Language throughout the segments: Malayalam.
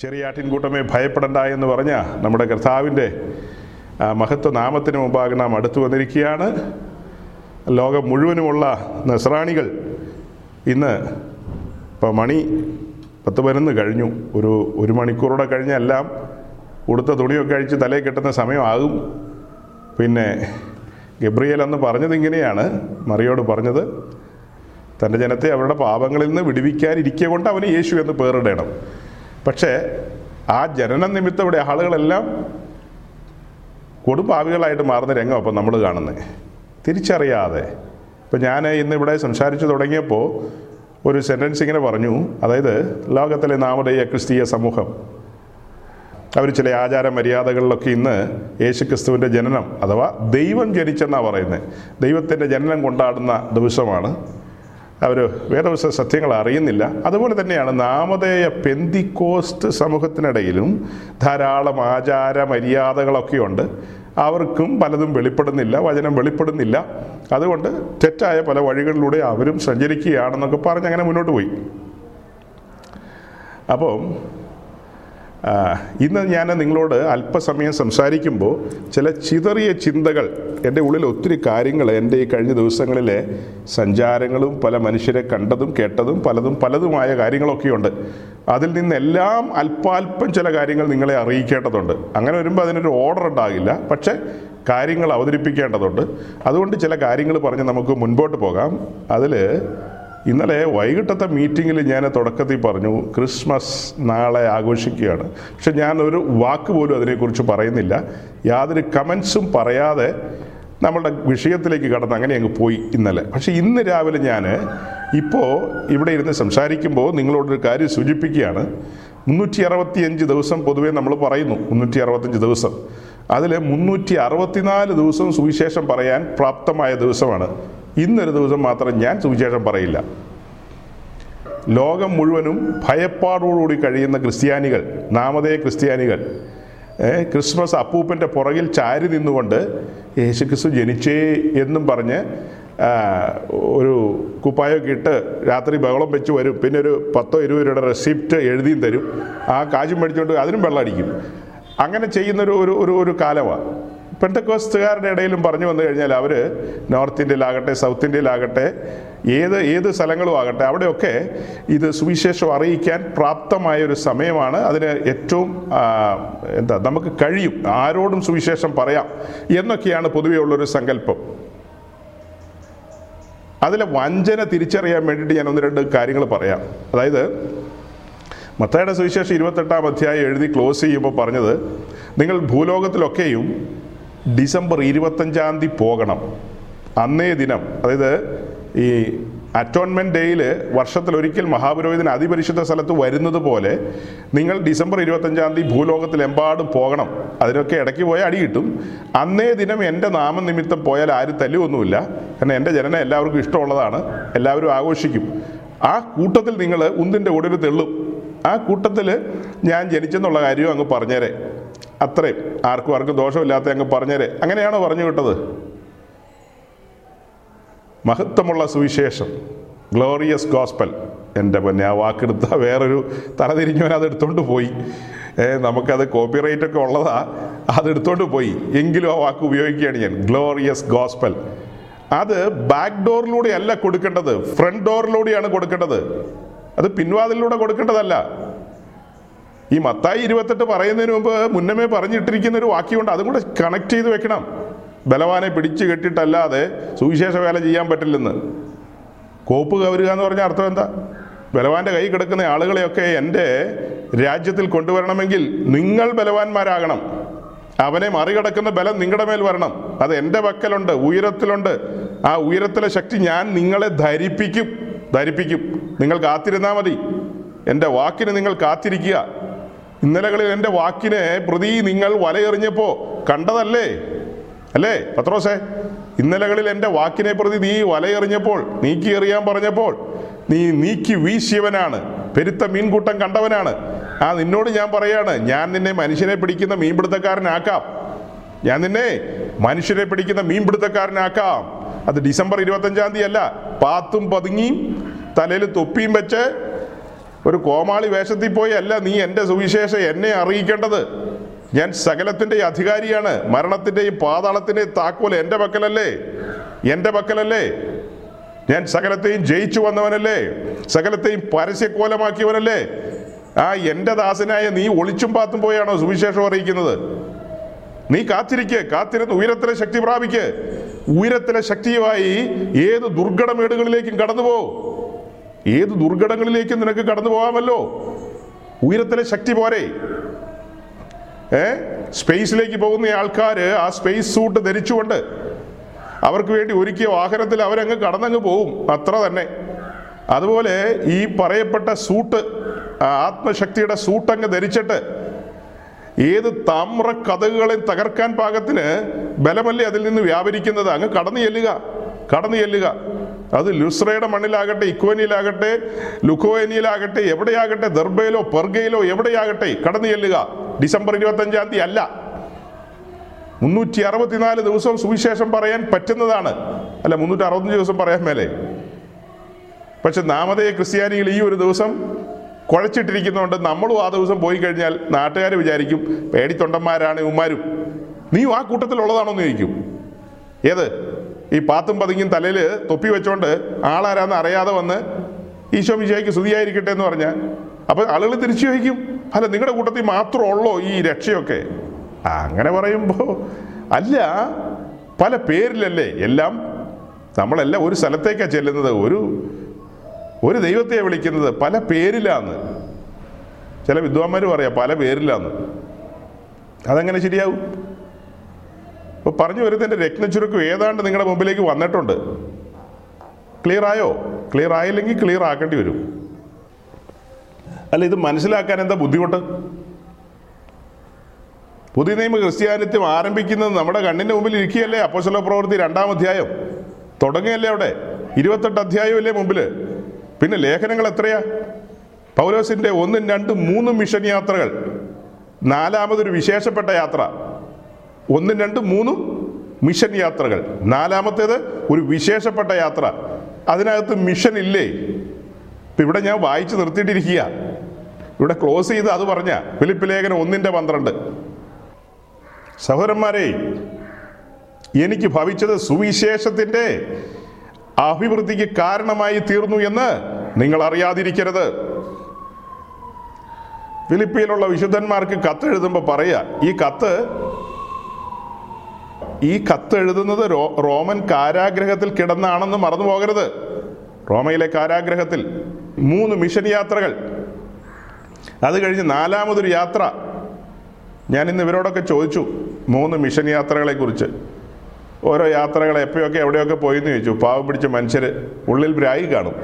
ചെറിയാട്ടിൻകൂട്ടമേ ഭയപ്പെടണ്ട എന്ന് പറഞ്ഞ നമ്മുടെ കർത്താവിന്റെ മഹത്വ നാമത്തിന് മുമ്പാകെ നാം അടുത്തു വന്നിരിക്കുകയാണ്. ലോകം മുഴുവനുമുള്ള നസ്രാണികൾ ഇന്ന് ഇപ്പോൾ മണി പത്ത് പതിനൊന്ന് കഴിഞ്ഞു. ഒരു ഒരു മണിക്കൂറോടെ കഴിഞ്ഞെല്ലാം ഉടുത്ത തുണിയൊക്കെ അഴിച്ച് തലയിൽ കെട്ടുന്ന സമയമാകും. പിന്നെ ഗബ്രിയേൽ അന്ന് പറഞ്ഞത് ഇങ്ങനെയാണ് മറിയോട് പറഞ്ഞത് തന്റെ ജനത്തെ അവരുടെ പാപങ്ങളിൽ നിന്ന് വിടുവിക്കാനിരിക്കെ കൊണ്ട് അവന് യേശു എന്ന് പേരിടണം. പക്ഷേ ആ ജനന നിമിത്തം ഇവിടെ ആളുകളെല്ലാം കൊടുപാവികളായിട്ട് മാറുന്ന രംഗം അപ്പം നമ്മൾ കാണുന്നത് തിരിച്ചറിയാതെ. ഇപ്പം ഞാൻ ഇന്നിവിടെ സംസാരിച്ചു തുടങ്ങിയപ്പോൾ ഒരു സെന്റൻസ് ഇങ്ങനെ പറഞ്ഞു. അതായത് ലോകത്തിലെ നാമധേയ ക്രിസ്തീയ സമൂഹം അവർ ചില ആചാര മര്യാദകളിലൊക്കെ ഇന്ന് യേശുക്രിസ്തുവിന്റെ ജനനം അഥവാ ദൈവം ജനിച്ചെന്നാണ് പറയുന്നത് ദൈവത്തിന്റെ ജനനം കൊണ്ടാടുന്ന ദിവസമാണ് അവർ വേദവസ സത്യങ്ങൾ അറിയുന്നില്ല. അതുപോലെ തന്നെയാണ് നാമധേയ പെന്തിക്കോസ്റ്റ് സമൂഹത്തിനിടയിലും ധാരാളം ആചാര മര്യാദകളൊക്കെയുണ്ട്. അവർക്കും പലതും വെളിപ്പെടുന്നില്ല വചനം വെളിപ്പെടുന്നില്ല. അതുകൊണ്ട് തെറ്റായ പല വഴികളിലൂടെ അവരും സഞ്ചരിക്കുകയാണെന്നൊക്കെ പറഞ്ഞ് അങ്ങനെ മുന്നോട്ട് പോയി. അപ്പോൾ ഇന്ന് ഞാൻ നിങ്ങളോട് അല്പസമയം സംസാരിക്കുമ്പോൾ ചില ചിതറിയ ചിന്തകൾ എന്റെ ഉള്ളിൽ ഒത്തിരി കാര്യങ്ങൾ എന്റെ ഈ കഴിഞ്ഞ ദിവസങ്ങളിലെ സഞ്ചാരങ്ങളും പല മനുഷ്യരെ കണ്ടതും കേട്ടതും പലതും പലതുമായ കാര്യങ്ങളൊക്കെയുണ്ട്. അതിൽ നിന്നെല്ലാം അല്പാൽപ്പം ചില കാര്യങ്ങൾ നിങ്ങളെ അറിയിക്കേണ്ടതുണ്ട്. അങ്ങനെ വരുമ്പോൾ അതിനൊരു ഓർഡർ ഉണ്ടാകില്ല. പക്ഷേ കാര്യങ്ങൾ അവതരിപ്പിക്കേണ്ടതുണ്ട്. അതുകൊണ്ട് ചില കാര്യങ്ങൾ പറഞ്ഞ് നമുക്ക് മുൻപോട്ട് പോകാം. അതിൽ ഇന്നലെ വൈകിട്ടത്തെ മീറ്റിങ്ങിൽ ഞാൻ തുടക്കത്തിൽ പറഞ്ഞു ക്രിസ്മസ് നാളെ ആഘോഷിക്കുകയാണ്. പക്ഷെ ഞാൻ ഒരു വാക്ക് പോലും അതിനെക്കുറിച്ച് പറയുന്നില്ല. യാതൊരു കമൻസും പറയാതെ നമ്മളുടെ വിഷയത്തിലേക്ക് കടന്ന് അങ്ങനെ അങ്ങ് പോയി ഇന്നലെ. പക്ഷെ ഇന്ന് രാവിലെ ഞാൻ ഇപ്പോൾ ഇവിടെ ഇരുന്ന് സംസാരിക്കുമ്പോൾ നിങ്ങളോടൊരു കാര്യം സൂചിപ്പിക്കുകയാണ്. മുന്നൂറ്റി അറുപത്തിയഞ്ച് ദിവസം പൊതുവേ നമ്മൾ പറയുന്നു മുന്നൂറ്റി അറുപത്തഞ്ച് ദിവസം. അതിൽ മുന്നൂറ്റി അറുപത്തിനാല് ദിവസം സുവിശേഷം പറയാൻ പ്രാപ്തമായ ദിവസമാണ്. ഇന്നൊരു ദിവസം മാത്രം ഞാൻ സുവിശേഷം പറയില്ല. ലോകം മുഴുവനും ഭയപ്പാടോടുകൂടി കഴിയുന്ന ക്രിസ്ത്യാനികൾ നാമതേ ക്രിസ്ത്യാനികൾ ക്രിസ്മസ് അപ്പൂപ്പന്റെ പുറകിൽ ചാരി നിന്നുകൊണ്ട് യേശുക്രിസ്തു ജനിച്ചേ എന്നും പറഞ്ഞ് ഒരു കുപ്പായൊക്കെ ഇട്ട് രാത്രി ബഹളം വെച്ച് വരും. പിന്നെ ഒരു പത്തോ ഇരുപത് രൂപയുടെ റെസിപ്റ്റ് എഴുതിയും തരും. ആ കാശും മേടിച്ചുകൊണ്ട് അതിനും വെള്ളം അടിക്കും. അങ്ങനെ ചെയ്യുന്നൊരു ഒരു ഒരു കാലമാണ് പെന്തക്കോസ്തുകാരുടെ ഇടയിലും പറഞ്ഞു വന്നു കഴിഞ്ഞാൽ അവർ നോർത്ത് ഇന്ത്യയിലാകട്ടെ സൗത്ത് ഇന്ത്യയിലാകട്ടെ ഏത് ഏത് സ്ഥലങ്ങളും ആകട്ടെ അവിടെയൊക്കെ ഇത് സുവിശേഷം അറിയിക്കാൻ പ്രാപ്തമായ ഒരു സമയമാണ്. അതിന് ഏറ്റവും എന്താ നമുക്ക് കഴിയും. ആരോടും സുവിശേഷം പറയാം എന്നൊക്കെയാണ് പൊതുവേ ഉള്ളൊരു സങ്കല്പം. അതിലെ വഞ്ചന തിരിച്ചറിയാൻ വേണ്ടിയിട്ട് ഞാൻ ഒന്ന് രണ്ട് കാര്യങ്ങൾ പറയാം. അതായത് മത്തായുടെ സുവിശേഷം ഇരുപത്തെട്ടാം അധ്യായം എഴുതി ക്ലോസ് ചെയ്യുമ്പോൾ പറഞ്ഞത് നിങ്ങൾ ഭൂലോകത്തിലൊക്കെയും ഡിസംബർ ഇരുപത്തഞ്ചാം തീയതി പോകണം. അന്നേ ദിനം അതായത് ഈ അറ്റോൺമെന്റ് ഡേയിൽ വർഷത്തിലൊരിക്കൽ മഹാപുരോഹിതൻ അതിപരിശുദ്ധ സ്ഥലത്ത് വരുന്നത് പോലെ നിങ്ങൾ ഡിസംബർ ഇരുപത്തഞ്ചാം തീയതി ഭൂലോകത്തിലെമ്പാടും പോകണം. അതിനൊക്കെ ഇടയ്ക്ക് പോയാൽ അടി കിട്ടും. അന്നേ ദിനം എന്റെ നാമനിമിത്തം പോയാൽ ആര് തല്ലുമൊന്നുമില്ല കാരണം എന്റെ ജനനം എല്ലാവർക്കും ഇഷ്ടമുള്ളതാണ്. എല്ലാവരും ആഘോഷിക്കും. ആ കൂട്ടത്തിൽ നിങ്ങൾ ഉന്തിന്റെ ഉടലിൽ തെള്ളും. ആ കൂട്ടത്തിൽ ഞാൻ ജനിച്ചെന്നുള്ള കാര്യവും അങ്ങ് പറഞ്ഞേരെ. അത്രയും. ആർക്കും ആർക്കും ദോഷമില്ലാത്ത അങ്ങ് പറഞ്ഞേരെ. അങ്ങനെയാണോ പറഞ്ഞു വിട്ടത്? മഹത്വമുള്ള സുവിശേഷം. ഗ്ലോറിയസ് ഗോസ്പൽ എന്റെ പൊന്നെ ആ വാക്കെടുത്ത വേറൊരു തലതിരിഞ്ഞവൻ അത് എടുത്തോണ്ട് പോയി. ഏ, നമുക്കത് കോപ്പിറൈറ്റ് ഒക്കെ ഉള്ളതാ. അത് എടുത്തോണ്ട് പോയി. എങ്കിലും ആ വാക്ക് ഉപയോഗിക്കുകയാണ് ഞാൻ. ഗ്ലോറിയസ് ഗോസ്പൽ അത് ബാക്ക് ഡോറിലൂടെ അല്ല കൊടുക്കേണ്ടത്. ഫ്രണ്ട് ഡോറിലൂടെയാണ് കൊടുക്കേണ്ടത്. അത് പിൻവാതിലൂടെ കൊടുക്കേണ്ടതല്ല. ഈ മത്തായി ഇരുപത്തെട്ട് പറയുന്നതിന് മുമ്പ് മുന്നമേ പറഞ്ഞിട്ടിരിക്കുന്ന ഒരു വാക്യമുണ്ട്. അതും കൂടെ കണക്ട് ചെയ്ത് വെക്കണം. ബലവാനെ പിടിച്ചു കെട്ടിട്ടല്ലാതെ സുവിശേഷ വേല ചെയ്യാൻ പറ്റില്ലെന്ന്. കോപ്പ് കവരുക എന്ന് പറഞ്ഞ അർത്ഥം എന്താ? ബലവാന്റെ കൈ കിടക്കുന്ന ആളുകളെയൊക്കെ എന്റെ രാജ്യത്തിൽ കൊണ്ടുവരണമെങ്കിൽ നിങ്ങൾ ബലവാന്മാരാകണം. അവനെ മറികടക്കുന്ന ബലം നിങ്ങളുടെ മേൽ വരണം. അത് എന്റെ പക്കലുണ്ട് ഉയരത്തിലുണ്ട്. ആ ഉയരത്തിലെ ശക്തി ഞാൻ നിങ്ങളെ ധരിപ്പിക്കും. ധരിപ്പിക്കും. നിങ്ങൾ കാത്തിരുന്നാൽ മതി. എന്റെ വാക്കിന് നിങ്ങൾ കാത്തിരിക്കുക. ഇന്നലകളിൽ എന്റെ വാക്കിനെ പ്രതി നിങ്ങൾ വലയെറിഞ്ഞപ്പോൾ കണ്ടതല്ലേ? അല്ലേ? പത്രോസേ ഇന്നലകളിൽ എന്റെ വാക്കിനെ പ്രതി നീ വലയെറിഞ്ഞപ്പോൾ നീക്കി എറിയാൻ പറഞ്ഞപ്പോൾ നീ നീക്കി വീശിയവനാണ്. പെരുത്ത മീൻകൂട്ടം കണ്ടവനാണ്. ആ നിന്നോട് ഞാൻ പറയാണ് ഞാൻ നിന്നെ മനുഷ്യനെ പിടിക്കുന്ന മീൻപിടുത്തക്കാരനാക്കാം. ഞാൻ നിന്നെ മനുഷ്യരെ പിടിക്കുന്ന മീൻപിടുത്തക്കാരനാക്കാം. അത് ഡിസംബർ ഇരുപത്തഞ്ചാം തീയതി അല്ല പാത്തും പതുങ്ങിയും തലയിൽ തൊപ്പിയും വെച്ച് ഒരു കോമാളി വേഷത്തിൽ പോയി അല്ല നീ എന്റെ സുവിശേഷം എന്നെ അറിയിക്കേണ്ടത്. ഞാൻ സകലത്തിന്റെ അധികാരിയാണ്. മരണത്തിന്റെയും പാതാളത്തിന്റെയും താക്കോൽ എന്റെ പക്കലല്ലേ? എന്റെ പക്കലല്ലേ? ഞാൻ സകലത്തെയും ജയിച്ചു വന്നവനല്ലേ? സകലത്തെയും പരസ്യക്കോലമാക്കിയവനല്ലേ? ആ എന്റെ ദാസനായ നീ ഒളിച്ചും പാത്തും പോയാണോ സുവിശേഷം അറിയിക്കുന്നത്? നീ കാത്തിരിക്ക്. കാത്തിരുന്ന് ഉയരത്തിലെ ശക്തി പ്രാപിക്ക്. ഉയരത്തിലെ ശക്തിയുമായി ഏത് ദുർഘടമേടുകളിലേക്കും കടന്നു പോ ഏത് ദുർഘടങ്ങളിലേക്കും നിനക്ക് കടന്നു പോകാമല്ലോ? ഉയരത്തിലെ ശക്തി പോരെ. ഏ? സ്പേസിലേക്ക് പോകുന്ന ആൾക്കാർ ആ സ്പേസ് സൂട്ട് ധരിച്ചുകൊണ്ട് അവർക്ക് വേണ്ടി ഒരുക്കിയ വാഹനത്തിൽ അവരങ്ങ് കടന്നങ്ങ് പോവും. അത്ര തന്നെ. അതുപോലെ ഈ പറയപ്പെട്ട സൂട്ട് ആത്മശക്തിയുടെ സൂട്ടങ്ങ് ധരിച്ചിട്ട് ഏത് താമ്ര കഥകളെ തകർക്കാൻ പാകത്തിന് ബലമല്ലേ അതിൽ നിന്ന് വ്യാപരിക്കുന്നത്? അങ്ങ് കടന്നു ചെല്ലുക. കടന്നു ചെല്ലുക അത് ലുസ്രയുടെ മണ്ണിലാകട്ടെ ഇക്വനിയിലാകട്ടെ ലുക്കോനിയിലാകട്ടെ എവിടെയാകട്ടെ ദർബയിലോ പെർഗയിലോ എവിടെയാകട്ടെ കടന്നു ചെല്ലുക ഡിസംബർ ഇരുപത്തഞ്ചാം തീയതി അല്ല. മുന്നൂറ്റി അറുപത്തിനാല് ദിവസം സുവിശേഷം പറയാൻ പറ്റുന്നതാണ്. അല്ല മുന്നൂറ്റി അറുപത്തഞ്ച് ദിവസം പറയാൻ മേലെ. പക്ഷെ നാമതയെ ക്രിസ്ത്യാനികൾ ഈ ഒരു ദിവസം കുഴച്ചിട്ടിരിക്കുന്നതുകൊണ്ട് നമ്മളും ആ ദിവസം പോയി കഴിഞ്ഞാൽ നാട്ടുകാർ വിചാരിക്കും പേടിത്തൊണ്ടന്മാരാണ് ഇവന്മാരും. നീ ആ കൂട്ടത്തിലുള്ളതാണോ എന്ന് ചോദിക്കും. ഏത്? ഈ പാത്തും പതുങ്ങിയും തലയിൽ തൊപ്പി വെച്ചോണ്ട് ആളാരാന്ന് അറിയാതെ വന്ന് ഈശോ മിശോയ്ക്ക് സ്തുതിയായിരിക്കട്ടെ എന്ന് പറഞ്ഞാൽ അപ്പൊ ആളുകൾ തിരിച്ചു ചോദിക്കും അല്ല നിങ്ങളുടെ കൂട്ടത്തിൽ മാത്രമുള്ളോ ഈ രക്ഷയൊക്കെ? അങ്ങനെ പറയുമ്പോൾ അല്ല പല പേരിലല്ലേ എല്ലാം നമ്മളെല്ലാം ഒരു സ്ഥലത്തേക്കാണ് ചെല്ലുന്നത് ഒരു ഒരു ദൈവത്തെ വിളിക്കുന്നത് പല പേരിലാന്ന്. ചില വിദ്വാന്മാർ പറയാം പല പേരിലാന്ന്. അതെങ്ങനെ ശരിയാവും. അപ്പോൾ പറഞ്ഞു വരുന്നതിന്റെ രത്നച്ചുരുക്കം ഏതാണ്ട് നിങ്ങളുടെ മുമ്പിലേക്ക് വന്നിട്ടുണ്ട്. ക്ലിയർ ആയോ? ക്ലിയർ ആയില്ലെങ്കിൽ ക്ലിയർ ആക്കേണ്ടി വരും. അല്ല ഇത് മനസ്സിലാക്കാൻ എന്താ ബുദ്ധിമുട്ട്? പുതിയ നിയമ ക്രിസ്ത്യാനിത്യം ആരംഭിക്കുന്നത് നമ്മുടെ കണ്ണിന്റെ മുമ്പിൽ ഇരിക്കുകയല്ലേ? അപ്പോസല പ്രവൃത്തി രണ്ടാം അധ്യായം. തുടങ്ങിയല്ലേ അവിടെ? ഇരുപത്തെട്ട് അധ്യായമല്ലേ മുമ്പിൽ? പിന്നെ ലേഖനങ്ങൾ എത്രയാ? പൗലോസിന്റെ ഒന്നും രണ്ടും മൂന്നും മിഷൻ യാത്രകൾ. നാലാമതൊരു വിശേഷപ്പെട്ട യാത്ര. ഒന്നും രണ്ടും മൂന്നും മിഷൻ യാത്രകൾ. നാലാമത്തേത് ഒരു വിശേഷപ്പെട്ട യാത്ര. അതിനകത്ത് മിഷൻ ഇല്ലേ? ഇപ്പം ഇവിടെ ഞാൻ വായിച്ചു നിർത്തിയിട്ടിരിക്കുക. ഇവിടെ ക്ലോസ് ചെയ്ത് അത് പറഞ്ഞ ഫിലിപ്പ് ലേഖനം ഒന്നിന്റെ പന്ത്രണ്ട്. സഹോദരന്മാരെ എനിക്ക് ഭവിച്ചത് സുവിശേഷത്തിന്റെ അഭിവൃദ്ധിക്ക് കാരണമായി തീർന്നു എന്ന് നിങ്ങൾ അറിയാതിരിക്കരുത്. ഫിലിപ്പിയിലുള്ള വിശുദ്ധന്മാർക്ക് കത്ത് എഴുതുമ്പോൾ പറയുക ഈ കത്ത് ഈ കത്ത് എഴുതുന്നത് റോമൻ കാരാഗ്രഹത്തിൽ കിടന്നാണെന്ന് മറന്നു പോകരുത് റോമയിലെ കാരാഗ്രഹത്തിൽ മൂന്ന് മിഷൻ യാത്രകൾ. അത് കഴിഞ്ഞ് നാലാമതൊരു യാത്ര. ഞാൻ ഇന്ന് ഇവരോടൊക്കെ ചോദിച്ചു മൂന്ന് മിഷൻ യാത്രകളെ കുറിച്ച് ഓരോ യാത്രകൾ എപ്പോഴൊക്കെ എവിടെയൊക്കെ പോയി എന്ന് ചോദിച്ചു. പാവം പിടിച്ച മനുഷ്യർ ഉള്ളിൽ ഭ്രായി കാണും.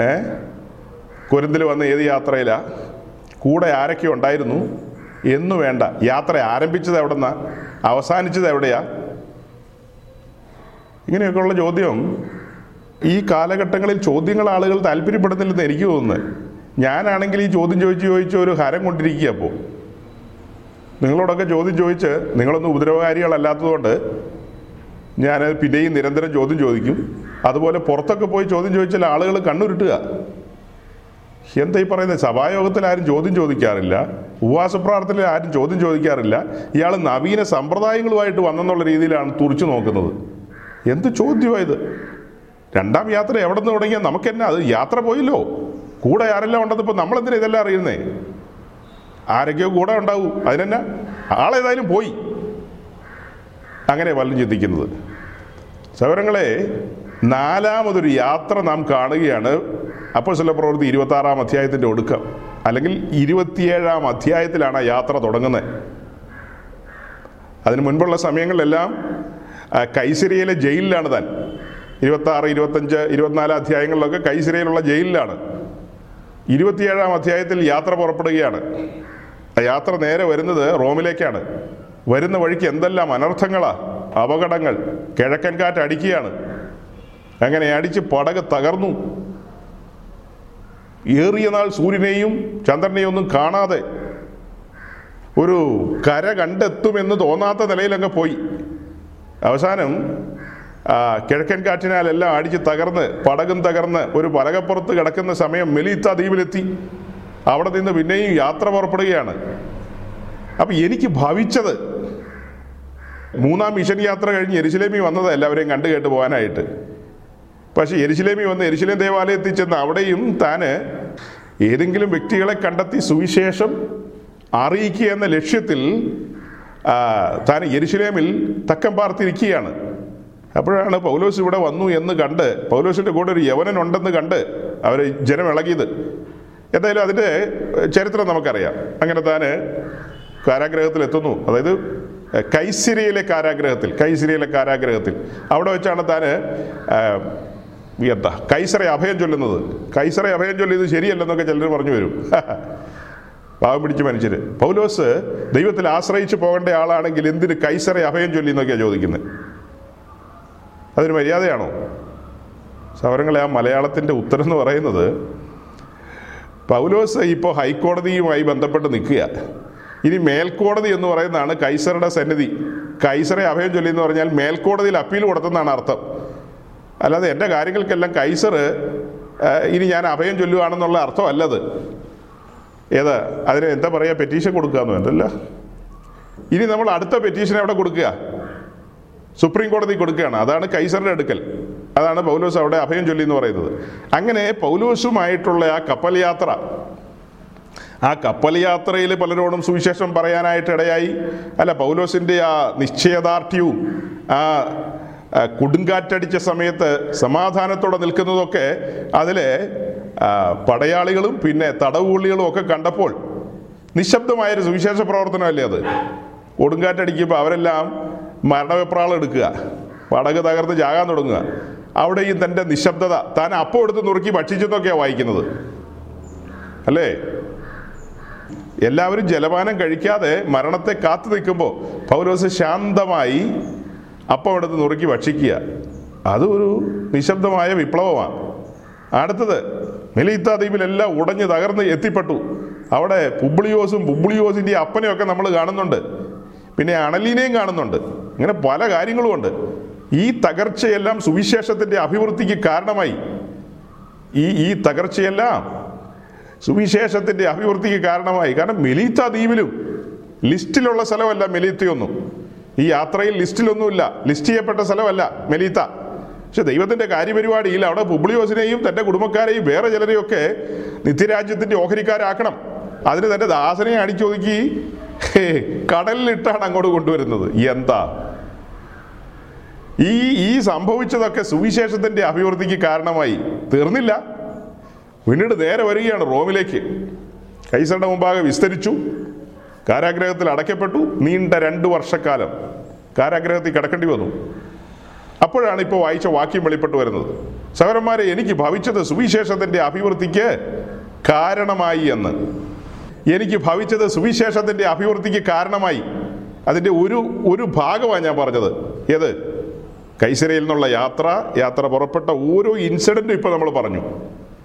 ഏ? കുരുന്തിൽ വന്ന ഏത് യാത്രയിലാ? കൂടെ ആരൊക്കെ ഉണ്ടായിരുന്നു? എന്നു വേണ്ട. യാത്ര ആരംഭിച്ചത് എവിടെന്നാ? അവസാനിച്ചത് എവിടെയാ? ഇങ്ങനെയൊക്കെയുള്ള ചോദ്യം. ഈ കാലഘട്ടങ്ങളിൽ ചോദ്യങ്ങൾ ആളുകൾ താല്പര്യപ്പെടുന്നില്ലെന്ന് എനിക്ക് തോന്നുന്നത് ഞാനാണെങ്കിൽ ഈ ചോദ്യം ചോദിച്ച് ചോദിച്ച് ഒരു ഹരം കൊണ്ടിരിക്കുക അപ്പോൾ നിങ്ങളോടൊക്കെ ചോദ്യം ചോദിച്ച് നിങ്ങളൊന്നും ഉപദ്രവകാരികളല്ലാത്തതുകൊണ്ട് ഞാൻ പിന്നെയും നിരന്തരം ചോദ്യം ചോദിക്കും. അതുപോലെ പുറത്തൊക്കെ പോയി ചോദ്യം ചോദിച്ചാൽ ആളുകൾ കണ്ണുരുട്ടുക. എന്താ ഈ പറയുന്നത്? സഭായോഗത്തിൽ ആരും ചോദ്യം ചോദിക്കാറില്ല. ഉപവാസ പ്രാർത്ഥനയിൽ ആരും ചോദ്യം ചോദിക്കാറില്ല. ഇയാൾ നവീന സമ്പ്രദായങ്ങളുമായിട്ട് വന്നെന്നുള്ള രീതിയിലാണ് തുറച്ചു നോക്കുന്നത്. എന്ത് ചോദ്യമായത് രണ്ടാം യാത്ര എവിടെ നിന്ന് തുടങ്ങിയാൽ നമുക്ക് എന്നാ? അത് യാത്ര പോയില്ലോ. കൂടെ ആരെല്ലാം ഉണ്ടെന്ന് ഇപ്പം നമ്മളെന്തിനാ ഇതെല്ലാം അറിയുന്നേ? ആരൊക്കെയോ കൂടെ ഉണ്ടാവും. അതിനെന്നാ? ആളേതായാലും പോയി. അങ്ങനെ പലരും ചിന്തിക്കുന്നത്. സൗരങ്ങളെ നാലാമതൊരു യാത്ര നാം കാണുകയാണ്. അപ്പോൾ ചില പ്രവൃത്തി ഇരുപത്തി ആറാം അധ്യായത്തിന്റെ ഒടുക്കം അല്ലെങ്കിൽ ഇരുപത്തിയേഴാം അധ്യായത്തിലാണ് യാത്ര തുടങ്ങുന്നത്. അതിന് മുൻപുള്ള സമയങ്ങളിലെല്ലാം ആ, ജയിലിലാണ് താൻ. ഇരുപത്തി ആറ് ഇരുപത്തഞ്ച് ഇരുപത്തിനാല് അധ്യായങ്ങളിലൊക്കെ കൈസിരയിലുള്ള ജയിലിലാണ്. ഇരുപത്തിയേഴാം അധ്യായത്തിൽ യാത്ര പുറപ്പെടുകയാണ്. ആ യാത്ര നേരെ വരുന്നത് റോമിലേക്കാണ്. വരുന്ന വഴിക്ക് എന്തെല്ലാം അനർത്ഥങ്ങളാണ് അപകടങ്ങൾ കിഴക്കൻ കാറ്റ് അടിക്കുകയാണ്. അങ്ങനെ അടിച്ച് പടക് തകർന്നു. ഏറിയ നാൾ സൂര്യനെയും ചന്ദ്രനെയും ഒന്നും കാണാതെ ഒരു കര കണ്ടെത്തുമെന്ന് തോന്നാത്ത നിലയിലങ്ങ് പോയി. അവസാനം കിഴക്കൻ കാറ്റിനാൽ എല്ലാം അടിച്ച് തകർന്ന് പടകും തകർന്ന് ഒരു പലകപ്പുറത്ത് കിടക്കുന്ന സമയം മെലീത്ത ദ്വീപിലെത്തി. അവിടെ നിന്ന് പിന്നെയും യാത്ര പുറപ്പെടുകയാണ്. അപ്പം എനിക്ക് ഭവിച്ചത് മൂന്നാം മിഷൻ യാത്ര കഴിഞ്ഞ് എരിശിലേമി വന്നത് എല്ലാവരെയും കണ്ടു കേട്ട് പോകാനായിട്ട്. പക്ഷേ എരിശിലേമി വന്ന് എരിശിലേം ദേവാലയത്തിൽ ചെന്ന് അവിടെയും താന് ഏതെങ്കിലും വ്യക്തികളെ കണ്ടെത്തി സുവിശേഷം അറിയിക്കുക എന്ന ലക്ഷ്യത്തിൽ താൻ എരിശിലേമിൽ തക്കം പാർത്തിരിക്കുകയാണ്. അപ്പോഴാണ് പൗലോസ് ഇവിടെ വന്നു എന്ന് കണ്ട് പൗലോസിന്റെ കൂടെ ഒരു യവനൻ ഉണ്ടെന്ന് കണ്ട് അവർ ജനം ഇളകിയത്. എന്തായാലും അതിന്റെ ചരിത്രം നമുക്കറിയാം. അങ്ങനെ താന് കാരാഗ്രഹത്തിൽ എത്തുന്നു. അതായത് കൈസിരിയിലെ കാരാഗ്രഹത്തിൽ കൈസിരിയിലെ കാരാഗ്രഹത്തിൽ. അവിടെ വെച്ചാണ് താന് എന്താ കൈസറെ അഭയം ചൊല്ലുന്നത്. കൈസറെ അഭയം ചൊല്ലിയത് ശരിയല്ലെന്നൊക്കെ ചിലർ പറഞ്ഞു വരും. പാവം പിടിച്ച് മനുഷ്യർ പൗലോസ് ദൈവത്തിൽ ആശ്രയിച്ച് പോകേണ്ട ആളാണെങ്കിൽ എന്തിന് കൈസറെ അഭയം ചൊല്ലി എന്നൊക്കെയാണ് ചോദിക്കുന്നത് അതൊരു മര്യാദയാണോ? സൗരങ്ങളെ ആ മലയാളത്തിന്റെ ഉത്തരം എന്ന് പറയുന്നത് പൗലോസ് ഇപ്പോൾ ഹൈക്കോടതിയുമായി ബന്ധപ്പെട്ട് നിൽക്കുക. ഇനി മേൽക്കോടതി എന്ന് പറയുന്നതാണ് കൈസറുടെ സന്നിധി. കൈസറെ അഭയം ചൊല്ലി എന്ന് പറഞ്ഞാൽ മേൽക്കോടതിയിൽ അപ്പീൽ കൊടുത്തെന്നാണ് അർത്ഥം. അല്ലാതെ എന്റെ കാര്യങ്ങൾക്കെല്ലാം കൈസർ ഇനി ഞാൻ അഭയം ചൊല്ലുകയാണെന്നുള്ള അർത്ഥമല്ലത്. ഏത്? അതിന് എന്താ പറയുക പെറ്റീഷൻ കൊടുക്കാന്ന് വേണ്ടല്ല ഇനി നമ്മൾ അടുത്ത പെറ്റീഷൻ എവിടെ കൊടുക്കുക? സുപ്രീം കോടതി കൊടുക്കുകയാണ്. അതാണ് കൈസറിന്റെ അടുക്കൽ. അതാണ് പൗലോസ് അവിടെ അഭയം ചൊല്ലി എന്ന് പറയുന്നത്. അങ്ങനെ പൗലോസുമായിട്ടുള്ള ആ കപ്പൽ യാത്ര ആ കപ്പൽ യാത്രയിൽ പലരോടും സുവിശേഷം പറയാനായിട്ട് ഇടയായി അല്ല പൗലോസിന്റെ ആ നിശ്ചയദാർഢ്യവും ആ, കൊടുങ്കാറ്റടിച്ച സമയത്ത് സമാധാനത്തോടെ നിൽക്കുന്നതൊക്കെ അതിലെ പടയാളികളും പിന്നെ തടവുള്ളികളും ഒക്കെ കണ്ടപ്പോൾ നിശബ്ദമായൊരു സുവിശേഷ പ്രവർത്തനമല്ലേ അത്? കൊടുങ്കാറ്റടിക്കുമ്പോൾ അവരെല്ലാം മരണവെപ്രാളം എടുക്കുക പടക് തകർന്ന് ജാകാൻ തുടങ്ങുക. അവിടെയും തന്റെ നിശബ്ദത താൻ അപ്പം എടുത്ത് നുറുക്കി ഭക്ഷിച്ചെന്നൊക്കെയാണ് വായിക്കുന്നത്. അല്ലേ? എല്ലാവരും ജലപാനം കഴിക്കാതെ മരണത്തെ കാത്തു നിൽക്കുമ്പോൾ പൗലോസ് ശാന്തമായി അപ്പം എടുത്ത് നുറുക്കി ഭക്ഷിക്കുക. അതൊരു നിശബ്ദമായ വിപ്ലവമാണ്. അടുത്തത് മെലീത്ത ദ്വീപിലെല്ലാം ഉടഞ്ഞ് തകർന്ന് എത്തിപ്പെട്ടു. അവിടെ പുബ്ലിയോസും പുബ്ലിയോസിന്റെ അപ്പനെയൊക്കെ നമ്മൾ കാണുന്നുണ്ട്. പിന്നെ അണലിനെയും കാണുന്നുണ്ട്. ഇങ്ങനെ പല കാര്യങ്ങളുമുണ്ട്. ഈ തകർച്ചയെല്ലാം സുവിശേഷത്തിന്റെ അഭിവൃദ്ധിക്ക് കാരണമായി. ഈ ഈ തകർച്ചയെല്ലാം സുവിശേഷത്തിന്റെ അഭിവൃദ്ധിക്ക് കാരണമായി. കാരണം മെലീത്ത ദ്വീപിലും ലിസ്റ്റിലുള്ള സ്ഥലമല്ല മെലീത്തയൊന്നും. ഈ യാത്രയിൽ ലിസ്റ്റിലൊന്നുമില്ല. ലിസ്റ്റ് ചെയ്യപ്പെട്ട സ്ഥലമല്ല മെലീത്ത. പക്ഷെ ദൈവത്തിന്റെ കാര്യപരിപാടിയിൽ അവിടെ പുബ്ലിയോസിനെയും തന്റെ കുടുംബക്കാരെയും വേറെ ചിലരെയൊക്കെ നിത്യരാജ്യത്തിന്റെ ഓഹരിക്കാരാക്കണം. അതിന് തന്റെ ദാസനെ അടിച്ചൊതുക്കി കടലിലിട്ടാണ് അങ്ങോട്ട് കൊണ്ടുവരുന്നത്. എന്താ? ഈ ഈ സംഭവിച്ചതൊക്കെ സുവിശേഷത്തിന്റെ അഭിവൃദ്ധിക്ക് കാരണമായി. തീർന്നില്ല. പിന്നീട് നേരെ വരികയാണ് റോമിലേക്ക്. കൈസറുടെ മുമ്പാകെ വിസ്തരിച്ചു. കാരാഗ്രഹത്തിൽ അടയ്ക്കപ്പെട്ടു. നീണ്ട രണ്ട് വർഷക്കാലം കാരാഗ്രഹത്തിൽ കിടക്കേണ്ടി വന്നു. അപ്പോഴാണ് ഇപ്പോൾ വായിച്ച വാക്യം വെളിപ്പെട്ടു വരുന്നത്. സഹോദരന്മാരെ എനിക്ക് ഭവിച്ചത് സുവിശേഷത്തിന്റെ അഭിവൃദ്ധിക്ക് കാരണമായി എന്ന്. എനിക്ക് ഭവിച്ചത് സുവിശേഷത്തിന്റെ അഭിവൃദ്ധിക്ക് കാരണമായി. അതിന്റെ ഒരു ഒരു ഭാഗമാണ് ഞാൻ പറഞ്ഞത്. ഏത്? കൈസരയിൽ നിന്നുള്ള യാത്ര യാത്ര പുറപ്പെട്ട ഓരോ ഇൻസിഡന്റും ഇപ്പോൾ നമ്മൾ പറഞ്ഞു.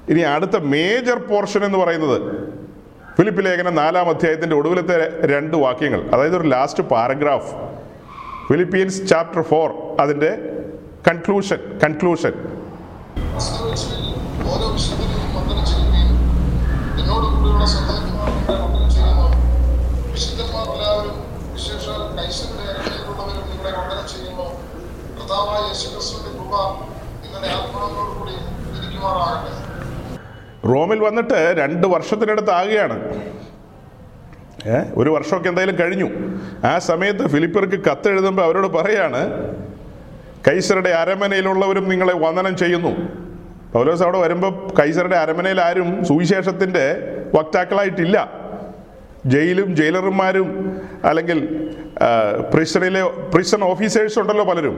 ഇനി അടുത്ത മേജർ പോർഷൻ എന്ന് പറയുന്നത് ഫിലിപ്പ് ലേഖനം നാലാം അധ്യായത്തിന്റെ ഒടുവിലത്തെ രണ്ട് വാക്യങ്ങൾ അതായത് ഒരു last paragraph Philippians chapter four അതിന്റെ കൺക്ലൂഷൻ കൺക്ലൂഷൻ കർത്താവായ യേശുക്രിസ്തുവിന്റെ ഇരിക്കുമാറാകട്ടെ റോമിൽ വന്നിട്ട് രണ്ട് വർഷത്തിനടുത്ത് ആകുകയാണ്. ഒരു വർഷമൊക്കെ എന്തായാലും കഴിഞ്ഞു. ആ സമയത്ത് ഫിലിപ്പർക്ക് കത്തെഴുതുമ്പോൾ അവരോട് പറയാണ് കൈസറുടെ അരമനയിലുള്ളവരും നിങ്ങളെ വന്ദനം ചെയ്യുന്നു. പൗലോസ് അവിടെ വരുമ്പോൾ കൈസറുടെ അരമനയിൽ ആരും സുവിശേഷത്തിന്റെ വക്താക്കളായിട്ടില്ല. ജയിലും ജയിലർമാരും അല്ലെങ്കിൽ പ്രിസണിലെ പ്രിസൺ ഓഫീസേഴ്സ് ഉണ്ടല്ലോ പലരും.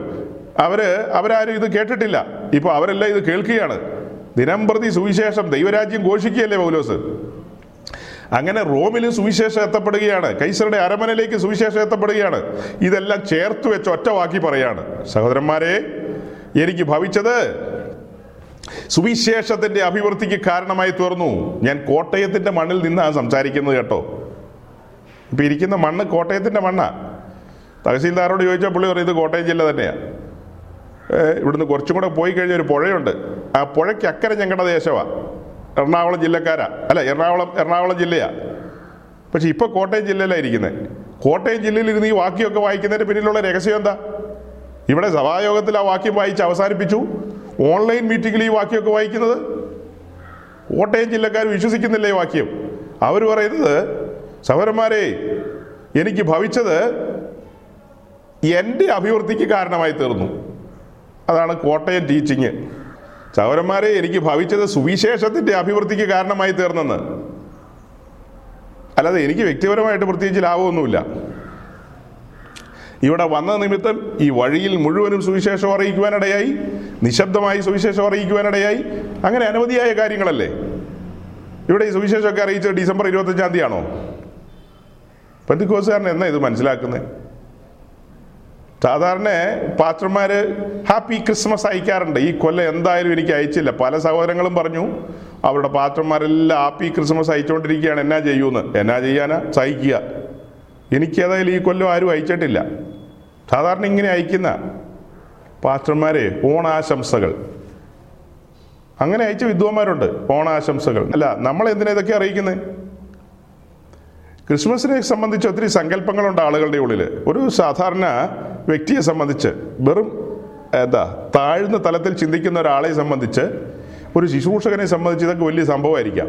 അവർ അവരാരും ഇത് കേട്ടിട്ടില്ല. ഇപ്പോൾ അവരെല്ലാം ഇത് കേൾക്കുകയാണ്. ദിനംപ്രതി സുവിശേഷം. ദൈവരാജ്യം ഘോഷിക്കുകയല്ലേ പൗലോസ്? അങ്ങനെ റോമിലും സുവിശേഷം എത്തപ്പെടുകയാണ്. കൈസറുടെ അരമനയിലേക്ക് സുവിശേഷം എത്തപ്പെടുകയാണ്. ഇതെല്ലാം ചേർത്ത് വെച്ച് ഒറ്റ വാക്കി പറയാണ്. സഹോദരന്മാരെ എനിക്ക് ഭവിച്ചത് സുവിശേഷത്തിന്റെ അഭിവൃദ്ധിക്ക് കാരണമായി തീർന്നു. ഞാൻ കോട്ടയത്തിന്റെ മണ്ണിൽ നിന്നാണ് സംസാരിക്കുന്നത് കേട്ടോ. ഇപ്പൊ ഇരിക്കുന്ന മണ്ണ് കോട്ടയത്തിന്റെ മണ്ണാ. തഹസീൽദാരോട് ചോദിച്ചാൽ പുള്ളി പറയും ഇത് കോട്ടയം ജില്ല തന്നെയാണ് ഏ, ഇവിടുന്ന് കുറച്ചും കൂടെ പോയി കഴിഞ്ഞ ഒരു പുഴയുണ്ട്. ആ പുഴയ്ക്ക് അക്കരെ ഞങ്ങളുടെ ദേശമാണ് എറണാകുളം ജില്ലക്കാരാ. അല്ല എറണാകുളം എറണാകുളം ജില്ലയാ. പക്ഷെ ഇപ്പോൾ കോട്ടയം ജില്ലയിലാണ് ഇരിക്കുന്നത് കോട്ടയം ജില്ലയിൽ ഇരുന്ന് ഈ വാക്യമൊക്കെ വായിക്കുന്നതിന് പിന്നിലുള്ള രഹസ്യം എന്താ? ഇവിടെ സഭായോഗത്തിൽ ആ വാക്യം വായിച്ച് അവസാനിപ്പിച്ചു. ഓൺലൈൻ മീറ്റിങ്ങിൽ ഈ വാക്യമൊക്കെ വായിക്കുന്നത്? കോട്ടയം ജില്ലക്കാർ വിശ്വസിക്കുന്നില്ല ഈ വാക്യം. അവർ പറയുന്നത് സഹോദരന്മാരെ എനിക്ക് ഭവിച്ചത് എന്റെ അഭിവൃദ്ധിക്ക് കാരണമായി തീർന്നു. അതാണ് കോട്ടയം ടീച്ചിങ് സഹോദരന്മാരെ എനിക്ക് ഭവിച്ചത് സുവിശേഷത്തിന്റെ അഭിവൃദ്ധിക്ക് കാരണമായി തീർന്നെന്ന്. അല്ലാതെ എനിക്ക് വ്യക്തിപരമായിട്ട് പ്രത്യേകിച്ച് ലാഭമൊന്നുമില്ല. ഇവിടെ വന്ന നിമിത്തം ഈ വഴിയിൽ മുഴുവനും സുവിശേഷം അറിയിക്കുവാനിടയായി നിശബ്ദമായി സുവിശേഷം അറിയിക്കുവാനിടയായി അങ്ങനെ അനവധിയായ കാര്യങ്ങളല്ലേ? ഇവിടെ ഈ സുവിശേഷമൊക്കെ അറിയിച്ചത് ഡിസംബർ ഇരുപത്തഞ്ചാം തീയതിയാണോ? പെന്തിക്കോസുകാരൻ എന്നാ ഇത് മനസ്സിലാക്കുന്നത് സാധാരണ പാസ്റ്റർമാര് ഹാപ്പി ക്രിസ്മസ് അയക്കാറുണ്ട്. ഈ കൊല്ലം എന്തായാലും എനിക്ക് അയച്ചില്ല. പല സഹോദരങ്ങളും പറഞ്ഞു അവരുടെ പാസ്റ്റർമാരെല്ലാം ഹാപ്പി ക്രിസ്മസ് അയച്ചുകൊണ്ടിരിക്കുകയാണ്. എന്നാ ചെയ്യൂന്ന്? എന്നാ ചെയ്യാനാ? സഹിക്കുക. എനിക്ക് ഏതായാലും ഈ കൊല്ലം ആരും അയച്ചിട്ടില്ല. സാധാരണ ഇങ്ങനെ അയക്കുന്ന പാസ്റ്റർമാരെ ഓണാശംസകൾ. അങ്ങനെ അയച്ച വിദ്വാന്മാരുണ്ട് ഓണാശംസകൾ. അല്ല നമ്മൾ എന്തിനാ ഇതൊക്കെ അറിയിക്കുന്നത് ക്രിസ്മസിനെ സംബന്ധിച്ച് ഒത്തിരി സങ്കല്പങ്ങളുണ്ട് ആളുകളുടെ ഉള്ളിൽ ഒരു സാധാരണ വ്യക്തിയെ സംബന്ധിച്ച് വെറും എന്താ താഴ്ന്ന തലത്തിൽ ചിന്തിക്കുന്ന ഒരാളെ സംബന്ധിച്ച് ഒരു ശുശ്രൂഷകനെ സംബന്ധിച്ച് ഇതൊക്കെ വലിയ സംഭവമായിരിക്കാം.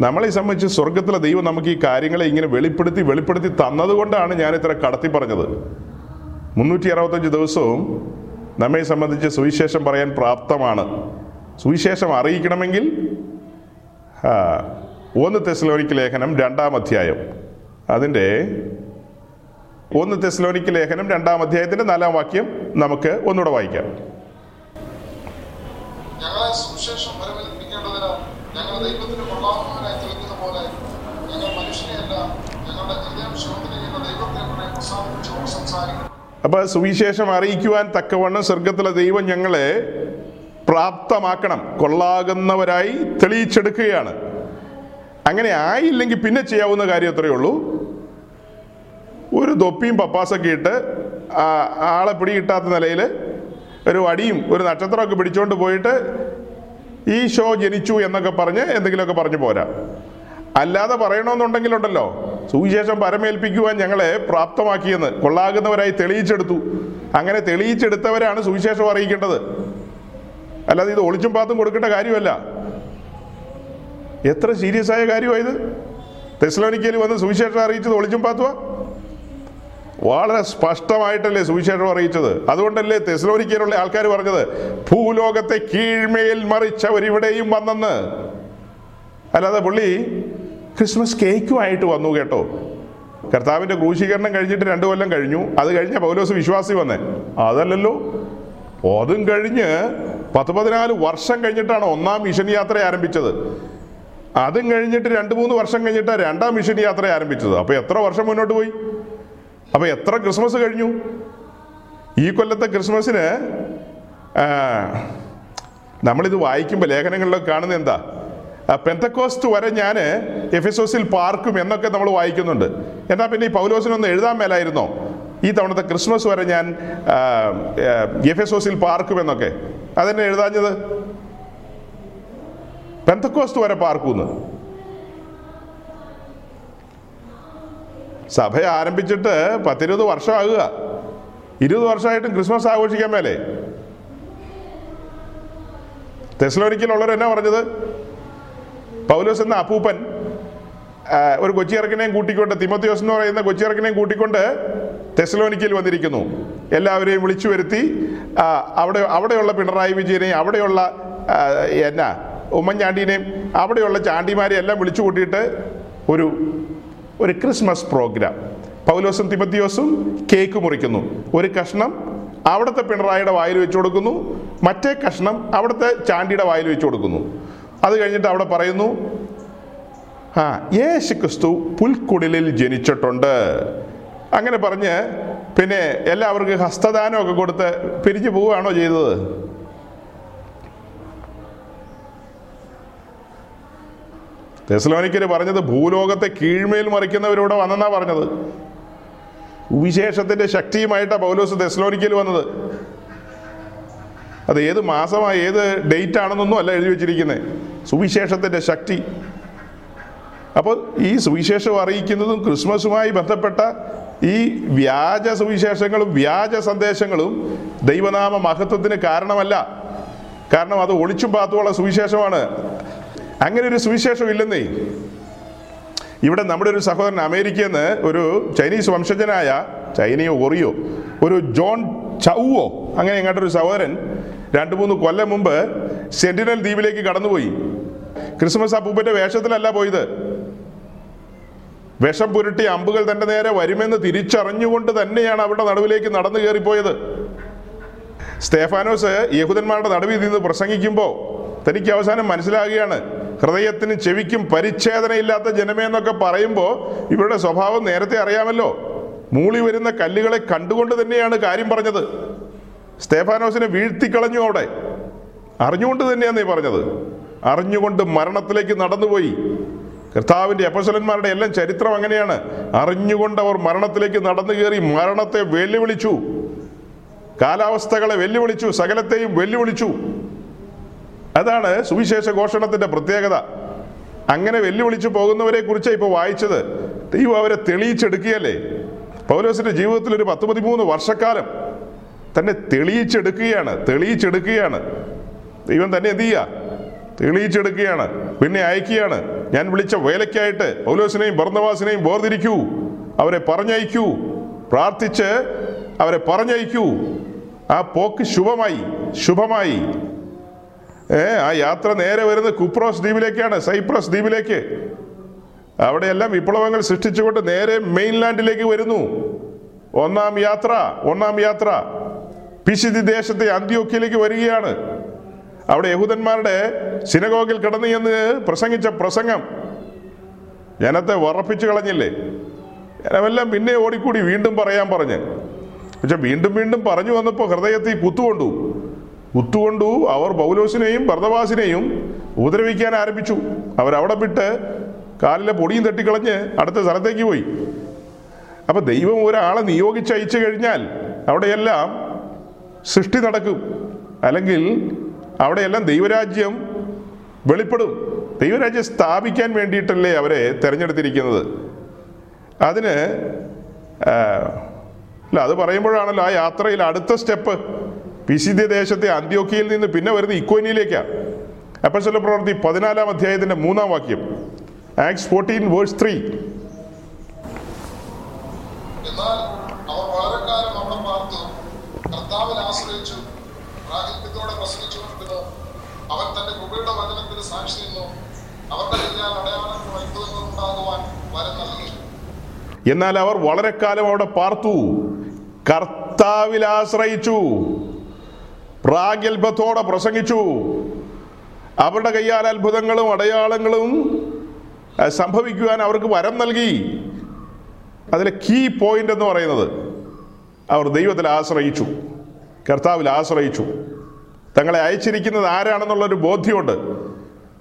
നമ്മളെ സംബന്ധിച്ച് സ്വർഗത്തിലെ ദൈവം നമുക്ക് ഈ കാര്യങ്ങളെ ഇങ്ങനെ വെളിപ്പെടുത്തി വെളിപ്പെടുത്തി തന്നതുകൊണ്ടാണ് ഞാൻ ഇത്ര കടത്തി പറഞ്ഞത്. മുന്നൂറ്റി അറുപത്തഞ്ച് ദിവസവും നമ്മെ സംബന്ധിച്ച് സുവിശേഷം പറയാൻ പ്രാപ്തമാണ്. സുവിശേഷം അറിയിക്കണമെങ്കിൽ ഒന്ന് തെസ്ലോനിക്ക് ലേഖനം രണ്ടാം അധ്യായം. അതിന്റെ ഒന്ന് തെസ്ലോനിക്ക് ലേഖനം രണ്ടാം അധ്യായത്തിന്റെ നാലാം വാക്യം നമുക്ക് ഒന്നുകൂടെ വായിക്കാം. അപ്പൊ സുവിശേഷം അറിയിക്കുവാൻ തക്കവണ്ണം സ്വർഗത്തിലെ ദൈവം ഞങ്ങളെ പ്രാപ്തമാക്കണം. കൊള്ളാകുന്നവരായി തെളിയിച്ചെടുക്കുകയാണ്. അങ്ങനെ ആയില്ലെങ്കിൽ പിന്നെ ചെയ്യാവുന്ന കാര്യം അത്രയേ ഉള്ളൂ. ഒരു തൊപ്പിയും പപ്പാസൊക്കെ ഇട്ട് ആളെ പിടി കിട്ടാത്ത നിലയിൽ ഒരു വടിയും ഒരു നക്ഷത്രമൊക്കെ പിടിച്ചുകൊണ്ട് പോയിട്ട് ഈ ഷോ ജനിച്ചു എന്നൊക്കെ പറഞ്ഞ് എന്തെങ്കിലുമൊക്കെ പറഞ്ഞു പോരാ. അല്ലാതെ പറയണമെന്നുണ്ടെങ്കിലുണ്ടല്ലോ. സുവിശേഷം പരമേൽപ്പിക്കുവാൻ ഞങ്ങളെ പ്രാപ്തമാക്കിയെന്ന് കൊള്ളാകുന്നവരായി തെളിയിച്ചെടുത്തു. അങ്ങനെ തെളിയിച്ചെടുത്തവരാണ് സുവിശേഷം അറിയിക്കേണ്ടത്. അല്ലാതെ ഇത് ഒളിച്ചും പാത്തും കൊടുക്കേണ്ട കാര്യമല്ല. എത്ര സീരിയസ് ആയ കാര്യമായത് തെസ്ലോണിക്കയിൽ വന്ന് സുവിശേഷം അറിയിച്ചത് ഒളിച്ചും പാത്തുവാ? വളരെ സ്പഷ്ടമായിട്ടല്ലേ സുവിശേഷം അറിയിച്ചത്. അതുകൊണ്ടല്ലേ തെസ്ലോണിക്കയിലുള്ള ആൾക്കാർ പറഞ്ഞത് ഭൂലോകത്തെ കീഴ്മേൽ മറിച്ചവരിവിടെയും വന്നെന്ന്. അല്ലാതെ പുള്ളി ക്രിസ്മസ് കേക്കുമായിട്ട് വന്നു കേട്ടോ. കർത്താവിന്റെ ക്രൂശീകരണം കഴിഞ്ഞിട്ട് രണ്ടു കൊല്ലം കഴിഞ്ഞു. അത് കഴിഞ്ഞ പൗലോസ് വിശ്വാസി വന്നേ. അതല്ലല്ലോ. അതും കഴിഞ്ഞ് പത്ത് പതിനാല് വർഷം കഴിഞ്ഞിട്ടാണ് ഒന്നാം മിഷൻ യാത്ര ആരംഭിച്ചത്. അതും കഴിഞ്ഞിട്ട് രണ്ട് മൂന്ന് വർഷം കഴിഞ്ഞിട്ട് രണ്ടാം മിഷൻ യാത്ര ആരംഭിച്ചത്. അപ്പോൾ എത്ര വർഷം മുന്നോട്ട് പോയി? അപ്പോൾ എത്ര ക്രിസ്മസ് കഴിഞ്ഞു? ഈ കൊല്ലത്തെ ക്രിസ്മസിന് നമ്മളിത് വായിക്കുമ്പോൾ ലേഖനങ്ങളിലൊക്കെ കാണുന്നത് എന്താ? പെന്തക്കോസ്റ്റ് വരെ ഞാൻ എഫെസോസിൽ പാർക്കും എന്നൊക്കെ നമ്മൾ വായിക്കുന്നുണ്ട്. എന്നാൽ പിന്നെ ഈ പൗലോസിനൊന്ന് എഴുതാൻ മേലായിരുന്നോ? ഈ തവണത്തെ ക്രിസ്മസ് വരെ ഞാൻ എഫെസോസിൽ പാർക്കും എന്നൊക്കെ. അതെന്നെ എഴുതാഞ്ഞത്? പെന്തക്കോസ്റ്റ് വരെ പാർക്കുന്നു. സഭ ആരംഭിച്ചിട്ട് പത്തിരുപത് വർഷമാകുക. ഇരുപത് വർഷമായിട്ടും ക്രിസ്മസ് ആഘോഷിക്കാൻ മേലെ. തെസ്ലോനിക്കലുള്ളവർ എന്നാ പറഞ്ഞത്? പൗലോസ് എന്ന അപ്പൂപ്പൻ ഒരു ഒരു കൊച്ചിയിറക്കിനെയും കൂട്ടിക്കൊണ്ട് തിമത്തിയോസ് എന്ന് പറയുന്ന കൊച്ചിയിറക്കിനെയും കൂട്ടിക്കൊണ്ട് തെസ്ലോനിക്കയിൽ വന്നിരിക്കുന്നു. എല്ലാവരെയും വിളിച്ചു വരുത്തി അവിടെ അവിടെയുള്ള പിണറായി വിജയനെയും അവിടെയുള്ള എന്നാ ഉമ്മൻചാണ്ടീനെയും അവിടെയുള്ള ചാണ്ടിമാരെ എല്ലാം വിളിച്ചു കൂട്ടിയിട്ട് ഒരു ഒരു ക്രിസ്മസ് പ്രോഗ്രാം. പൗലോസും തിമത്തിയോസും കേക്ക് മുറിക്കുന്നു. ഒരു കഷ്ണം അവിടുത്തെ പിണറായിയുടെ വായിൽ വെച്ചു കൊടുക്കുന്നു. മറ്റേ കഷ്ണം അവിടുത്തെ ചാണ്ടിയുടെ വായിൽ വെച്ചു കൊടുക്കുന്നു. അത് കഴിഞ്ഞിട്ട് അവിടെ പറയുന്നു ആ യേശു ക്രിസ്തു പുൽക്കുടിലിൽ ജനിച്ചിട്ടുണ്ട്. അങ്ങനെ പറഞ്ഞ് പിന്നെ എല്ലാവർക്കും ഹസ്തദാനമൊക്കെ കൊടുത്ത് പിരിഞ്ഞു പോവുകയാണോ ചെയ്തത്? തെസ്ലോനിക്കര് പറഞ്ഞത് ഭൂലോകത്തെ കീഴ്മേൽ മറിക്കുന്നവരിവിടെ വന്നെന്നാ പറഞ്ഞത്. വിശേഷത്തിന്റെ ശക്തിയുമായിട്ടാണ് പൗലോസ് തെസ്ലോനിക്കൽ വന്നത്. അത് ഏത് മാസമാണ് ഏത് ഡേറ്റ് ആണെന്നൊന്നും അല്ല എഴുതി വെച്ചിരിക്കുന്നത് സുവിശേഷത്തിന്റെ ശക്തി. അപ്പോൾ ഈ സുവിശേഷം അറിയിക്കുന്നതും ക്രിസ്മസുമായി ബന്ധപ്പെട്ട ഈ വ്യാജ സുവിശേഷങ്ങളും വ്യാജ സന്ദേശങ്ങളും ദൈവനാമ മഹത്വത്തിന് കാരണമല്ല. കാരണം അത് ഒളിച്ചും പാത്തുമുള്ള സുവിശേഷമാണ്. അങ്ങനെ ഒരു സുവിശേഷം ഇല്ലെന്നേ. ഇവിടെ നമ്മുടെ ഒരു സഹോദരൻ അമേരിക്കയിൽ നിന്ന് ഒരു ചൈനീസ് വംശജനായ ചൈനയോ ഒറിയോ ഒരു ജോൺ ചൗവോ അങ്ങനെ ഇങ്ങോട്ടൊരു സഹോദരൻ രണ്ട് മൂന്ന് കൊല്ലം മുമ്പ് സെന്റിനൽ ദ്വീപിലേക്ക് കടന്നുപോയി. ക്രിസ്മസ് അപ്പൂപ്പന്റെ വേഷത്തിലല്ല പോയത്. വിഷം പുരട്ടി അമ്പുകൾ തന്റെ നേരെ വരുമെന്ന് തിരിച്ചറിഞ്ഞുകൊണ്ട് തന്നെയാണ് അവരുടെ നടുവിലേക്ക് നടന്നു കയറിപ്പോയത്. സ്തേഫാനോസ് യഹൂദന്മാരുടെ നടുവിൽ നിന്ന് പ്രസംഗിക്കുമ്പോൾ തനിക്ക് അവസാനം മനസ്സിലാകുകയാണ്. ഹൃദയത്തിനും ചെവിക്കും പരിച്ഛേദനയില്ലാത്ത ജനമേ എന്നൊക്കെ പറയുമ്പോൾ ഇവരുടെ സ്വഭാവം നേരത്തെ അറിയാമല്ലോ. മൂളി വരുന്ന കല്ലുകളെ കണ്ടുകൊണ്ട് തന്നെയാണ് കാര്യം പറഞ്ഞത്. സ്തേഫാനോസിനെ വീഴ്ത്തിക്കളഞ്ഞു അവിടെ. അറിഞ്ഞുകൊണ്ട് തന്നെയാണ് നീ പറഞ്ഞത്. അറിഞ്ഞുകൊണ്ട് മരണത്തിലേക്ക് നടന്നുപോയി. കർത്താവിന്റെ അപ്പസലന്മാരുടെ എല്ലാം ചരിത്രം അങ്ങനെയാണ്. അറിഞ്ഞുകൊണ്ട് അവർ മരണത്തിലേക്ക് നടന്നു കയറി മരണത്തെ വെല്ലുവിളിച്ചു. കാലാവസ്ഥകളെ വെല്ലുവിളിച്ചു. സകലത്തെയും വെല്ലുവിളിച്ചു. അതാണ് സുവിശേഷ ഘോഷണത്തിന്റെ പ്രത്യേകത. അങ്ങനെ വെല്ലുവിളിച്ചു പോകുന്നവരെ കുറിച്ച് ഇപ്പോൾ വായിച്ചത്. ദൈവം അവരെ തെളിയിച്ചെടുക്കുകയല്ലേ? പൗലോസിന്റെ ജീവിതത്തിൽ ഒരു പത്ത് പതിമൂന്ന് വർഷക്കാലം തന്നെ തെളിയിച്ചെടുക്കുകയാണ് തെളിയിച്ചെടുക്കുകയാണ്. ദൈവം തന്നെ എന്ത് ചെയ്യുക തെളിയിച്ചെടുക്കുകയാണ് പിന്നെ അയക്കുകയാണ്. ഞാൻ വിളിച്ച വേലയ്ക്കായിട്ട് പൗലോസിനെയും ഭർണവാസിനെയും വേർതിരിക്കൂ അവരെ പറഞ്ഞയക്കൂ പ്രാർത്ഥിച്ച് അവരെ പറഞ്ഞയക്കൂ. ആ പോക്ക് ശുഭമായി ശുഭമായി. ഏ ആ യാത്ര നേരെ വരുന്നത് കുപ്രോസ് ദ്വീപിലേക്കാണ് സൈപ്രസ് ദ്വീപിലേക്ക്. അവിടെയെല്ലാം വിപ്ലവങ്ങൾ സൃഷ്ടിച്ചുകൊണ്ട് നേരെ മെയിൻലാൻഡിലേക്ക് വരുന്നു. ഒന്നാം യാത്ര ഒന്നാം യാത്ര. പിശിതി ദേശത്തെ അന്ത്യോക്കിയിലേക്ക് വരികയാണ്. അവിടെ യഹൂദന്മാരുടെ സിനഗോഗിൽ കിടന്നു എന്ന് പ്രസംഗിച്ച പ്രസംഗം. ജനത്തെ വറപ്പിച്ചു കളഞ്ഞില്ലേ? ജനമെല്ലാം പിന്നെ ഓടിക്കൂടി വീണ്ടും പറയാൻ പറഞ്ഞ്. പക്ഷെ വീണ്ടും വീണ്ടും പറഞ്ഞു വന്നപ്പോൾ ഹൃദയത്തിൽ കുത്തുകൊണ്ടു കുത്തുകൊണ്ടു അവർ പൗലോസിനെയും ഭർദവാസിനെയും ഉപദ്രവിക്കാൻ ആരംഭിച്ചു. അവരവിടെ വിട്ട് കാലിലെ പൊടിയും തട്ടിക്കളഞ്ഞ് അടുത്ത സ്ഥലത്തേക്ക് പോയി. അപ്പൊ ദൈവം ഒരാളെ നിയോഗിച്ച് അയച്ചു കഴിഞ്ഞാൽ അവിടെയെല്ലാം സൃഷ്ടി നടക്കും. അല്ലെങ്കിൽ അവിടെയെല്ലാം ദൈവരാജ്യം വെളിപ്പെടും. ദൈവരാജ്യം സ്ഥാപിക്കാൻ വേണ്ടിയിട്ടല്ലേ അവരെ തിരഞ്ഞെടുത്തിരിക്കുന്നത്. അതിന് അല്ല അത് പറയുമ്പോഴാണല്ലോ ആ യാത്രയിൽ അടുത്ത സ്റ്റെപ്പ്. പിസിദ്യ ദേശത്തെ അന്ത്യോക്കിയിൽ നിന്ന് പിന്നെ വരുന്ന ഇക്കോനിയിലേക്കാണ് അപ്പസ്വല പ്രവൃത്തി പതിനാലാം അധ്യായത്തിന്റെ മൂന്നാം വാക്യം. Acts fourteen verse three. എന്നാൽ അവർ വളരെ കാലം അവിടെ പാർത്തു. കർത്താവിൽ ആശ്രയിച്ചു. പ്രാഗൽഭ്യത്തോടെ പ്രസംഗിച്ചുകൊണ്ടിരുന്നു. അവൻ തന്റെ കൃപയുടെ വചനത്തിന് സാക്ഷി നിന്നു. അവരുടെ കയ്യാൽ അടയാളങ്ങളും അത്ഭുതങ്ങളും ഉണ്ടാകുവാൻ വരം നൽകി. എന്നാൽ അവർ വളരെ കാലം അവിടെ പാർത്തു. കർത്താവിൽ ആശ്രയിച്ചു. പ്രാഗൽഭത്തോടെ പ്രസംഗിച്ചു. അവരുടെ കയ്യാൽ അത്ഭുതങ്ങളും അടയാളങ്ങളും സംഭവിക്കുവാൻ അവർക്ക് വരം നൽകി. അതിലെ കീ പോയിന്റ് എന്ന് പറയുന്നത് അവർ ദൈവത്തിൽ ആശ്രയിച്ചു. കർത്താവിൽ ആശ്രയിച്ചു. തങ്ങളെ അയച്ചിരിക്കുന്നത് ആരാണെന്നുള്ളൊരു ബോധ്യമുണ്ട്.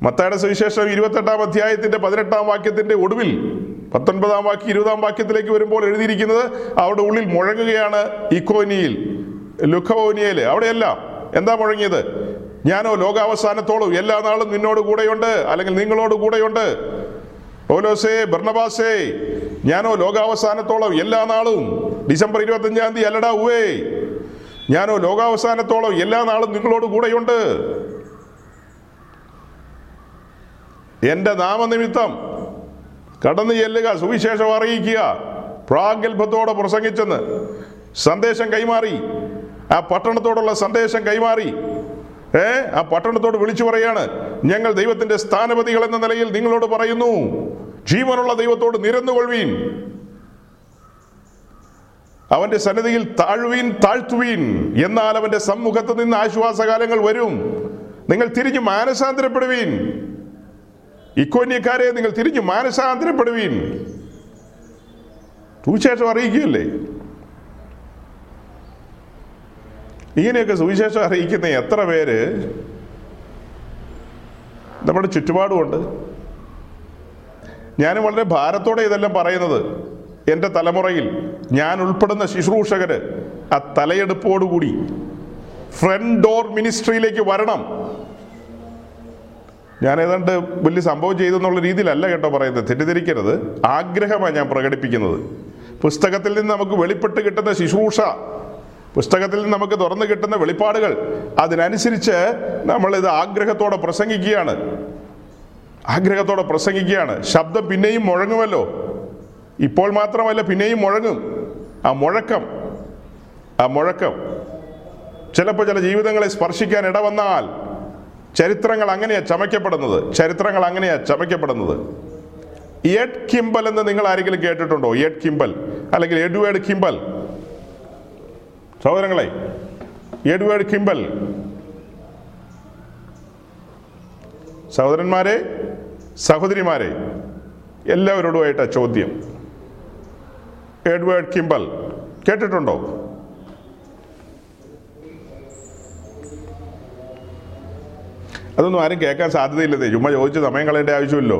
മത്തയുടെ സുവിശേഷം ഇരുപത്തെട്ടാം അധ്യായത്തിന്റെ പതിനെട്ടാം വാക്യത്തിന്റെ ഒടുവിൽ പത്തൊൻപതാം വാക്യം ഇരുപതാം വാക്യത്തിലേക്ക് വരുമ്പോൾ എഴുതിയിരിക്കുന്നത് അവരുടെ ഉള്ളിൽ മുഴങ്ങുകയാണ് ഇക്കോനിയിൽ ലുഖോനിയയിൽ അവിടെയെല്ലാം. എന്താ മുഴങ്ങിയത്? ഞാനോ ലോകാവസാനത്തോളം. എല്ലാ നാളും നിന്നോട് കൂടെയുണ്ട്. അല്ലെങ്കിൽ നിങ്ങളോട് കൂടെയുണ്ട്. ഓലോസേ ബർണബാസേ ഞാനോ ലോകാവസാനത്തോളം എല്ലാ നാളും ഡിസംബർ ഇരുപത്തഞ്ചാം തീയതി അല്ലടാ ഉവേ ഞാനോ ലോകാവസാനത്തോളം എല്ലാ നാളും നിങ്ങളോട് കൂടെയുണ്ട്. എന്റെ നാമനിമിത്തം കടന്നു ചെല്ലുക സുവിശേഷം അറിയിക്കുക പ്രാഗൽഭത്തോടെ പ്രസംഗിച്ചെന്ന് സന്ദേശം കൈമാറി. ആ പട്ടണത്തോടുള്ള സന്ദേശം കൈമാറി. ഏ ആ പട്ടണത്തോട് വിളിച്ചു പറയാണ് ഞങ്ങൾ ദൈവത്തിന്റെ സ്ഥാനപതികൾ എന്ന നിലയിൽ നിങ്ങളോട് പറയുന്നു. ജീവനുള്ള ദൈവത്തോട് നിരന്നുകൊള്ളുവീൻ. അവന്റെ സന്നിധിയിൽ താഴ്വീൻ താഴ്ത്തുവീൻ. എന്നാൽ അവന്റെ സമ്മുഖത്ത് നിന്ന് ആശ്വാസകാലങ്ങൾ വരും. നിങ്ങൾ തിരിഞ്ഞു മാനസാന്തരപ്പെടുവീൻ. ഇക്കോന്യക്കാരെ നിങ്ങൾ തിരിഞ്ഞു മാനസാന്തരപ്പെടുവീൻ. സുവിശേഷം അറിയിക്കുകയല്ലേ? ഇങ്ങനെയൊക്കെ സുവിശേഷം അറിയിക്കുന്ന എത്ര പേര് നമ്മുടെ ചുറ്റുപാടുമുണ്ട്. ഞാൻ വളരെ ഭാരത്തോടെ ഇതെല്ലാം പറയുന്നത് എന്റെ തലമുറയിൽ. ഞാൻ ഉൾപ്പെടുന്ന ശുശ്രൂഷകർ ആ തലയെടുപ്പോടുകൂടി ഫ്രണ്ട് ഡോർ മിനിസ്ട്രിയിലേക്ക് വരണം. ഞാൻ ഏതാണ്ട് വലിയ സംഭവം ചെയ്തെന്നുള്ള രീതിയിലല്ല കേട്ടോ പറയുന്നത്. തെറ്റിദ്ധരിക്കരുത്. ആഗ്രഹമാണ് ഞാൻ പ്രകടിപ്പിക്കുന്നത്. പുസ്തകത്തിൽ നിന്ന് നമുക്ക് വെളിപ്പെട്ട് കിട്ടുന്ന ശുശ്രൂഷ പുസ്തകത്തിൽ നമുക്ക് തുറന്നു കിട്ടുന്ന വെളിപ്പാടുകൾ അതിനനുസരിച്ച് നമ്മൾ ഇത് ആഗ്രഹത്തോടെ പ്രസംഗിക്കുകയാണ്. ആഗ്രഹത്തോടെ പ്രസംഗിക്കുകയാണ്. ശബ്ദം പിന്നെയും മുഴങ്ങുമല്ലോ. ഇപ്പോൾ മാത്രമല്ല പിന്നെയും മുഴങ്ങും. ആ മുഴക്കം ആ മുഴക്കം. ചിലപ്പോൾ ചില ജീവിതങ്ങളെ സ്പർശിക്കാൻ ഇടവന്നാൽ ചരിത്രങ്ങൾ അങ്ങനെയാ ചമയ്ക്കപ്പെടുന്നത്. ചരിത്രങ്ങൾ അങ്ങനെയാ ചമയ്ക്കപ്പെടുന്നത്. എഡ് കിംബൽ എന്ന് നിങ്ങൾ ആരെങ്കിലും കേട്ടിട്ടുണ്ടോ? Ed Kimball. അല്ലെങ്കിൽ എഡ്വേർഡ് കിംബൽ. സഹോദരങ്ങളെ എഡ്വേർഡ് കിംബൽ. സഹോദരന്മാരെ സഹോദരിമാരെ എല്ലാവരോടുമായിട്ട ചോദ്യം. എഡ്വേർഡ് കിംബൽ കേട്ടിട്ടുണ്ടോ? അതൊന്നും ആരും കേൾക്കാൻ സാധ്യതയില്ലതേ. ചുമ്മാ ചോദിച്ച് സമയം കളയേണ്ട ആവശ്യമില്ലോ.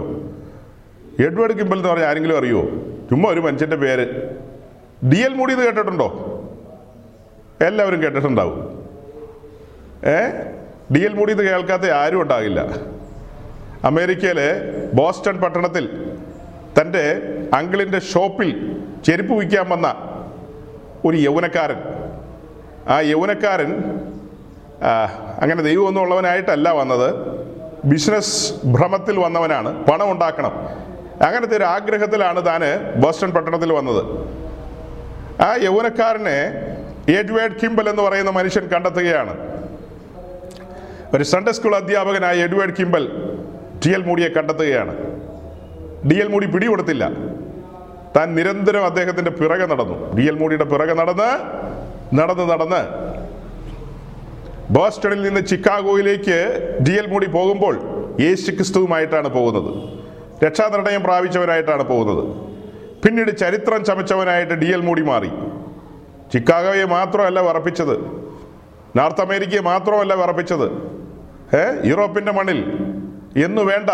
എഡ്വേർഡ് കിംബൽ എന്ന് പറഞ്ഞാൽ ആരെങ്കിലും അറിയുമോ ചുമ്മാ ഒരു മനുഷ്യന്റെ പേര്. ഡി എൽ മൂടി കേട്ടിട്ടുണ്ടോ? എല്ലാവരും കേട്ടിട്ടുണ്ടാവും. ഏ? ഡി എൽ മൂടി എന്ന് കേൾക്കാത്ത ആരും ഉണ്ടാകില്ല. അമേരിക്കയിലെ ബോസ്റ്റൺ പട്ടണത്തിൽ തന്റെ അങ്കിളിന്റെ ഷോപ്പിൽ ചെരുപ്പ് വിൽക്കാൻ വന്ന ഒരു യൗവനക്കാരൻ. ആ യൗവനക്കാരൻ അങ്ങനെ ദൈവമൊന്നുമുള്ളവനായിട്ടല്ല വന്നത്. ബിസിനസ് ഭ്രമത്തിൽ വന്നവനാണ് പണം ഉണ്ടാക്കണം. അങ്ങനത്തെ ഒരു ആഗ്രഹത്തിലാണ് താന് ബോസ്റ്റൺ പട്ടണത്തിൽ വന്നത്. ആ യൗവനക്കാരനെ എഡ്വേർഡ് കിംബൽ എന്ന് പറയുന്ന മനുഷ്യൻ കണ്ടെത്തുകയാണ്. ഒരു സൺഡേ സ്കൂൾ അധ്യാപകനായ എഡ്വേർഡ് കിംബൽ ടി എൽ മൂടിയെ കണ്ടെത്തുകയാണ്. ഡി എൽ മൂടി പിടികൊടുത്തില്ല. താൻ നിരന്തരം അദ്ദേഹത്തിന്റെ പിറകെ നടന്നു. ഡി എൽ മൂടിയുടെ പിറകെ നടന്ന് നടന്ന് നടന്ന്. ബോസ്റ്റണിൽ നിന്ന് ചിക്കാഗോയിലേക്ക് ഡി എൽ മൂടി പോകുമ്പോൾ യേശു ക്രിസ്തുവുമായിട്ടാണ് പോകുന്നത് രക്ഷാനിർണയം പ്രാപിച്ചവനായിട്ടാണ് പോകുന്നത്. പിന്നീട് ചരിത്രം ചമച്ചവനായിട്ട് ഡി എൽ മൂടി മാറി. ചിക്കാഗോയെ മാത്രമല്ല വിറപ്പിച്ചത്. നോർത്ത് അമേരിക്കയെ മാത്രമല്ല വിറപ്പിച്ചത്. ഏ യൂറോപ്പിന്റെ മണ്ണിൽ. എന്നു വേണ്ട.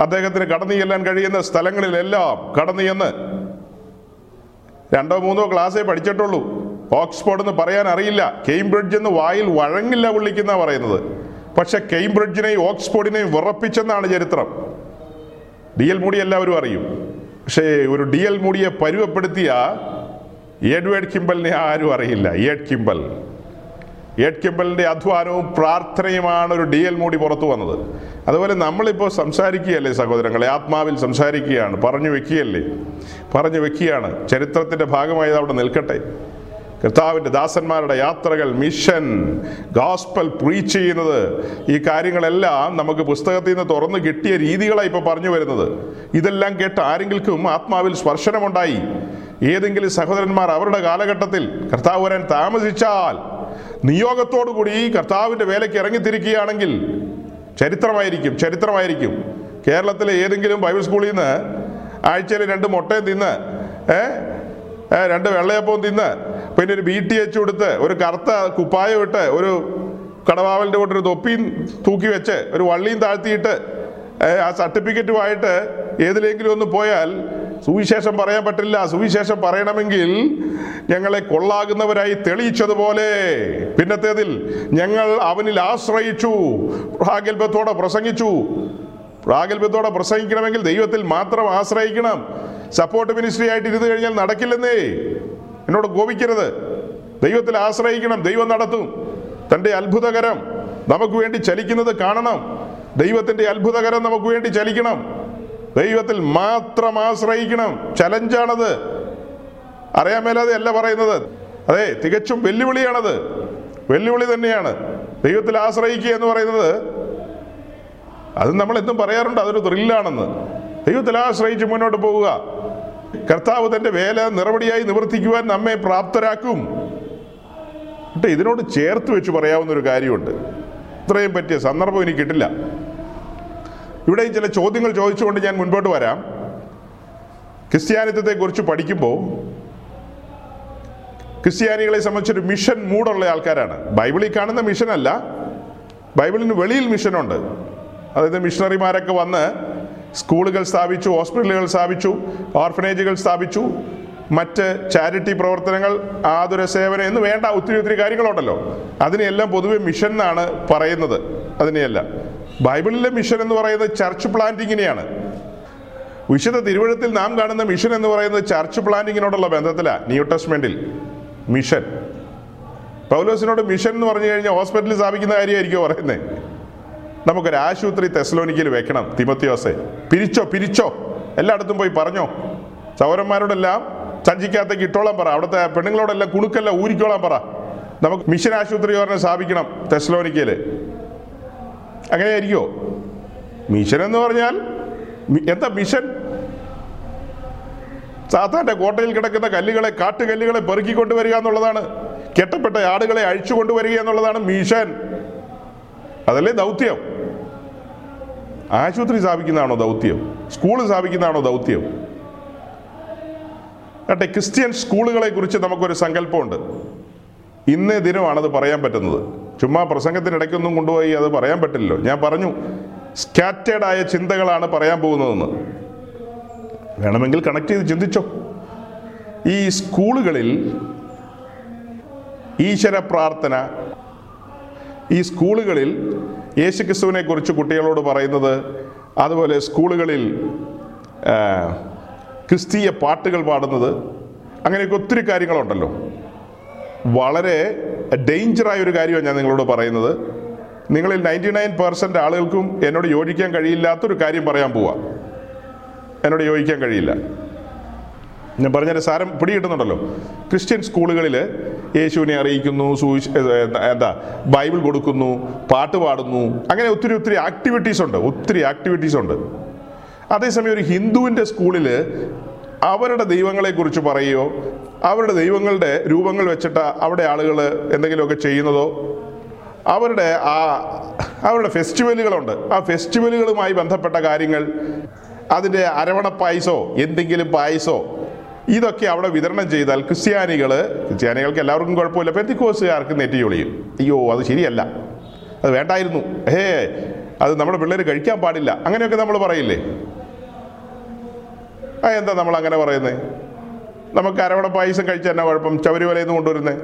അദ്ദേഹത്തിന് കടന്നു ചെല്ലാൻ കഴിയുന്ന സ്ഥലങ്ങളിലെല്ലാം കടന്നു ചെന്ന് രണ്ടോ മൂന്നോ ക്ലാസ്സേ പഠിച്ചിട്ടുള്ളൂ. ഓക്സ്ഫോർഡ് എന്ന് പറയാൻ അറിയില്ല. കേംബ്രിഡ്ജ് എന്ന് വായിൽ വഴങ്ങില്ല വിളിക്കുന്ന പറയുന്നത്. പക്ഷെ കേംബ്രിഡ്ജിനെയും ഓക്സ്ഫോർഡിനെയും വിറപ്പിച്ചെന്നാണ് ചരിത്രം. ഡി എൽ മൂടി എല്ലാവരും അറിയും. പക്ഷേ ഒരു ഡി എൽ മൂടിയെ പരുവപ്പെടുത്തിയ എഡ്വേർഡ് കിംബലിനെ ആരും അറിയില്ല. Ed Kimball. എഡ് കിംബലിന്റെ അധ്വാനവും പ്രാർത്ഥനയുമാണ് ഒരു ഡി എൽ മൂടി പുറത്തു വന്നത്. അതുപോലെ നമ്മളിപ്പോൾ സംസാരിക്കുകയല്ലേ സഹോദരങ്ങളെ? ആത്മാവിൽ സംസാരിക്കുകയാണ്. പറഞ്ഞു വെക്കുകയല്ലേ? പറഞ്ഞു വെക്കുകയാണ്. ചരിത്രത്തിന്റെ ഭാഗമായി അവിടെ നിൽക്കട്ടെ. കർത്താവിന്റെ ദാസന്മാരുടെ യാത്രകൾ മിഷൻ ഗോസ്പൽ പ്രീച്ച് ചെയ്യുന്നത് ഈ കാര്യങ്ങളെല്ലാം നമുക്ക് പുസ്തകത്തിൽ നിന്ന് തുറന്ന് കിട്ടിയ രീതികളായി ഇപ്പോൾ പറഞ്ഞു വരുന്നത്. ഇതെല്ലാം കേട്ട് ആരെങ്കിലും ആത്മാവിൽ സ്പർശനമുണ്ടായി? ഏതെങ്കിലും സഹോദരന്മാർ അവരുടെ കാലഘട്ടത്തിൽ കർത്താവ് വരാൻ താമസിച്ചാൽ നിയോഗത്തോടുകൂടി കർത്താവിന്റെ വേലയ്ക്ക് ഇറങ്ങിത്തിരിക്കുകയാണെങ്കിൽ ചരിത്രമായിരിക്കും ചരിത്രമായിരിക്കും. കേരളത്തിലെ ഏതെങ്കിലും ബൈബിൾ സ്കൂളിൽ നിന്ന് ആഴ്ചയിൽ രണ്ട് മുട്ടയും തിന്ന് രണ്ട് വെള്ളയപ്പവും തിന്ന് പിന്നെ ഒരു ബി ടി എച്ച് കൊടുത്ത് ഒരു കറുത്ത കുപ്പായം ഇട്ട് ഒരു കടവാവലിന്റെ കൂട്ട് ഒരു തൊപ്പിയും തൂക്കി വെച്ച് ഒരു വള്ളിയും താഴ്ത്തിയിട്ട് ആ സർട്ടിഫിക്കറ്റുമായിട്ട് ഏതിലെങ്കിലും ഒന്ന് പോയാൽ സുവിശേഷം പറയാൻ പറ്റില്ല. സുവിശേഷം പറയണമെങ്കിൽ ഞങ്ങളെ കൊള്ളാകുന്നവരായി തെളിയിച്ചതുപോലെ. പിന്നത്തേതിൽ ഞങ്ങൾ അവനിൽ ആശ്രയിച്ചു പ്രാഗൽഭ്യത്തോടെ പ്രസംഗിച്ചു. പ്രാഗൽഭ്യത്തോടെ പ്രസംഗിക്കണമെങ്കിൽ ദൈവത്തിൽ മാത്രം ആശ്രയിക്കണം. സപ്പോർട്ട് മിനിസ്ട്രി ആയിട്ട് ഇരുന്ന് കഴിഞ്ഞാൽ നടക്കില്ലെന്നേ. എന്നോട് കോപിക്കരുത്. ദൈവത്തിൽ ആശ്രയിക്കണം ദൈവം നടത്തും. തന്റെ അത്ഭുതകരം നമുക്ക് വേണ്ടി ചലിക്കുന്നത് കാണണം. ദൈവത്തിന്റെ അത്ഭുതകരം നമുക്ക് വേണ്ടി ചലിക്കണം. ദൈവത്തിൽ മാത്രം ആശ്രയിക്കണം. ചലഞ്ചാണത്. അറിയാൻ മേലാതെ അല്ല പറയുന്നത്. അതെ തികച്ചും വെല്ലുവിളിയാണത്. വെല്ലുവിളി തന്നെയാണ്. ദൈവത്തിൽ ആശ്രയിക്കുക എന്ന് പറയുന്നത് അത് നമ്മൾ എന്നും പറയാറുണ്ട് അതൊരു ത്രില്ലാണെന്ന്. ദൈവത്തിൽ ആശ്രയിച്ച് മുന്നോട്ട് പോവുക. കർത്താവ് തന്റെ വേല നിറവടിയായി നിവർത്തിക്കുവാൻ നമ്മെ പ്രാപ്തരാക്കും. ഇതിനോട് ചേർത്ത് വെച്ച് പറയാവുന്ന ഒരു കാര്യമുണ്ട്. ഇത്രയും പറ്റിയ സന്ദർഭം എനിക്ക് കിട്ടില്ല. ഇവിടെ ചില ചോദ്യങ്ങൾ ചോദിച്ചുകൊണ്ട് ഞാൻ മുൻപോട്ട് വരാം. ക്രിസ്ത്യാനിത്വത്തെക്കുറിച്ച് പഠിക്കുമ്പോൾ ക്രിസ്ത്യാനികളെ സംബന്ധിച്ചൊരു മിഷൻ മൂടുള്ള ആൾക്കാരാണ്. ബൈബിളിൽ കാണുന്ന മിഷൻ അല്ല. ബൈബിളിന് വെളിയിൽ മിഷനുണ്ട് അതായത് മിഷണറിമാരൊക്കെ വന്ന് സ്കൂളുകൾ സ്ഥാപിച്ചു ഹോസ്പിറ്റലുകൾ സ്ഥാപിച്ചു ഓർഫനേജുകൾ സ്ഥാപിച്ചു മറ്റ് ചാരിറ്റി പ്രവർത്തനങ്ങൾ ആതുര സേവനം എന്ന് വേണ്ട ഒത്തിരി ഒത്തിരി കാര്യങ്ങളുണ്ടല്ലോ. അതിനെയെല്ലാം പൊതുവെ മിഷൻ എന്നാണ് പറയുന്നത്. അതിനെയല്ല. ബൈബിളിലെ മിഷൻ എന്ന് പറയുന്നത് ചർച്ച് പ്ലാന്റിങ്ങിനെയാണ്. വിശുദ്ധ തിരുവഴുത്തിൽ നാം കാണുന്ന മിഷൻ എന്ന് പറയുന്നത് ചർച്ച് പ്ലാന്റിങ്ങിനോടുള്ള ബന്ധത്തിലാണ് ന്യൂ ടെസ്റ്റ്മെന്റിൽ. മിഷൻ. പൗലോസിനോട് മിഷൻ എന്ന് പറഞ്ഞു കഴിഞ്ഞാൽ ഹോസ്പിറ്റലിൽ സ്ഥാപിക്കുന്ന കാര്യമായിരിക്കും പറയുന്നത് നമുക്കൊരു ആശുപത്രി തെസ്ലോനിക്കയിൽ വെക്കണം തിമത്തിയോസെ പിരിച്ചോ പിരിച്ചോ. എല്ലായിടത്തും പോയി പറഞ്ഞോ. സൗരന്മാരോടെല്ലാം സഞ്ചിക്കകത്തേക്ക് ഇട്ടോളാൻ പറ. അവിടുത്തെ പെണ്ണുങ്ങളോടെല്ലാം കുണുക്കെല്ലാം ഊരിക്കോളാൻ പറ. നമുക്ക് മിഷൻ ആശുപത്രി പറഞ്ഞ് സ്ഥാപിക്കണം തെസ്ലോനിക്കയിൽ അങ്ങനെയായിരിക്കോ മിഷൻ എന്ന് പറഞ്ഞാൽ എന്താ മിഷൻ? സാത്താന്റെ കോട്ടയിൽ കിടക്കുന്ന കല്ലുകളെ കാട്ടുകല്ലുകളെ പെറുക്കിക്കൊണ്ടുവരിക എന്നുള്ളതാണ്. കെട്ടപ്പെട്ട ആടുകളെ അഴിച്ചു കൊണ്ടുവരിക എന്നുള്ളതാണ് മിഷൻ. അതല്ലേ ദൗത്യം? ആശുപത്രി സ്ഥാപിക്കുന്നതാണോ ദൗത്യം? സ്കൂൾ സ്ഥാപിക്കുന്നതാണോ ദൗത്യം? കേട്ടെ ക്രിസ്ത്യൻ സ്കൂളുകളെ കുറിച്ച് നമുക്കൊരു സങ്കല്പമുണ്ട്. ഇന്നേ ദിനമാണത് പറയാൻ പറ്റുന്നത്. ചുമ്മാ പ്രസംഗത്തിനിടയ്ക്കൊന്നും കൊണ്ടുപോയി അത് പറയാൻ പറ്റില്ലല്ലോ. ഞാൻ പറഞ്ഞു സ്കാറ്റേഡായ ചിന്തകളാണ് പറയാൻ പോകുന്നതെന്ന്. വേണമെങ്കിൽ കണക്ട് ചെയ്ത് ചിന്തിച്ചോ. ഈ സ്കൂളുകളിൽ ഈശ്വര പ്രാർത്ഥന ഈ സ്കൂളുകളിൽ യേശുക്രിസ്തുവിനെ കുറിച്ച് കുട്ടികളോട് പറയുന്നത് അതുപോലെ സ്കൂളുകളിൽ ക്രിസ്തീയ പാട്ടുകൾ പാടുന്നത് അങ്ങനെയൊക്കെ ഒത്തിരി കാര്യങ്ങളുണ്ടല്ലോ. വളരെ ഡേഞ്ചറായ ഒരു കാര്യമാണ് ഞാൻ നിങ്ങളോട് പറയുന്നത്. നിങ്ങളിൽ നയന്റി നയൻ പെർസെന്റ് ആളുകൾക്കും എന്നോട് യോജിക്കാൻ കഴിയില്ലാത്തൊരു കാര്യം പറയാൻ പോവാ. എന്നോട് യോജിക്കാൻ കഴിയില്ല. ഞാൻ പറഞ്ഞൊരു സാരം പിടികിട്ടുന്നുണ്ടല്ലോ. ക്രിസ്ത്യൻ സ്കൂളുകളിൽ യേശുവിനെ അറിയിക്കുന്നു സൂചി എന്താ ബൈബിൾ കൊടുക്കുന്നു പാട്ട് പാടുന്നു. അങ്ങനെ ഒത്തിരി ഒത്തിരി ആക്ടിവിറ്റീസ് ഉണ്ട്. ഒത്തിരി ആക്ടിവിറ്റീസ് ഉണ്ട്. അതേസമയം ഒരു ഹിന്ദുവിന്റെ സ്കൂളിൽ അവരുടെ ദൈവങ്ങളെക്കുറിച്ച് പറയുകയോ അവരുടെ ദൈവങ്ങളുടെ രൂപങ്ങൾ വെച്ചിട്ട് അവിടെ ആളുകൾ എന്തെങ്കിലുമൊക്കെ ചെയ്യുന്നതോ അവരുടെ ആ അവരുടെ ഫെസ്റ്റിവലുകളുണ്ട്. ആ ഫെസ്റ്റിവലുകളുമായി ബന്ധപ്പെട്ട കാര്യങ്ങൾ അതിന്റെ അരവണ പായസോ എന്തെങ്കിലും പായസോ ഇതൊക്കെ അവിടെ വിതരണം ചെയ്താൽ ക്രിസ്ത്യാനികൾ ക്രിസ്ത്യാനികൾക്ക് എല്ലാവർക്കും കുഴപ്പമില്ല. പെന്തിക്കോസുകാർക്ക് നെറ്റി ഒളിയും അയ്യോ അത് ശരിയല്ല. അത് വേണ്ടായിരുന്നു. ഹേ അത് നമ്മുടെ പിള്ളേർ കഴിക്കാൻ പാടില്ല. അങ്ങനെയൊക്കെ നമ്മൾ പറയില്ലേ? ആ എന്താ നമ്മൾ അങ്ങനെ പറയുന്നത്? നമുക്ക് അരവണ പായസം കഴിച്ച തന്നെ കുഴപ്പം? ശബരിമലയിൽ നിന്ന് കൊണ്ടുവരുന്നത്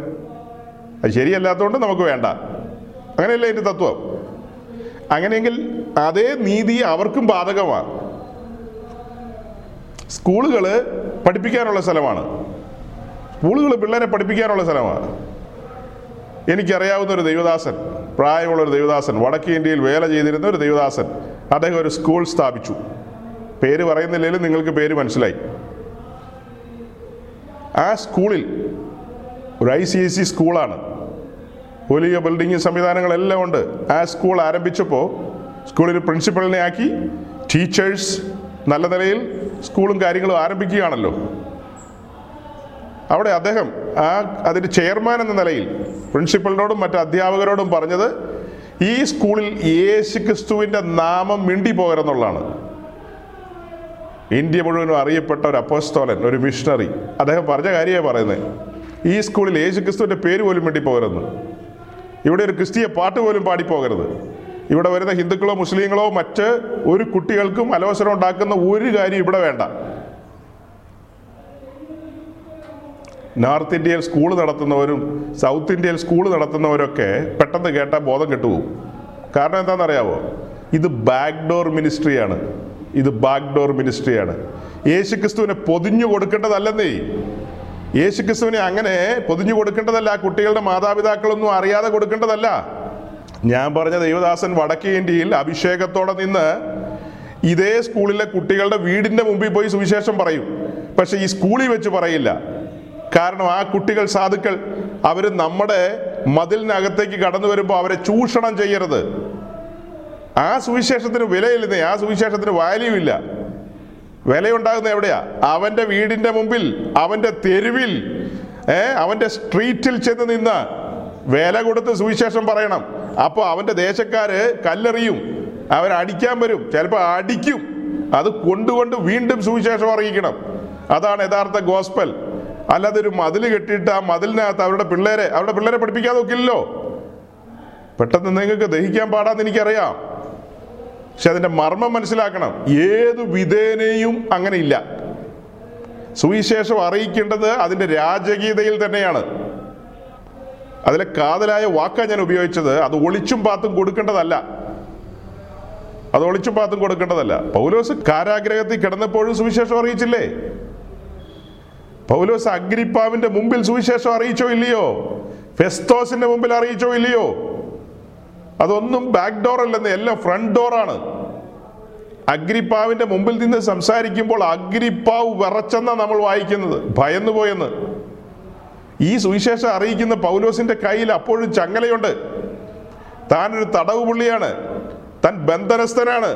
അത് ശരിയല്ലാത്തതുകൊണ്ട് നമുക്ക് വേണ്ട. അങ്ങനെയല്ല എന്റെ തത്വം? അങ്ങനെയെങ്കിൽ അതേ നീതി അവർക്കും ബാധകമാണ്. സ്കൂളുകൾ പഠിപ്പിക്കാനുള്ള സ്ഥലമാണ്. സ്കൂളുകൾ പിള്ളേരെ പഠിപ്പിക്കാനുള്ള സ്ഥലമാണ്. എനിക്കറിയാവുന്ന ഒരു ദൈവദാസൻ പ്രായമുള്ള ഒരു ദൈവദാസൻ വടക്കേ ഇന്ത്യയിൽ വേല ചെയ്തിരുന്ന ഒരു ദൈവദാസൻ അദ്ദേഹം ഒരു സ്കൂൾ സ്ഥാപിച്ചു. പേര് പറയുന്നില്ലെങ്കിലും നിങ്ങൾക്ക് പേര് മനസ്സിലായി. ആ സ്കൂളിൽ ഒരു ഐ സി ഐ സി സ്കൂളാണ്. വലിയ ബിൽഡിംഗ് സംവിധാനങ്ങളെല്ലാം ഉണ്ട്. ആ സ്കൂൾ ആരംഭിച്ചപ്പോൾ സ്കൂളിൽ പ്രിൻസിപ്പളിനെ ആക്കി ടീച്ചേഴ്സ് നല്ല നിലയിൽ സ്കൂളും കാര്യങ്ങളും ആരംഭിക്കുകയാണല്ലോ. അവിടെ അദ്ദേഹം ആ അതിന്റെ ചെയർമാൻ എന്ന നിലയിൽ പ്രിൻസിപ്പലിനോടും മറ്റ് അധ്യാപകരോടും പറഞ്ഞത് ഈ സ്കൂളിൽ യേശു ക്രിസ്തുവിന്റെ നാമം മിണ്ടി പോകരുതെന്നുള്ളതാണ് ഇന്ത്യ മുഴുവനും അറിയപ്പെട്ട ഒരു അപ്പോസ്തോലൻ ഒരു മിഷണറി അദ്ദേഹം പറഞ്ഞ കാര്യമാണ് പറയുന്നത് ഈ സ്കൂളിൽ യേശു ക്രിസ്തുവിന്റെ പേര് പോലും വേണ്ടി പോകരുത്. ഇവിടെ ഒരു ക്രിസ്തീയ പാട്ട് പോലും പാടിപ്പോകരുത് ഇവിടെ വരുന്ന ഹിന്ദുക്കളോ മുസ്ലിങ്ങളോ മറ്റ് ഒരു കുട്ടികൾക്കും അലോസരം ഉണ്ടാക്കുന്ന ഒരു കാര്യം ഇവിടെ വേണ്ട. നോർത്ത് ഇന്ത്യയിൽ സ്കൂൾ നടത്തുന്നവരും സൗത്ത് ഇന്ത്യയിൽ സ്കൂൾ നടത്തുന്നവരൊക്കെ പെട്ടെന്ന് കേട്ടാൽ ബോധം കെട്ടുപോകും. കാരണം എന്താണെന്നറിയാവോ? ഇത് ബാക്ക്ഡോർ മിനിസ്ട്രിയാണ്. ഇത് ബാക്ക് ഡോർ മിനിസ്ട്രിയാണ്. യേശു ക്രിസ്തുവിനെ പൊതിഞ്ഞു കൊടുക്കേണ്ടതല്ലെന്നേ. യേശു ക്രിസ്തുവിനെ അങ്ങനെ പൊതിഞ്ഞു കൊടുക്കേണ്ടതല്ല കുട്ടികളുടെ മാതാപിതാക്കളൊന്നും അറിയാതെ കൊടുക്കേണ്ടതല്ല. ഞാൻ പറഞ്ഞ ദൈവദാസൻ വടക്കേ ഇന്ത്യയിൽ അഭിഷേകത്തോടെ നിന്ന് ഇതേ സ്കൂളിലെ കുട്ടികളുടെ വീടിന്റെ മുമ്പിൽ പോയി സുവിശേഷം പറയും. പക്ഷെ ഈ സ്കൂളിൽ വെച്ച് പറയില്ല. കാരണം ആ കുട്ടികൾ സാധുക്കൾ അവർ നമ്മുടെ മതിലിനകത്തേക്ക് കടന്നു വരുമ്പോൾ അവരെ ചൂഷണം ചെയ്യരുത്. ആ സുവിശേഷത്തിന് വിലയില്ലെന്നേ ആ സുവിശേഷത്തിന് വാല്യൂ ഇല്ല. വിലയുണ്ടാകുന്ന എവിടെയാ? അവന്റെ വീടിന്റെ മുമ്പിൽ അവന്റെ തെരുവിൽ ഏ അവന്റെ സ്ട്രീറ്റിൽ ചെന്ന് നിന്ന് വില കൊടുത്ത് സുവിശേഷം പറയണം. അപ്പോൾ അവന്റെ ദേശക്കാര് കല്ലെറിയും അവരടിക്കാൻ വരും ചിലപ്പോൾ അടിക്കും. അത് കൊണ്ടുകൊണ്ട് വീണ്ടും സുവിശേഷം അറിയിക്കണം. അതാണ് യഥാർത്ഥ ഗോസ്പൽ അല്ലാതെ ഒരു മതിൽ കെട്ടിയിട്ട് ആ മതിലിനകത്ത് അവരുടെ പിള്ളേരെ അവരുടെ പിള്ളേരെ പഠിപ്പിക്കാതെ നോക്കില്ലല്ലോ. പെട്ടെന്ന് നിങ്ങൾക്ക് ദഹിക്കാൻ പാടാന്ന് എനിക്കറിയാം. പക്ഷെ അതിന്റെ മർമ്മം മനസ്സിലാക്കണം. ഏത് വിധേനയും അങ്ങനെ ഇല്ല സുവിശേഷം അറിയിക്കേണ്ടത് അതിന്റെ രാജകീയതയിൽ തന്നെയാണ്. അതിലെ കാതലായ വാക്കാ ഞാൻ ഉപയോഗിച്ചത്. അത് ഒളിച്ചും പാത്തും കൊടുക്കേണ്ടതല്ല. അത് ഒളിച്ചും പാത്തും കൊടുക്കേണ്ടതല്ല. പൗലോസ് കാരാഗ്രഹത്തിൽ കിടന്നപ്പോഴും സുവിശേഷം അറിയിച്ചില്ലേ? പൗലോസ് അഗ്രിപ്പാവിന്റെ മുമ്പിൽ സുവിശേഷം അറിയിച്ചോ ഇല്ലയോ? ഫെസ്തോസിന്റെ മുമ്പിൽ അറിയിച്ചോ ഇല്ലയോ? അതൊന്നും ബാക്ക് ഡോർ അല്ലെന്ന് എല്ലാം ഫ്രണ്ട് ഡോറാണ് അഗ്രിപ്പാവിന്റെ മുമ്പിൽ നിന്ന് സംസാരിക്കുമ്പോൾ അഗ്രിപ്പാവ് വിറച്ചെന്നാ നമ്മൾ വായിക്കുന്നത്. ഭയന്നു പോയെന്ന്. ഈ സുവിശേഷം അറിയിക്കുന്ന പൗലോസിന്റെ കയ്യിൽ അപ്പോഴും ചങ്ങലയുണ്ട്. താനൊരു തടവ് പുള്ളിയാണ് താൻ ബന്ധനസ്ഥനാണ്.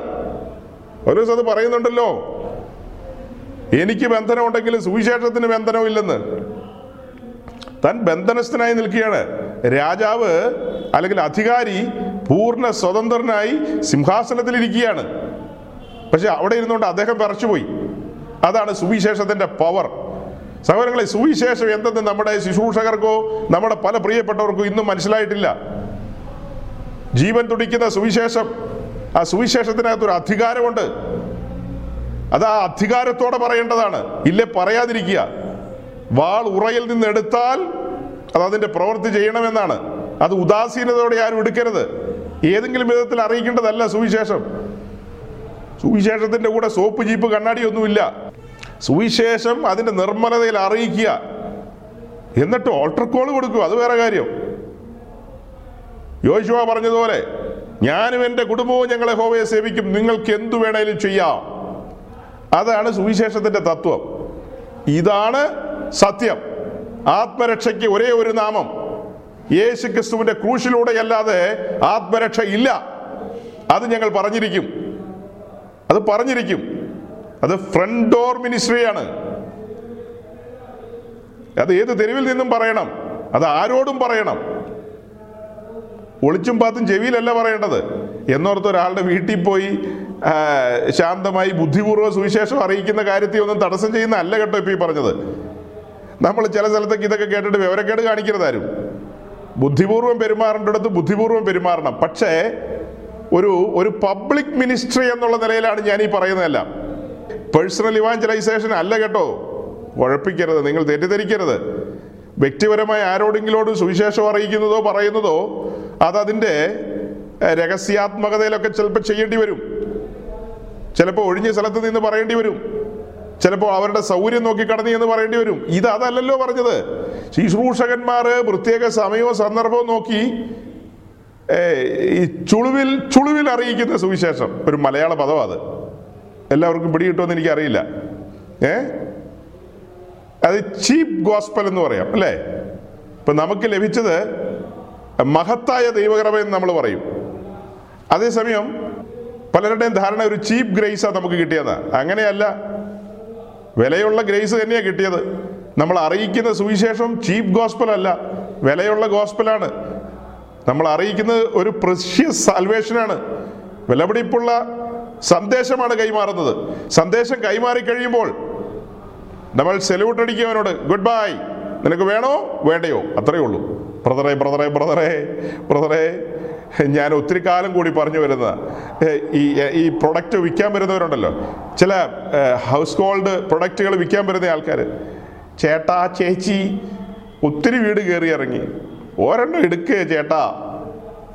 പൗലോസ് അത് പറയുന്നുണ്ടല്ലോ. എനിക്ക് ബന്ധനമുണ്ടെങ്കിലും സുവിശേഷത്തിന് ബന്ധനമില്ലെന്ന് താൻ ബന്ധനസ്ഥനായി നിൽക്കുകയാണ്. രാജാവ് അല്ലെങ്കിൽ അധികാരി പൂർണ സ്വതന്ത്രനായി സിംഹാസനത്തിൽ ഇരിക്കുകയാണ് പക്ഷെ അവിടെ ഇരുന്നുകൊണ്ട് അദ്ദേഹം പറച്ചുപോയി അതാണ് സുവിശേഷത്തിന്റെ പവർ സഹോദരങ്ങളെ സുവിശേഷം എന്തെന്ന് നമ്മുടെ ശുശ്രൂഷകർക്കോ നമ്മുടെ പല പ്രിയപ്പെട്ടവർക്കോ ഇന്നും മനസ്സിലായിട്ടില്ല. ജീവൻ തുടിക്കുന്ന സുവിശേഷം ആ സുവിശേഷത്തിനകത്തൊരു അധികാരമുണ്ട്. അത് ആ അധികാരത്തോടെ പറയേണ്ടതാണ്. ഇല്ലേ പറയാതിരിക്കുക. വാൾ ഉറയിൽ നിന്ന് എടുത്താൽ അത് അതിന്റെ പ്രവൃത്തി ചെയ്യണമെന്നാണ്. അത് ഉദാസീനതയോടെ ആരും എടുക്കരുത്. ഏതെങ്കിലും വിധത്തിൽ അറിയിക്കേണ്ടതല്ല സുവിശേഷം. സുവിശേഷത്തിന്റെ കൂടെ സോപ്പ് ജീപ്പ് കണ്ണാടിയൊന്നുമില്ല. സുവിശേഷം അതിന്റെ നിർമ്മലതയിൽ അറിയിക്കുക. എന്നിട്ട് ഓൾട്ടർ കോൾ കൊടുക്കുക. അത് വേറെ കാര്യം. യോശുവ പറഞ്ഞതുപോലെ ഞാനും എന്റെ കുടുംബവും ഞങ്ങളെ ഹോവയെ സേവിക്കും. നിങ്ങൾക്ക് എന്തു വേണേലും ചെയ്യാം. അതാണ് സുവിശേഷത്തിന്റെ തത്വം. ഇതാണ് സത്യം. ആത്മരക്ഷയ്ക്ക് ഒരേ ഒരു നാമം. യേശു ക്രിസ്തുവിന്റെ ക്രൂശിലൂടെ അല്ലാതെ ആത്മരക്ഷ ഇല്ല. അത് ഞങ്ങൾ പറഞ്ഞിരിക്കും. അത് പറഞ്ഞിരിക്കും. അത് ഫ്രണ്ട് ഡോർ മിനിസ്ട്രിയാണ് അത് ഏത് തെരുവിൽ നിന്നും പറയണം? അത് ആരോടും പറയണം. ഒളിച്ചും പാത്തും ചെവിയിലല്ല പറയേണ്ടത്. എന്നോർത്ത് ഒരാളുടെ വീട്ടിൽ പോയി ശാന്തമായി ബുദ്ധിപൂർവ സുവിശേഷം അറിയിക്കുന്ന കാര്യത്തിൽ ഒന്നും തടസ്സം ചെയ്യുന്ന അല്ല കേട്ടോ ഇപ്പൊ ഈ പറഞ്ഞത്. നമ്മൾ ചില സ്ഥലത്തേക്ക് ഇതൊക്കെ കേട്ടിട്ട് വിവരക്കേട് കാണിക്കരുതാരും. ബുദ്ധിപൂർവം പെരുമാറേണ്ടടുത്ത് ബുദ്ധിപൂർവം പെരുമാറണം. പക്ഷേ ഒരു ഒരു പബ്ലിക് മിനിസ്ട്രി എന്നുള്ള നിലയിലാണ് ഞാൻ ഈ പറയുന്നതെല്ലാം. പേഴ്സണൽ ഇവാഞ്ചലൈസേഷൻ അല്ല കേട്ടോ. കുഴപ്പിക്കരുത് നിങ്ങൾ തെറ്റിദ്ധരിക്കരുത്. വ്യക്തിപരമായി ആരോടെങ്കിലോട് സുവിശേഷം അറിയിക്കുന്നതോ പറയുന്നതോ അതതിന്റെ രഹസ്യാത്മകതയിലൊക്കെ ചിലപ്പോൾ ചെയ്യേണ്ടി വരും. ചിലപ്പോൾ ഒഴിഞ്ഞ സ്ഥലത്ത് നിന്ന് പറയേണ്ടി വരും. ചിലപ്പോൾ അവരുടെ സൗകര്യം നോക്കി കടന്നു എന്ന് പറയേണ്ടി വരും. ഇത് അതല്ലല്ലോ പറഞ്ഞത്. ശുശ്രൂഷകന്മാർ പ്രത്യേക സമയവും സന്ദർഭവും നോക്കി ഈ ചുളുവിൽ ചുളുവിൽ അറിയിക്കുന്ന സുവിശേഷം. ഒരു മലയാള പദം അത്. എല്ലാവർക്കും പിടികിട്ടുമെന്ന് എനിക്കറിയില്ല. ഏ? അത് ചീപ്പ് ഗോസ്പൽ എന്ന് പറയാം അല്ലേ? ഇപ്പൊ നമുക്ക് ലഭിച്ചത് മഹത്തായ ദൈവകൃപ എന്ന് നമ്മൾ പറയും. അതേസമയം പലരുടെയും ധാരണ ഒരു ചീപ്പ് ഗ്രേസാണ് നമുക്ക് കിട്ടിയതാണ് അങ്ങനെയല്ല വിലയുള്ള ഗ്രേസ് തന്നെയാണ് കിട്ടിയത്. നമ്മൾ അറിയിക്കുന്ന സുവിശേഷം ചീപ്പ് ഗോസ്പൽ അല്ല വിലയുള്ള ഗോസ്പലാണ്. നമ്മൾ അറിയിക്കുന്നത് ഒരു പ്രഷ്യസ് സാൽവേഷനാണ് വിലപിടിപ്പുള്ള സന്ദേശമാണ് കൈമാറുന്നത്. സന്ദേശം കൈമാറി കഴിയുമ്പോൾ നമ്മൾ സെല്യൂട്ട് അടിക്കുന്നവനോട് ഗുഡ് ബൈ നിനക്ക് വേണോ? വേണ്ടയോ? അത്രയേ ഉള്ളൂ. ബ്രദറെ ബ്രദറെ ബ്രദറെ ബ്രദറെ ഞാൻ ഒത്തിരി കാലം കൂടി പറഞ്ഞു വരുന്ന ഈ ഈ പ്രൊഡക്റ്റ് വിൽക്കാൻ വരുന്നവരുണ്ടല്ലോ. ചില ഹൗസ് ഹോൾഡ് പ്രൊഡക്റ്റുകൾ വിൽക്കാൻ വരുന്ന ആൾക്കാർ ചേട്ടാ ചേച്ചി ഒത്തിരി വീട് കയറി ഇറങ്ങി. ഒരെണ്ണം എടുക്കേ ചേട്ടാ.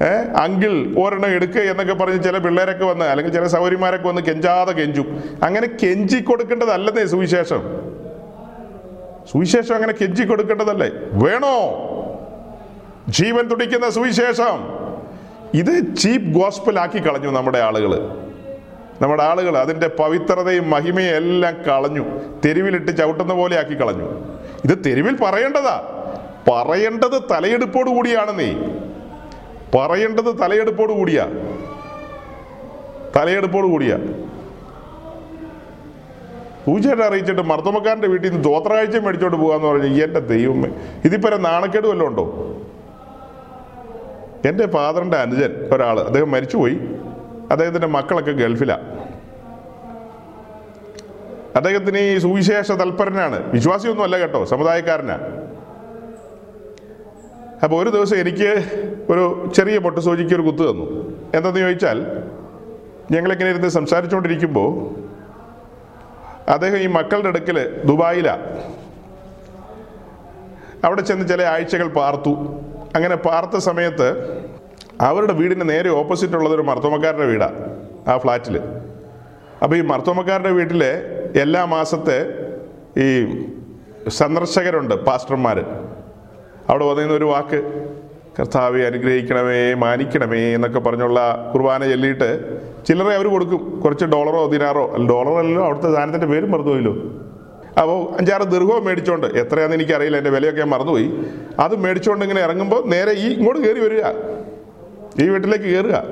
ഏ അങ്കിൾ ഒരെണ്ണം എടുക്കുക എന്നൊക്കെ പറഞ്ഞ് ചില പിള്ളേരൊക്കെ വന്ന് അല്ലെങ്കിൽ ചില സൗകര്യമാരൊക്കെ വന്ന് കെഞ്ചാതെ കെഞ്ചും. അങ്ങനെ കെഞ്ചി കൊടുക്കേണ്ടതല്ലെന്നേ സുവിശേഷം. സുവിശേഷം അങ്ങനെ കെഞ്ചി കൊടുക്കേണ്ടതല്ലേ വേണോ? ജീവൻ തുടിക്കുന്ന സുവിശേഷം. ഇത് ചീപ്പ് ഗോസ്പലാക്കി കളഞ്ഞു നമ്മുടെ ആളുകൾ നമ്മുടെ ആളുകൾ അതിന്റെ പവിത്രതയും മഹിമയും എല്ലാം കളഞ്ഞു. തെരുവിലിട്ട് ചവിട്ടുന്ന പോലെ ആക്കി കളഞ്ഞു. ഇത് തെരുവിൽ പറയേണ്ടതാ. പറയേണ്ടത് തലയെടുപ്പോട് കൂടിയാണ് നീ. പറയേണ്ടത് തലയെടുപ്പോട് കൂടിയാ. തലയെടുപ്പോട് കൂടിയാ. പൂജയുടെ അറിയിച്ചിട്ട് മർത്തമക്കാരന്റെ വീട്ടിൽ നിന്ന് ദോത്രാഴ്ച മേടിച്ചോണ്ട് പോകാന്ന് പറഞ്ഞു എന്റെ ദൈവമേ ഇതിപ്പോ നാണക്കേട് വല്ലതും ഉണ്ടോ? എന്റെ ഫാദറിന്റെ അനുജൻ ഒരാൾ അദ്ദേഹം മരിച്ചുപോയി. അദ്ദേഹത്തിന്റെ മക്കളൊക്കെ ഗൾഫിലാണ് അദ്ദേഹത്തിന് ഈ സുവിശേഷ തൽപരനാണ്. വിശ്വാസിയൊന്നും അല്ല കേട്ടോ സമുദായക്കാരനാണ് അപ്പോൾ ഒരു ദിവസം എനിക്ക് ഒരു ചെറിയ പൊട്ട് സൂചിക്ക് ഒരു കുത്ത് തന്നു. എന്തെന്ന് ചോദിച്ചാൽ ഞങ്ങളിങ്ങനെ ഇരുന്ന് സംസാരിച്ചുകൊണ്ടിരിക്കുമ്പോൾ അദ്ദേഹം ഈ മക്കളുടെ അടുക്കൽ ദുബായിലാണ് അവിടെ ചെന്ന് ചില ആഴ്ചകൾ പാർത്തു. അങ്ങനെ പാർത്ത സമയത്ത് അവരുടെ വീടിന് നേരെ ഓപ്പോസിറ്റ് ഉള്ളത് ഒരു മർത്തോമക്കാരുടെ വീടാണ് ആ ഫ്ലാറ്റിൽ അപ്പോൾ ഈ മർത്തോമക്കാരുടെ വീട്ടിൽ എല്ലാ മാസത്തെ ഈ സന്ദർശകരുണ്ട് പാസ്റ്റർമാർ അവിടെ വന്നിരുന്ന ഒരു വാക്ക് കർത്താവെ അനുഗ്രഹിക്കണമേ മാനിക്കണമേ എന്നൊക്കെ പറഞ്ഞുള്ള കുർബാന ചൊല്ലിയിട്ട് ചിലരെ അവർ കൊടുക്കും. കുറച്ച് ഡോളറോ ദിനാറോ ഡോളറല്ലോ അവിടുത്തെ സാധനത്തിന്റെ പേരും മറന്നുപോയില്ലോ. അപ്പോൾ അഞ്ചാറ് ദീർഘവും മേടിച്ചോണ്ട് എത്രയാണെന്ന് എനിക്കറിയില്ല എന്റെ വിലയൊക്കെ ഞാൻ മറന്നുപോയി. അത് മേടിച്ചുകൊണ്ട് ഇങ്ങനെ ഇറങ്ങുമ്പോൾ നേരെ ഈ ഇങ്ങോട്ട് കയറി വരിക. ഈ വീട്ടിലേക്ക് കയറുക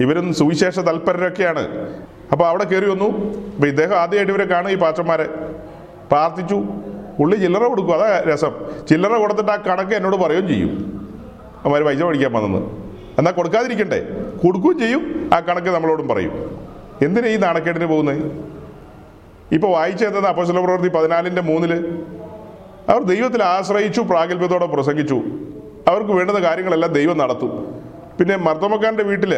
ഇവരും സുവിശേഷ തൽപരരൊക്കെയാണ്. അപ്പോൾ അവിടെ കയറി വന്നു. അപ്പോൾ ഇദ്ദേഹം ആദ്യമായിട്ട് ഇവരെ കാണും ഈ പാച്ചന്മാരെ. പ്രാർത്ഥിച്ചു. ഉള്ളി ചില്ലറ കൊടുക്കും. അതാ രസം. ചില്ലറ കൊടുത്തിട്ട് ആ കണക്ക് എന്നോട് പറയുകയും ചെയ്യും. അവന്മാർ പൈസ മേടിക്കാൻ വന്നെന്ന്. എന്നാൽ കൊടുക്കാതിരിക്കണ്ടേ. കൊടുക്കുകയും ചെയ്യും. ആ കണക്ക് നമ്മളോടും പറയും. എന്തിനാ ഈ നാണക്കേടിന് പോകുന്നത്? ഇപ്പോൾ വായിച്ചെന്താ അപ്പോസ്തല പ്രവൃത്തി പതിനാലിന്റെ മൂന്നിൽ അവർ ദൈവത്തിൽ ആശ്രയിച്ചു പ്രാഗൽഭ്യത്തോടെ പ്രസംഗിച്ചു. അവർക്ക് വേണ്ടുന്ന കാര്യങ്ങളെല്ലാം ദൈവം നടത്തും. പിന്നെ മർത്തോമക്കാരന്റെ വീട്ടിൽ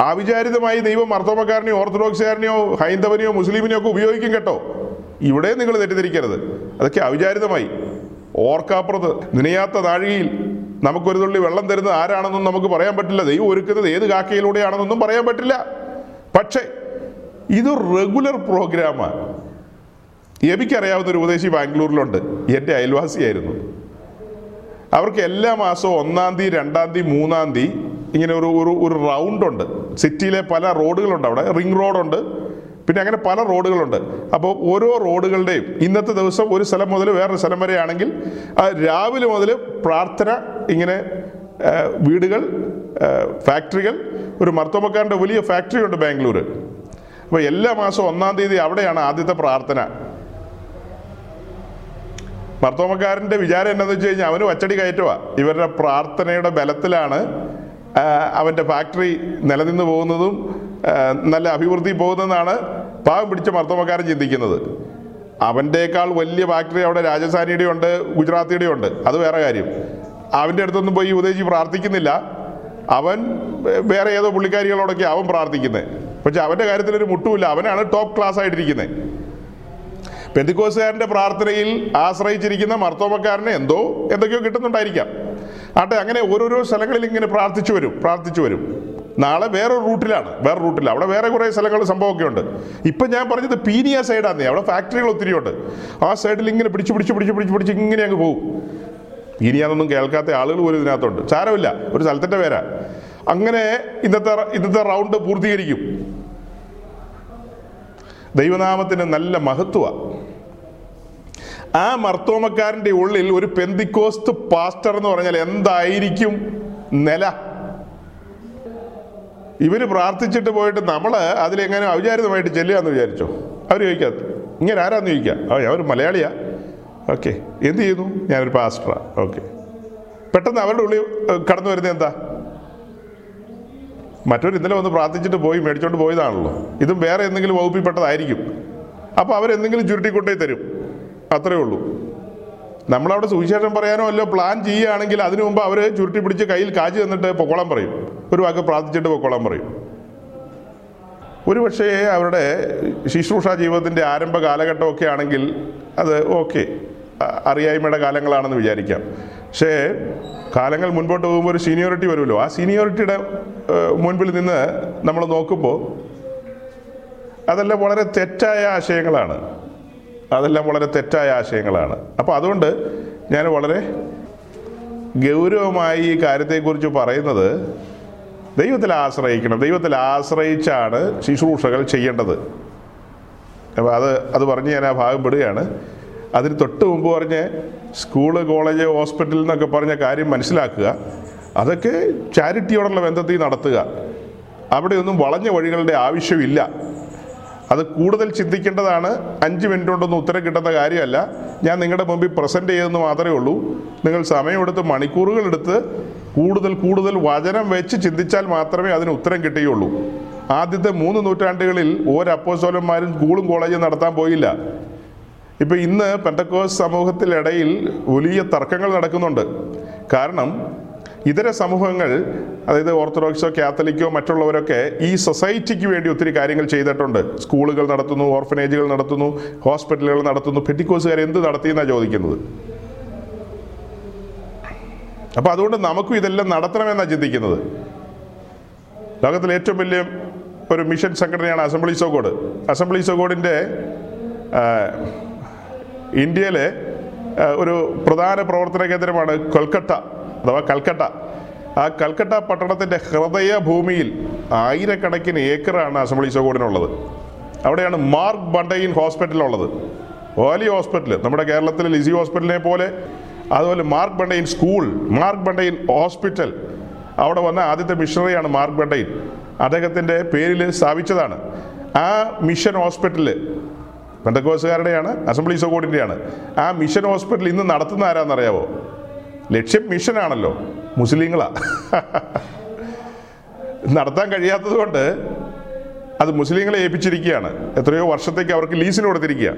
ആവിചാരിതമായി ദൈവം മർത്തോമക്കാരനെയോ ഓർത്തഡോക്സുകാരനെയോ ഹൈന്ദവനെയോ മുസ്ലിമിനെയോ ഒക്കെ ഉപയോഗിക്കും കേട്ടോ. ഇവിടെ നിങ്ങൾ തെറ്റിദ്ധരിക്കരുത്. അതൊക്കെ അവിചാരിതമായി. ഓർക്കാപ്പുറത്ത് നിനയാത്ത താഴികയിൽ നമുക്കൊരു തുള്ളി വെള്ളം തരുന്നത് ആരാണെന്നും നമുക്ക് പറയാൻ പറ്റില്ല. ദൈവം ഒരുക്കുന്നത് ഏത് കാക്കയിലൂടെയാണെന്നൊന്നും പറയാൻ പറ്റില്ല. പക്ഷേ ഇത് റെഗുലർ പ്രോഗ്രാമാണ് എബിക്കറിയാവുന്ന ഒരു ഉപദേശി ബാംഗ്ലൂരിലുണ്ട്. എന്റെ അയൽവാസിയായിരുന്നു. അവർക്ക് എല്ലാ മാസവും ഒന്നാം തീയതി രണ്ടാം തീയതി മൂന്നാം തീയതി ഇങ്ങനെ ഒരു ഒരു ഒരു റൗണ്ട് ഉണ്ട്. സിറ്റിയിലെ പല റോഡുകളുണ്ട് അവിടെ. റിംഗ് റോഡുണ്ട് പിന്നെ അങ്ങനെ പല റോഡുകളുണ്ട് അപ്പോൾ ഓരോ റോഡുകളുടെയും ഇന്നത്തെ ദിവസം ഒരു സ്ഥലം മുതൽ വേറൊരു സ്ഥലം വരെ ആണെങ്കിൽ ആ രാവിലെ മുതൽ പ്രാർത്ഥന ഇങ്ങനെ വീടുകൾ ഫാക്ടറികൾ ഒരു മർത്തോമക്കാരന്റെ വലിയ ഫാക്ടറി ഉണ്ട് ബാംഗ്ലൂർ അപ്പോൾ എല്ലാ മാസവും ഒന്നാം തീയതി അവിടെയാണ് ആദ്യത്തെ പ്രാർത്ഥന. മർത്തോമക്കാരന്റെ വിചാരം എന്താണെന്ന് വെച്ച് കഴിഞ്ഞാൽ അവന് വച്ചടി കയറ്റുക ഇവരുടെ പ്രാർത്ഥനയുടെ ബലത്തിലാണ് അവന്റെ ഫാക്ടറി നിലനിന്ന് പോകുന്നതും നല്ല അഭിവൃദ്ധി പോകുന്നതെന്നാണ് പാവം പിടിച്ച മർത്തോമക്കാരൻ ചിന്തിക്കുന്നത്. അവന്റെക്കാൾ വലിയ ഫാക്ടറി അവിടെ രാജസ്ഥാനിയുടെ ഉണ്ട് ഗുജറാത്തിയുടെ ഉണ്ട്. അത് വേറെ കാര്യം. അവന്റെ അടുത്തൊന്നും പോയി ഉപദേശിച്ച് പ്രാർത്ഥിക്കുന്നില്ല. അവൻ വേറെ ഏതോ പുള്ളിക്കാരികളോടൊക്കെ അവൻ പ്രാർത്ഥിക്കുന്നത് പക്ഷെ അവന്റെ കാര്യത്തിൽ ഒരു മുട്ടുമില്ല. അവനാണ് ടോപ്പ് ക്ലാസ് ആയിട്ടിരിക്കുന്നത് പെന്തിക്കോസുകാരന്റെ പ്രാർത്ഥനയിൽ ആശ്രയിച്ചിരിക്കുന്ന മർത്തോമക്കാരന് എന്തോ എന്തൊക്കെയോ കിട്ടുന്നുണ്ടായിരിക്കാം. ആട്ടെ അങ്ങനെ ഓരോരോ സ്ഥലങ്ങളിൽ ഇങ്ങനെ പ്രാർത്ഥിച്ചു വരും പ്രാർത്ഥിച്ചു വരും. നാളെ വേറൊരു റൂട്ടിലാണ് വേറെ റൂട്ടിൽ അവിടെ വേറെ കുറേ സ്ഥലങ്ങൾ സംഭവമൊക്കെ ഉണ്ട് ഇപ്പം ഞാൻ പറഞ്ഞത് പീനിയ സൈഡാന്നേ അവിടെ ഫാക്ടറികൾ ഒത്തിരി ഉണ്ട്. ആ സൈഡിൽ ഇങ്ങനെ പിടിച്ച് പിടിച്ച് പിടിച്ച് പിടിച്ച് പിടിച്ച് ഇങ്ങനെ അങ്ങ് പോകും പീനിയാന്നൊന്നും കേൾക്കാത്ത ആളുകൾ പോലും ഇതിനകത്തുണ്ട്. സാരമില്ല ഒരു സ്ഥലത്തിന്റെ പേരാ. അങ്ങനെ ഇന്നത്തെ ഇന്നത്തെ റൗണ്ട് പൂർത്തീകരിക്കും. ദൈവനാമത്തിന് നല്ല മഹത്വമാണ് ആ മർത്തോമക്കാരന്റെ ഉള്ളിൽ ഒരു പെന്തിക്കോസ്ത് പാസ്റ്റർ എന്ന് പറഞ്ഞാൽ എന്തായിരിക്കും നില? ഇവർ പ്രാർത്ഥിച്ചിട്ട് പോയിട്ട് നമ്മൾ അതിലെങ്ങനെ ഔചാരിതമായിട്ട് ചെല്ലുകയെന്ന് വിചാരിച്ചോ? അവർ ചോദിക്കാം ഇങ്ങനെ ആരാന്ന് ചോദിക്കാം? ആ ഒരു മലയാളിയാ. ഓക്കെ എന്ത് ചെയ്യുന്നു? ഞാനൊരു പാസ്റ്ററാ. ഓക്കെ. പെട്ടെന്ന് അവരുടെ ഉള്ളിൽ കടന്നു വരുന്നത് എന്താ? മറ്റൊരു ഇന്നലെ വന്ന് പ്രാർത്ഥിച്ചിട്ട് പോയി മേടിച്ചോണ്ട് പോയതാണല്ലോ. ഇതും വേറെ എന്തെങ്കിലും വകുപ്പിൽപ്പെട്ടതായിരിക്കും. അപ്പോൾ അവരെന്തെങ്കിലും ചുരുട്ടിക്കൊണ്ടേ തരും. അത്രേ ഉള്ളൂ. നമ്മളവിടെ സുവിശേഷം പറയാനോ അല്ലോ പ്ലാൻ ചെയ്യുകയാണെങ്കിൽ അതിനു മുമ്പ് അവർ ചുരുട്ടി പിടിച്ച് കയ്യിൽ കാജ് തന്നിട്ട് പൊക്കോളം പറയും. ഒരു വാക്ക് പ്രാർത്ഥിച്ചിട്ട് പൊക്കോളം പറയും. ഒരു പക്ഷേ അവരുടെ ശുശ്രൂഷ ജീവിതത്തിന്റെ ആരംഭ കാലഘട്ടമൊക്കെ ആണെങ്കിൽ അത് ഓക്കെ അറിയായ്മയുടെ കാലങ്ങളാണെന്ന് വിചാരിക്കാം. പക്ഷേ കാലങ്ങൾ മുൻപോട്ട് പോകുമ്പോൾ ഒരു സീനിയോറിറ്റി വരുമല്ലോ. ആ സീനിയോറിറ്റിയുടെ മുൻപിൽ നിന്ന് നമ്മൾ നോക്കുമ്പോൾ അതെല്ലാം വളരെ തെറ്റായ ആശയങ്ങളാണ്. അതെല്ലാം വളരെ തെറ്റായ ആശയങ്ങളാണ്. അപ്പോൾ അതുകൊണ്ട് ഞാൻ വളരെ ഗൗരവമായി ഈ കാര്യത്തെക്കുറിച്ച് പറയുന്നത് ദൈവത്തിൽ ആശ്രയിക്കണം. ദൈവത്തിൽ ആശ്രയിച്ചാണ് ശുശ്രൂഷകൾ ചെയ്യേണ്ടത്. അപ്പോൾ അത് അത് പറഞ്ഞ് ഞാൻ ആ ഭാഗം പെടുകയാണ് അതിന് തൊട്ട് മുമ്പ് പറഞ്ഞ് സ്കൂൾ കോളേജ് ഹോസ്പിറ്റൽ എന്നൊക്കെ പറഞ്ഞ കാര്യം മനസ്സിലാക്കുക. അതൊക്കെ ചാരിറ്റിയോടുള്ള ബന്ധത്തിൽ നടത്തുക. അവിടെയൊന്നും വളഞ്ഞ വഴികളുടെ ആവശ്യമില്ല. അത് കൂടുതൽ ചിന്തിക്കേണ്ടതാണ്. അഞ്ച് മിനിറ്റ് കൊണ്ടൊന്നും ഉത്തരം കിട്ടുന്ന കാര്യമല്ല. ഞാൻ നിങ്ങളുടെ മുമ്പിൽ പ്രസന്റ് ചെയ്തെന്ന് മാത്രമേ ഉള്ളൂ. നിങ്ങൾ സമയമെടുത്ത് മണിക്കൂറുകളെടുത്ത് കൂടുതൽ കൂടുതൽ വചനം വെച്ച് ചിന്തിച്ചാൽ മാത്രമേ അതിന് ഉത്തരം കിട്ടുകയുള്ളൂ ആദ്യത്തെ മൂന്ന് നൂറ്റാണ്ടുകളിൽ ഓരോ അപ്പോസ്തലന്മാരും സ്കൂളും കോളേജും നടത്താൻ പോയില്ല. ഇപ്പൊ ഇന്ന് പെന്തക്കോസ് സമൂഹത്തിലിടയിൽ വലിയ തർക്കങ്ങൾ നടക്കുന്നുണ്ട്. കാരണം ഇതര സമൂഹങ്ങൾ അതായത് ഓർത്തഡോക്സോ കാത്തലിക്കോ മറ്റുള്ളവരൊക്കെ ഈ സൊസൈറ്റിക്ക് വേണ്ടി ഒത്തിരി കാര്യങ്ങൾ ചെയ്തിട്ടുണ്ട്. സ്കൂളുകൾ നടത്തുന്നു ഓർഫനേജുകൾ നടത്തുന്നു ഹോസ്പിറ്റലുകൾ നടത്തുന്നു. പെറ്റിക്കോസുകാർ എന്ത് നടത്തിയെന്നാണ് ചോദിക്കുന്നത്? അപ്പോൾ അതുകൊണ്ട് നമുക്കും ഇതെല്ലാം നടത്തണമെന്നാണ് ചിന്തിക്കുന്നത്. ലോകത്തിലെ ഏറ്റവും വലിയ ഒരു മിഷൻ സംഘടനയാണ് Assemblies of God Assemblies of ഗോഡിന്റെ ഇന്ത്യയിലെ ഒരു പ്രധാന പ്രവർത്തന കേന്ദ്രമാണ് കൊൽക്കട്ട. അഥവാ കൽക്കട്ട. ആ കൽക്കട്ട പട്ടണത്തിന്റെ ഹൃദയ ഭൂമിയിൽ ആയിരക്കണക്കിന് ഏക്കറാണ് അസംബ്ലി ഓഫ് അവിടെയാണ് മാർക്ക് ബണ്ടയിൻ ഹോസ്പിറ്റൽ ഉള്ളത് ഓലി ഹോസ്പിറ്റൽ നമ്മുടെ കേരളത്തിലെ ലിസി ഹോസ്പിറ്റലിനെ പോലെ അതുപോലെ Mark Buntain school Mark Buntain hospital. അവിടെ വന്ന ആദ്യത്തെ മിഷണറിയാണ് മാർക്ക് ബണ്ടയിൻ. അദ്ദേഹത്തിന്റെ പേരിൽ സ്ഥാപിച്ചതാണ്. ആ മിഷൻ ഹോസ്പിറ്റൽ പെന്തക്കോസുകാരുടെയാണ് അസംബ്ലീസ് ഓഫ് ഗോഡിന്റെയാണ് ആ മിഷൻ ഹോസ്പിറ്റൽ ഇന്ന് നടത്തുന്ന ആരാന്നറിയാവോ? ലക്ഷ്യം മിഷനാണല്ലോ മുസ്ലിങ്ങളാ. നടത്താൻ കഴിയാത്തത് കൊണ്ട് അത് മുസ്ലിങ്ങളെ ഏൽപ്പിച്ചിരിക്കുകയാണ്. എത്രയോ വർഷത്തേക്ക് അവർക്ക് ലീസിന് കൊടുത്തിരിക്കുക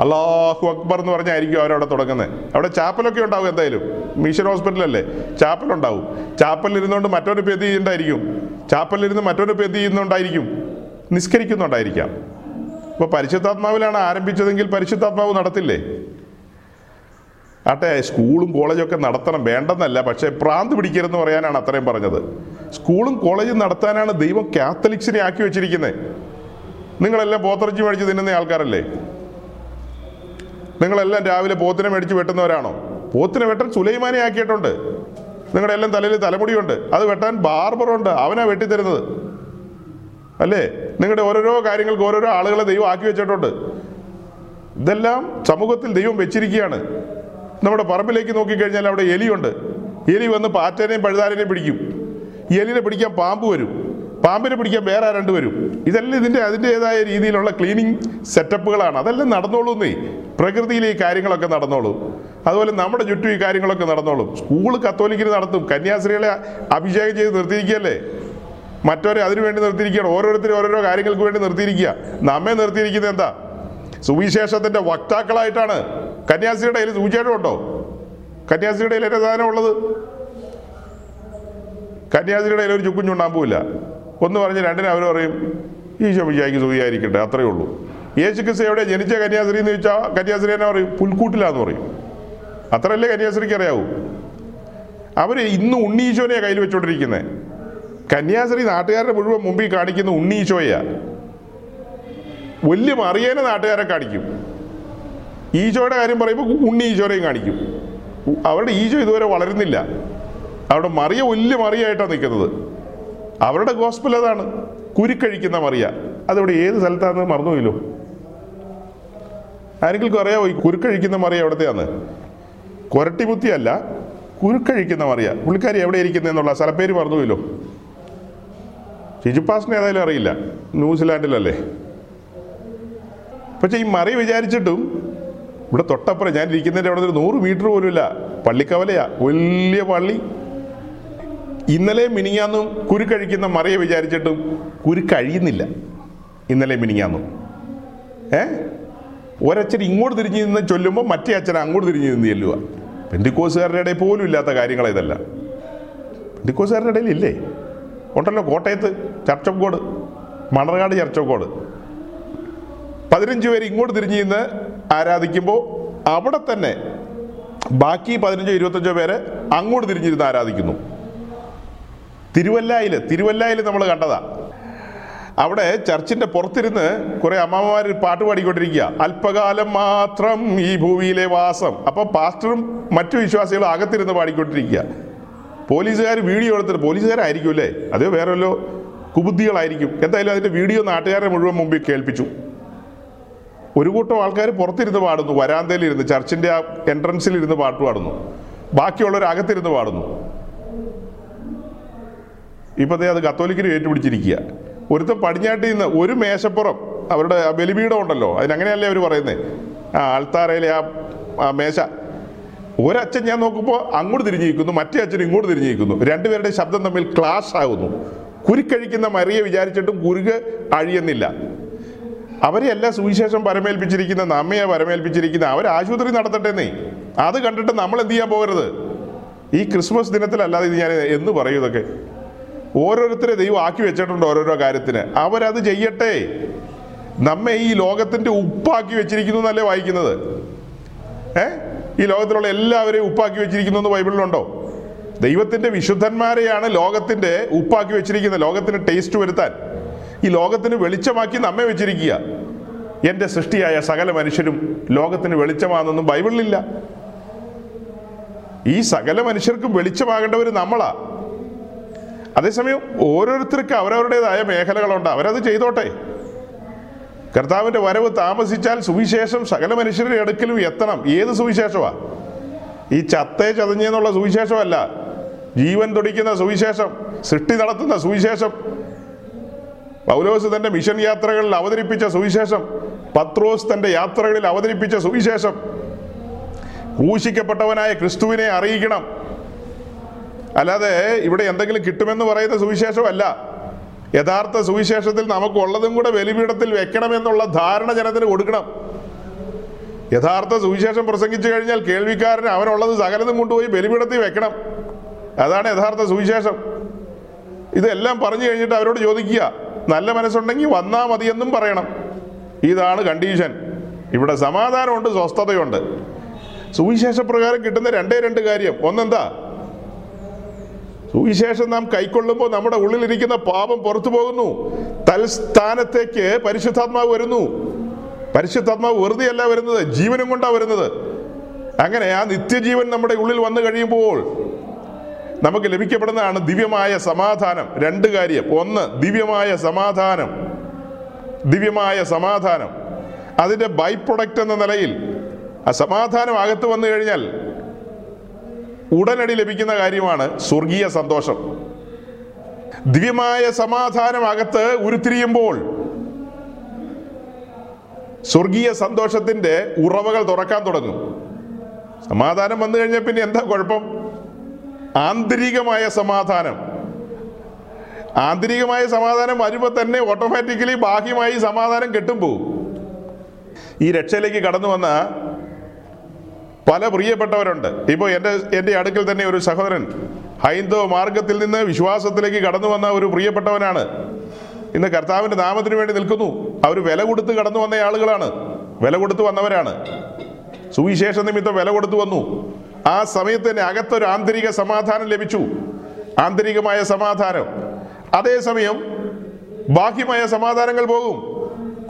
അള്ളാഹു അക്ബർ എന്ന് പറഞ്ഞായിരിക്കും അവരവിടെ തുടങ്ങുന്നത് അവിടെ ചാപ്പലൊക്കെ ഉണ്ടാവും എന്തായാലും. മിഷൻ ഹോസ്പിറ്റലല്ലേ ചാപ്പലുണ്ടാവും. ചാപ്പലിരുന്നുകൊണ്ട് മറ്റൊരു പെതി ചെയ്യുന്നുണ്ടായിരിക്കും ചാപ്പലിരുന്ന് മറ്റൊരു പെതി ചെയ്യുന്നുണ്ടായിരിക്കും. നിസ്കരിക്കുന്നുണ്ടായിരിക്കാം. അപ്പോൾ പരിശുദ്ധാത്മാവിലാണ് ആരംഭിച്ചതെങ്കിൽ പരിശുദ്ധാത്മാവ് നടത്തില്ലേ? ആട്ടെ സ്കൂളും കോളേജും ഒക്കെ നടത്തണം. വേണ്ടെന്നല്ല പക്ഷേ പ്രാന്ത് പിടിക്കരുതെന്ന് പറയാനാണ് അത്രയും പറഞ്ഞത്. സ്കൂളും കോളേജും നടത്താനാണ് ദൈവം കാത്തലിക്സിനെ ആക്കി വെച്ചിരിക്കുന്നത്. നിങ്ങളെല്ലാം പോത്തിറച്ചി മേടിച്ച് തിന്നുന്ന ആൾക്കാരല്ലേ? നിങ്ങളെല്ലാം രാവിലെ പോത്തിനെ മേടിച്ച് വെട്ടുന്നവരാണോ? പോത്തിനെ വെട്ടാൻ സുലൈമാനെ ആക്കിയിട്ടുണ്ട്. നിങ്ങളുടെ എല്ലാം തലയിൽ തലമുടിയുണ്ട്. അത് വെട്ടാൻ ബാർബറുണ്ട്. അവനാ വെട്ടിത്തരുന്നത്. അല്ലേ? നിങ്ങളുടെ ഓരോരോ കാര്യങ്ങൾക്ക് ഓരോരോ ആളുകളെ ദൈവം ആക്കി വെച്ചിട്ടുണ്ട്. ഇതെല്ലാം സമൂഹത്തിൽ ദൈവം വെച്ചിരിക്കുകയാണ്. നമ്മുടെ പറമ്പിലേക്ക് നോക്കിക്കഴിഞ്ഞാൽ അവിടെ എലിയുണ്ട്. എലി വന്ന് പാറ്റേനെയും പഴുതാരനെയും പിടിക്കും. എലിനെ പിടിക്കാൻ പാമ്പ് വരും. പാമ്പിനെ പിടിക്കാൻ വേറെ രണ്ട് വരും. ഇതെല്ലാം ഇതിന്റെ അതിന്റെതായ രീതിയിലുള്ള ക്ലീനിങ് സെറ്റപ്പുകളാണ്. അതെല്ലാം നടന്നോളൂന്നേ പ്രകൃതിയിൽ ഈ കാര്യങ്ങളൊക്കെ നടന്നോളൂ. അതുപോലെ നമ്മുടെ ചുറ്റും ഈ കാര്യങ്ങളൊക്കെ നടന്നോളും. സ്കൂൾ കത്തോലിക്കിന് നടത്തും. കന്യാസ്ത്രീകളെ അഭിഷേകം ചെയ്ത് നിർത്തിയിരിക്കുകയല്ലേ? മറ്റവരെ അതിനു വേണ്ടി നിർത്തിയിരിക്കുകയാണ്. ഓരോരുത്തരും ഓരോരോ കാര്യങ്ങൾക്ക് വേണ്ടി നിർത്തിയിരിക്കുക. നമ്മെ നിർത്തിയിരിക്കുന്നത് എന്താ? സുവിശേഷത്തിന്റെ വക്താക്കളായിട്ടാണ് കന്യാസിയുടെ കയ്യിൽ സുവിശേഷം ഉണ്ടോ? കന്യാസിയുടെ കയ്യിൽ എന്റെ സാധനം ഉള്ളത്? കന്യാസിയുടെ കയ്യിൽ ഒരു ചുക്കും പോവില്ല ഒന്ന് പറഞ്ഞ് രണ്ടിന് അവർ പറയും ഈശോ വിജയ്ക്ക് സുഖിയായിരിക്കട്ടെ അത്രയേ ഉള്ളൂ. യേശു ക്രിസ്തു എവിടെ ജനിച്ച കന്യാസ്ത്രീ എന്ന് ചോദിച്ചാൽ കന്യാസ്ത്രീ എന്നെ പറയും? പുൽക്കൂട്ടിലാന്ന് പറയും. അത്രയല്ലേ കന്യാസ്ത്രീക്ക് അറിയാവൂ? അവർ ഇന്ന് ഉണ്ണീശോനെയാണ് കയ്യിൽ വെച്ചോണ്ടിരിക്കുന്നത് കന്യാസ്ത്രീ നാട്ടുകാരുടെ മുഴുവൻ മുമ്പിൽ കാണിക്കുന്ന ഉണ്ണീശോയാ വലിയ മറിയേനെ നാട്ടുകാരെ കാണിക്കും. ഈശോയുടെ കാര്യം പറയുമ്പോൾ ഉണ്ണി ഈശോനെയും കാണിക്കും. അവരുടെ ഈശോ ഇതുവരെ വളരുന്നില്ല. അവിടെ മറിയ വലിയ മറിയായിട്ടാണ് നിൽക്കുന്നത്. അവരുടെ ഗോസ്പൽ അതാണ്. കുരുക്കഴിക്കുന്ന മറിയ. അതിവിടെ ഏത് സ്ഥലത്താണെന്ന് മറന്നുപോയില്ലോ ആരെങ്കിലും അറിയാമോ ഈ കുരുക്കഴിക്കുന്ന മറിയ എവിടത്തെയാണ് കൊരട്ടിമുത്തിയല്ല കുരുക്കഴിക്കുന്ന മറിയ. പുള്ളിക്കാരി എവിടെ ഇരിക്കുന്നതെന്നുള്ള സ്ഥലപ്പേര് മറന്നുപോയില്ലോ ചിജുപ്പാസിനെ ഏതായാലും അറിയില്ല. ന്യൂസിലാൻഡിലല്ലേ? പക്ഷെ ഈ മറി വിചാരിച്ചിട്ടും ഇവിടെ തൊട്ടപ്പുറം ഞാൻ ഇരിക്കുന്നതിന്റെ അവിടെ ഒരു നൂറ് മീറ്റർ പോലും ഇല്ല. പള്ളിക്കവലയാ. വലിയ പള്ളി. ഇന്നലെ മിനിങ്ങാന്നും കുരു കഴിക്കുന്ന മറിയെ വിചാരിച്ചിട്ടും കുരു കഴിയുന്നില്ല. ഇന്നലെ മിനിങ്ങാന്നും. ഏ? ഒരച്ഛൻ ഇങ്ങോട്ട് തിരിഞ്ഞു നിന്ന് ചൊല്ലുമ്പോൾ മറ്റേ അച്ഛൻ അങ്ങോട്ട് തിരിഞ്ഞു നിന്ന് ചെല്ലുക പെന്തിക്കോസുകാരുടെ ഇടയിൽ പോലും ഇല്ലാത്ത കാര്യങ്ങൾ ഇതല്ല. പെന്തിക്കോസുകാരുടെ ഇടയിൽ ഇല്ലേ? ഉണ്ടല്ലോ കോട്ടയത്ത് church of God. Manarcad church of God. പതിനഞ്ച് പേര് ഇങ്ങോട്ട് തിരിഞ്ഞ് നിന്ന് ആരാധിക്കുമ്പോൾ അവിടെ തന്നെ ബാക്കി പതിനഞ്ചോ ഇരുപത്തഞ്ചോ പേര് അങ്ങോട്ട് തിരിഞ്ഞിരുന്ന് ആരാധിക്കുന്നു. തിരുവല്ലായിൽ തിരുവല്ലായിൽ നമ്മൾ കണ്ടതാ. അവിടെ ചർച്ചിന്റെ പുറത്തിരുന്ന് കുറെ അമ്മമാര് പാട്ട് പാടിക്കൊണ്ടിരിക്കുക. അല്പകാലം മാത്രം ഈ ഭൂമിയിലെ വാസം. അപ്പൊ പാസ്റ്ററും മറ്റു വിശ്വാസികളും അകത്തിരുന്ന് പാടിക്കൊണ്ടിരിക്കുക. പോലീസുകാർ വീഡിയോ എടുത്തിട്ട് പോലീസുകാരായിരിക്കും അല്ലേ? അതോ വേറെ വല്ലോ കുബുദ്ധികളായിരിക്കും. എന്തായാലും അതിന്റെ വീഡിയോ നാട്ടുകാരെ മുഴുവൻ മുമ്പിൽ കേൾപ്പിച്ചു. ഒരു കൂട്ടം ആൾക്കാർ പുറത്തിരുന്ന് പാടുന്നു. വരാന്തയിലിരുന്ന് ചർച്ചിന്റെ ആ എൻട്രൻസിൽ ഇരുന്ന് പാട്ട് പാടുന്നു. ബാക്കിയുള്ളവർ അകത്തിരുന്ന് പാടുന്നു. ഇപ്പൊ ദേ അത് കത്തോലിക്കിന് ഏറ്റുപിടിച്ചിരിക്കുക. ഒരുത്തൻ പടിഞ്ഞാട്ടിൽ നിന്ന് ഒരു മേശപ്പുറം അവരുടെ ബലിപീഠം ഉണ്ടല്ലോ അതിനങ്ങനെയല്ലേ അവർ പറയുന്നത് ആ ആൾത്താരയിലെ ആ മേശ. ഒരച്ഛൻ ഞാൻ നോക്കുമ്പോൾ അങ്ങോട്ട് തിരിഞ്ഞിരിക്കുന്നു മറ്റേ അച്ഛൻ ഇങ്ങോട്ട് തിരിഞ്ഞിരിക്കുന്നു രണ്ടുപേരുടെ ശബ്ദം തമ്മിൽ ക്ലാഷ് ആകുന്നു. കുരുക്കഴിക്കുന്ന മറിയെ വിചാരിച്ചിട്ടും കുരുക്ക് അഴിയുന്നില്ല. അവരെയല്ല സുവിശേഷം പരമേൽപ്പിച്ചിരിക്കുന്ന നമ്മയെ പരമേൽപ്പിച്ചിരിക്കുന്ന അവർ ആശുപത്രി നടത്തട്ടെന്നേ. അത് കണ്ടിട്ട് നമ്മൾ എന്ത് ചെയ്യാൻ പോകരുത്. ഈ ക്രിസ്മസ് ദിനത്തിലല്ലാതെ ഇത് ഞാൻ എന്ന് പറയും ഇതൊക്കെ. ഓരോരുത്തരെ ദൈവം ആക്കി വെച്ചിട്ടുണ്ട് ഓരോരോ കാര്യത്തിന്. അവരത് ചെയ്യട്ടെ. നമ്മെ ഈ ലോകത്തിന്റെ ഉപ്പാക്കി വെച്ചിരിക്കുന്നു എന്നല്ലേ വായിക്കുന്നത്? ഏ? ഈ ലോകത്തിലുള്ള എല്ലാവരെയും ഉപ്പാക്കി വെച്ചിരിക്കുന്നു എന്ന് ബൈബിളിലുണ്ടോ? ദൈവത്തിന്റെ വിശുദ്ധന്മാരെയാണ് ലോകത്തിന്റെ ഉപ്പാക്കി വെച്ചിരിക്കുന്നത്. ലോകത്തിന്റെ ടേസ്റ്റ് വരുത്താൻ. ഈ ലോകത്തിന് വെളിച്ചമാക്കി നമ്മെ വെച്ചിരിക്കുക. എന്റെ സൃഷ്ടിയായ സകല മനുഷ്യരും ലോകത്തിന് വെളിച്ചമാണെന്നൊന്നും ബൈബിളിലില്ല. ഈ സകല മനുഷ്യർക്കും വെളിച്ചമാകേണ്ടവർ നമ്മളാ. അതേസമയം ഓരോരുത്തർക്ക് അവരവരുടേതായ മേഖലകളുണ്ട്. അവരത് ചെയ്തോട്ടെ. കർത്താവിന്റെ വരവ് താമസിച്ചാൽ സുവിശേഷം സകല മനുഷ്യരുടെ അടുക്കലും എത്തണം. ഏത് സുവിശേഷമാ ഈ ചത്തേ ചതഞ്ഞെന്നുള്ള സുവിശേഷമല്ല. ജീവൻ തുടിക്കുന്ന സുവിശേഷം സൃഷ്ടി നടത്തുന്ന സുവിശേഷം പൗലോസ് തന്റെ മിഷൻ യാത്രകളിൽ അവതരിപ്പിച്ച സുവിശേഷം പത്രോസ് തന്റെ യാത്രകളിൽ അവതരിപ്പിച്ച സുവിശേഷം. ക്രൂശിക്കപ്പെട്ടവനായ ക്രിസ്തുവിനെ അറിയിക്കണം. അല്ലാതെ ഇവിടെ എന്തെങ്കിലും കിട്ടുമെന്ന് പറയുന്ന സുവിശേഷമല്ല. യഥാർത്ഥ സുവിശേഷത്തിൽ നമുക്കുള്ളതും കൂടെ ബലിപീഠത്തിൽ വെക്കണമെന്നുള്ള ധാരണ ജനത്തിന് കൊടുക്കണം. യഥാർത്ഥ സുവിശേഷം പ്രസംഗിച്ചു കഴിഞ്ഞാൽ കേൾവിക്കാരന് അവനുള്ളത് സകലതും കൊണ്ടുപോയി ബലിപീഠത്തിൽ വെക്കണം. അതാണ് യഥാർത്ഥ സുവിശേഷം. ഇതെല്ലാം പറഞ്ഞു കഴിഞ്ഞിട്ട് അവരോട് ചോദിക്കുക നല്ല മനസ്സുണ്ടെങ്കിൽ വന്നാൽ മതിയെന്നും പറയണം. ഇതാണ് കണ്ടീഷൻ ഇവിടെ സമാധാനമുണ്ട് സ്വസ്ഥതയുണ്ട്. സുവിശേഷ പ്രകാരം കിട്ടുന്ന രണ്ടേ രണ്ട് കാര്യം. ഒന്നെന്താ? സുവിശേഷം നാം കൈക്കൊള്ളുമ്പോൾ നമ്മുടെ ഉള്ളിലിരിക്കുന്ന പാപം പുറത്തു പോകുന്നു. തൽസ്ഥാനത്തേക്ക് പരിശുദ്ധാത്മാവ് വരുന്നു. പരിശുദ്ധാത്മാവ് വെറുതെയല്ല വരുന്നത് ജീവനും കൊണ്ടാണ് വരുന്നത്. അങ്ങനെ ആ നിത്യജീവൻ നമ്മുടെ ഉള്ളിൽ വന്നു കഴിയുമ്പോൾ നമുക്ക് ലഭിക്കപ്പെടുന്നതാണ് ദിവ്യമായ സമാധാനം. രണ്ട് കാര്യം. ഒന്ന് ദിവ്യമായ സമാധാനം. ദിവ്യമായ സമാധാനം. അതിന്റെ ബൈ പ്രൊഡക്റ്റ് എന്ന നിലയിൽ ആ സമാധാനം അകത്ത് വന്നു കഴിഞ്ഞാൽ ഉടനടി ലഭിക്കുന്ന കാര്യമാണ് സ്വർഗീയ സന്തോഷം. ദിവ്യമായ സമാധാനം അകത്ത് ഉരുത്തിരിയുമ്പോൾ സ്വർഗീയ സന്തോഷത്തിന്റെ ഉറവകൾ തുറക്കാൻ തുടങ്ങും. സമാധാനം വന്നു കഴിഞ്ഞാൽ പിന്നെ എന്താ കുഴപ്പം? ആന്തരികമായ സമാധാനം. ആന്തരികമായ സമാധാനം വരുമ്പോൾ തന്നെ ഓട്ടോമാറ്റിക്കലി ബാഹ്യമായി സമാധാനം പോകും ഈ രക്ഷയിലേക്ക് കടന്നു വന്ന പല പ്രിയപ്പെട്ടവരുണ്ട്. ഇപ്പോൾ എന്റെ എന്റെ അടുക്കൽ തന്നെ ഒരു സഹോദരൻ ഹൈന്ദവ മാർഗത്തിൽ നിന്ന് വിശ്വാസത്തിലേക്ക് കടന്നു വന്ന ഒരു പ്രിയപ്പെട്ടവനാണ്. ഇന്ന് കർത്താവിന്റെ നാമത്തിന് വേണ്ടി നിൽക്കുന്നു. അവർ വില കൊടുത്ത് കടന്നു വന്ന ആളുകളാണ്. വില കൊടുത്ത് വന്നവരാണ്. സുവിശേഷ നിമിത്തം വില കൊടുത്തു വന്നു. ആ സമയത്ത് തന്നെ അകത്തൊരു ആന്തരിക സമാധാനം ലഭിച്ചു. ആന്തരികമായ സമാധാനം. അതേസമയം ബാഹ്യമായ സമാധാനങ്ങൾ പോകും.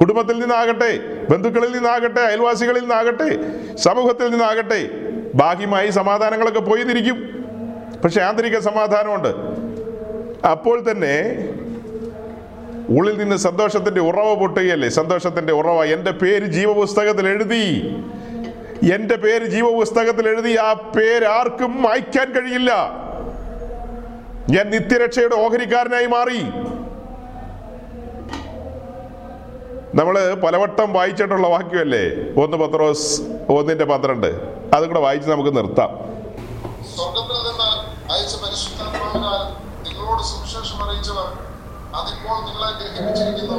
കുടുംബത്തിൽ നിന്നാകട്ടെ ബന്ധുക്കളിൽ നിന്നാകട്ടെ അയൽവാസികളിൽ നിന്നാകട്ടെ സമൂഹത്തിൽ നിന്നാകട്ടെ ബാഹ്യമായി സമാധാനങ്ങളൊക്കെ പോയിരിക്കും. പക്ഷെ ആന്തരിക സമാധാനമുണ്ട്. അപ്പോൾ തന്നെ ഉള്ളിൽ നിന്ന് സന്തോഷത്തിന്റെ ഉറവ പൊട്ടുകയല്ലേ? സന്തോഷത്തിന്റെ ഉറവ. എന്റെ പേര് ജീവപുസ്തകത്തിൽ എഴുതി. എന്റെ പേര് ജീവപുസ്തകത്തിൽ എഴുതി ആ പേര് ആർക്കും മായ്ക്കാൻ കഴിയില്ല. ഞാൻ നിത്യരക്ഷയുടെ ഓഹരിക്കാരനായി മാറി. നമ്മൾ പലവട്ടം വായിച്ചിട്ടുള്ള വാക്യമല്ലേ? ഒന്ന് പത്രോസ് ഒന്നിന്റെ പന്ത്രണ്ട്. അതും കൂടെ വായിച്ച് നമുക്ക് നിർത്താം. സ്വർഗത്തിൽ നിന്ന് അയച്ച പരിശുദ്ധാത്മാവിനാൽ സുവിശേഷം അറിയിച്ചവർ അതിപ്പോൾ നിങ്ങളെ ഗ്രഹിപ്പിച്ചിരിക്കുന്നു.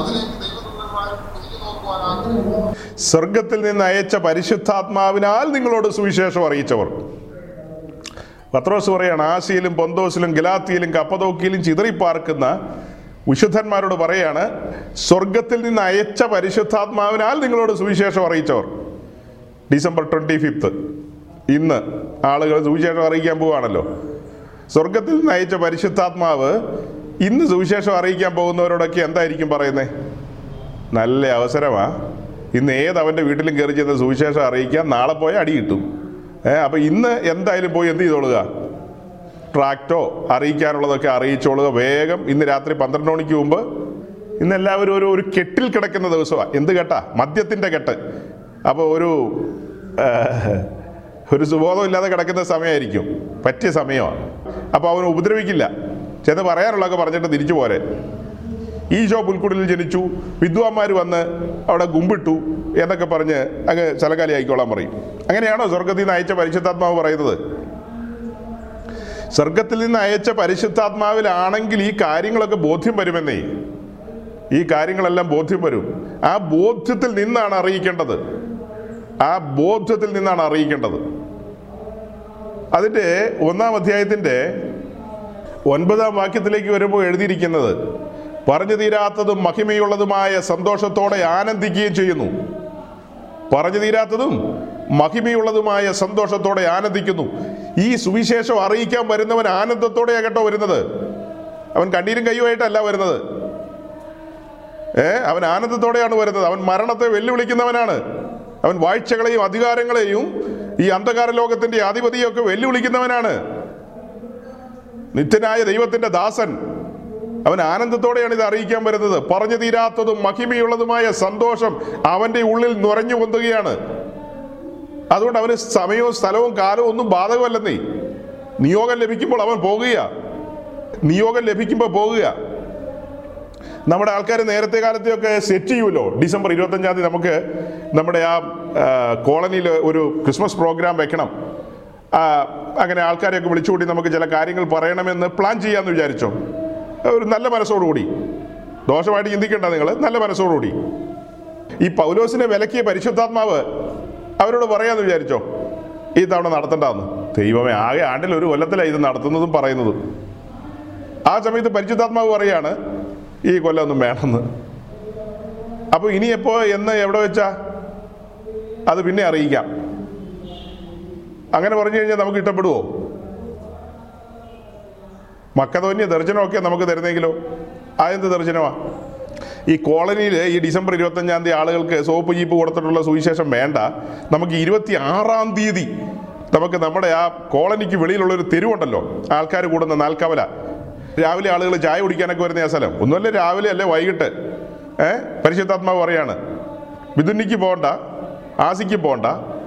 അതിലേക്ക് ദൈവദൂതന്മാരും നോക്കുവാൻ ആഗ്രഹിക്കുന്നു. സ്വർഗത്തിൽ നിന്ന് അയച്ച പരിശുദ്ധാത്മാവിനാൽ നിങ്ങളോട് സുവിശേഷം അറിയിച്ചവർ. പത്രോസ് പറയാണ് ആസിയിലും പൊന്തോസിലും ഗലാത്തിയിലും കപ്പതോക്കിയിലും ചിതറിപ്പാർക്കുന്ന വിശുദ്ധന്മാരോട് പറയാണ് സ്വർഗത്തിൽ നിന്ന് അയച്ച പരിശുദ്ധാത്മാവിനാൽ നിങ്ങളോട് സുവിശേഷം അറിയിച്ചവർ. December twenty fifth. ഇന്ന് ആളുകൾ സുവിശേഷം അറിയിക്കാൻ പോവാണല്ലോ. സ്വർഗത്തിൽ നിന്ന് അയച്ച പരിശുദ്ധാത്മാവ് ഇന്ന് സുവിശേഷം അറിയിക്കാൻ പോകുന്നവരോടൊക്കെ എന്തായിരിക്കും പറയുന്നത് നല്ല അവസരമാ. ഇന്ന് ഏത് അവന്റെ വീട്ടിലും കയറി ചെന്ന് സുവിശേഷം അറിയിക്കാം നാളെ പോയാൽ അടി കിട്ടും. ഏഹ് അപ്പം ഇന്ന് എന്തായാലും പോയി എന്ത് ചെയ്തോളുക? ട്രാക്റ്റോ അറിയിക്കാനുള്ളതൊക്കെ അറിയിച്ചോളുക. വേഗം ഇന്ന് രാത്രി പന്ത്രണ്ട് മണിക്ക് മുമ്പ് ഇന്ന് എല്ലാവരും ഒരു ഒരു കെട്ടിൽ കിടക്കുന്ന ദിവസമാണ് എന്ത് കെട്ടാ? മദ്യത്തിന്റെ കെട്ട്. അപ്പോൾ ഒരു ഒരു സുബോധമില്ലാതെ കിടക്കുന്ന സമയമായിരിക്കും. പറ്റിയ സമയമാണ്. അപ്പോൾ അവന് ഉപദ്രവിക്കില്ല. ചെന്ന് പറയാനുള്ളതൊക്കെ പറഞ്ഞിട്ട് തിരിച്ചു പോരെ. ഈശോ പുൽക്കുടലിൽ ജനിച്ചു. വിദ്വാന്മാർ വന്ന് അവിടെ ഗുമ്പിട്ടു എന്നൊക്കെ പറഞ്ഞ് അങ്ങ് ചലകാലി ആയിക്കോളാൻ പറയും. അങ്ങനെയാണോ സ്വർഗത്തിൽ നിന്ന് അയച്ച പരിശുദ്ധാത്മാവ് പറയുന്നത്? സ്വർഗത്തിൽ നിന്ന് അയച്ച പരിശുദ്ധാത്മാവിലാണെങ്കിൽ ഈ കാര്യങ്ങളൊക്കെ ബോധ്യം വരുമെന്നേ. ഈ കാര്യങ്ങളെല്ലാം ബോധ്യം വരും. ആ ബോധ്യത്തിൽ നിന്നാണ് അറിയിക്കേണ്ടത്. ആ ബോധ്യത്തിൽ നിന്നാണ് അറിയിക്കേണ്ടത്. അതിന്റെ ഒന്നാം അധ്യായത്തിന്റെ ഒൻപതാം വാക്യത്തിലേക്ക് വരുമ്പോൾ എഴുതിയിരിക്കുന്നത് പറഞ്ഞു തീരാത്തതും മഹിമയുള്ളതുമായ സന്തോഷത്തോടെ ആനന്ദിക്കുകയും ചെയ്യുന്നു. പറഞ്ഞു തീരാത്തതും മഹിമയുള്ളതുമായ സന്തോഷത്തോടെ ആനന്ദിക്കുന്നു. ഈ സുവിശേഷം അറിയിക്കാൻ വരുന്നവൻ ആനന്ദത്തോടെയാണ് കേട്ടോ വരുന്നത്. അവൻ കണ്ണീരും കയ്യുമായിട്ടല്ല വരുന്നത്. ഏ അവൻ ആനന്ദത്തോടെയാണ് വരുന്നത്. അവൻ മരണത്തെ വെല്ലുവിളിക്കുന്നവനാണ്. അവൻ വാഴ്ചകളെയും അധികാരങ്ങളെയും ഈ അന്ധകാര ലോകത്തിന്റെ അധിപതിയൊക്കെ വെല്ലുവിളിക്കുന്നവനാണ്. നിത്യനായ ദൈവത്തിന്റെ ദാസൻ അവൻ ആനന്ദത്തോടെയാണ് ഇത് അറിയിക്കാൻ വരുന്നത്. പറഞ്ഞു തീരാത്തതും മഹിമയുള്ളതുമായ സന്തോഷം അവന്റെ ഉള്ളിൽ നുറഞ്ഞു പൊന്തുകയാണ്. അതുകൊണ്ട് അവന് സമയവും സ്ഥലവും കാലവും ഒന്നും ബാധകമല്ലെന്നേ. നിയോഗം ലഭിക്കുമ്പോൾ അവൻ പോകുക നിയോഗം ലഭിക്കുമ്പോൾ പോകുക. നമ്മുടെ ആൾക്കാർ നേരത്തെ കാലത്തെയൊക്കെ സെറ്റ് ചെയ്യുമല്ലോ ഡിസംബർ ഇരുപത്തഞ്ചാം തീയതി നമുക്ക് നമ്മുടെ ആ കോളനിയിൽ ഒരു ക്രിസ്മസ് പ്രോഗ്രാം വെക്കണം. അങ്ങനെ ആൾക്കാരെയൊക്കെ വിളിച്ചുകൂട്ടി നമുക്ക് ചില കാര്യങ്ങൾ പറയണമെന്ന് പ്ലാൻ ചെയ്യാമെന്ന് വിചാരിച്ചോ? ഒരു നല്ല മനസ്സോടുകൂടി. ദോഷമായിട്ട് ചിന്തിക്കേണ്ട നിങ്ങൾ നല്ല മനസ്സോടുകൂടി. ഈ പൗലോസിനെ വിലക്കിയ പരിശുദ്ധാത്മാവ് അവരോട് പറയാന്ന് വിചാരിച്ചോ? ഈ തവണ നടത്തണ്ടെന്ന്. ദൈവമേ ആകെ ആണ്ടിൽ ഒരു കൊല്ലത്തിലാണ് ഇത് നടത്തുന്നതും പറയുന്നതും. ആ സമയത്ത് പരിശുദ്ധാത്മാവ് പറയാണ് ഈ കൊല്ലമൊന്നും വേണമെന്ന്. അപ്പോൾ ഇനി എപ്പോ എന്ന് എവിടെ വെച്ചാ? അത് പിന്നെ അറിയിക്കാം. അങ്ങനെ പറഞ്ഞു കഴിഞ്ഞാൽ നമുക്ക് ഇഷ്ടപ്പെടുവോ? മക്കതോന്യ ദർശനമൊക്കെ നമുക്ക് തരുന്നെങ്കിലോ? ആയന്ത ദർജനമാ ഈ കോളനിയിൽ ഈ ഡിസംബർ ഇരുപത്തഞ്ചാം തീയതി ആളുകൾക്ക് സോപ്പ് ജീപ്പ് കൊടുത്തിട്ടുള്ള സുവിശേഷം വേണ്ട. നമുക്ക് ഇരുപത്തി ആറാം തീയതി നമുക്ക് നമ്മുടെ ആ കോളനിക്ക് വെളിയിലുള്ള ഒരു തെരുവുണ്ടല്ലോ. ആൾക്കാർ കൂടുന്ന നാൽക്കവല. രാവിലെ ആളുകൾ ചായ കുടിക്കാനൊക്കെ വരുന്ന ആ സ്ഥലം. ഒന്നുമല്ല രാവിലെ അല്ലേ വൈകിട്ട്? ഏഹ് പരിശുദ്ധാത്മാവ് പറയാണ്. മിഥുനിക്ക് പോകണ്ട ആസിക്ക് പോകണ്ട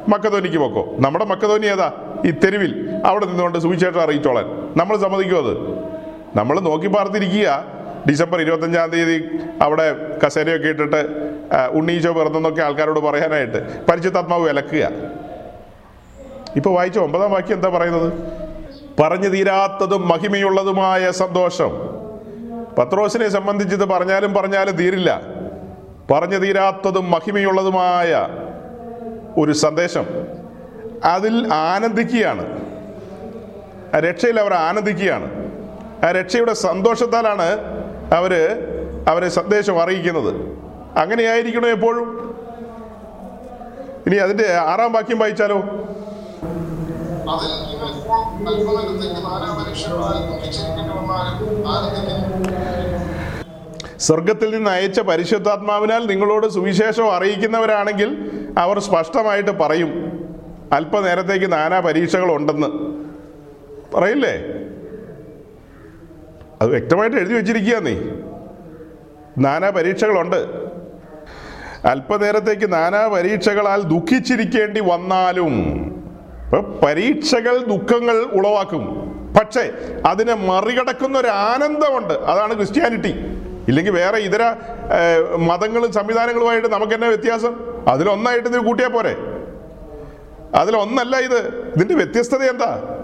മക്കതോനിക്ക് പോക്കോ. നമ്മുടെ മക്കതോനി ഏതാ? ഈ തെരുവിൽ അവിടെ നിന്നുകൊണ്ട് സുവിശേഷം അറിയിച്ചോളാൻ. നമ്മൾ സമ്മതിക്കുമോ അത്? നമ്മൾ നോക്കി പാർത്തിരിക്കുക. ഡിസംബർ ഇരുപത്തഞ്ചാം തീയതി അവിടെ കസേരയൊക്കെ ഇട്ടിട്ട് ഉണ്ണീച്ചോ പിറന്നെന്നൊക്കെ ആൾക്കാരോട് പറയാനായിട്ട് പരിശുദ്ധാത്മാവ് വിലക്കുക. ഇപ്പൊ വായിച്ച ഒമ്പതാം വാക്യം എന്താ പറയുന്നത്? പറഞ്ഞു തീരാത്തതും മഹിമയുള്ളതുമായ സന്തോഷം. പത്രോസിനെ സംബന്ധിച്ച് പറഞ്ഞാലും പറഞ്ഞാലും തീരില്ല. പറഞ്ഞു തീരാത്തതും മഹിമയുള്ളതുമായ ഒരു സന്ദേശം. അതിൽ ആനന്ദിക്കുകയാണ്. രക്ഷയിൽ അവർ ആനന്ദിക്കുകയാണ്. ആ രക്ഷയുടെ സന്തോഷത്താലാണ് അവർ അവരെ സന്ദേശം അറിയിക്കുന്നത്. അങ്ങനെയായിരിക്കണോ എപ്പോഴും? ഇനി അതിന്റെ ആറാം വാക്യം വായിച്ചാലോ? സ്വർഗത്തിൽ നിന്ന് അയച്ച പരിശുദ്ധാത്മാവിനാൽ നിങ്ങളോട് സുവിശേഷം അറിയിക്കുന്നവരാണെങ്കിൽ അവർ സ്പഷ്ടമായിട്ട് പറയും. അല്പനേരത്തേക്ക് നാനാ പരീക്ഷകൾ ഉണ്ടെന്ന് പറയില്ലേ? അത് വ്യക്തമായിട്ട് എഴുതി വെച്ചിരിക്കുക നീ. നാനാ പരീക്ഷകളുണ്ട്. അല്പനേരത്തേക്ക് നാനാ പരീക്ഷകളാൽ ദുഃഖിച്ചിരിക്കേണ്ടി വന്നാലും പരീക്ഷകൾ ദുഃഖങ്ങൾ ഉളവാക്കും. പക്ഷേ അതിനെ മറികടക്കുന്ന ഒരു ആനന്ദമുണ്ട്. അതാണ് ക്രിസ്ത്യാനിറ്റി. ഇല്ലെങ്കിൽ വേറെ ഇതര മതങ്ങളും സംവിധാനങ്ങളുമായിട്ട് നമുക്ക് തന്നെ വ്യത്യാസം? അതിലൊന്നായിട്ട് ഇത് കൂട്ടിയാൽ പോരെ. അതിലൊന്നല്ല ഇത്. ഇതിന്റെ വ്യത്യസ്തത എന്താ?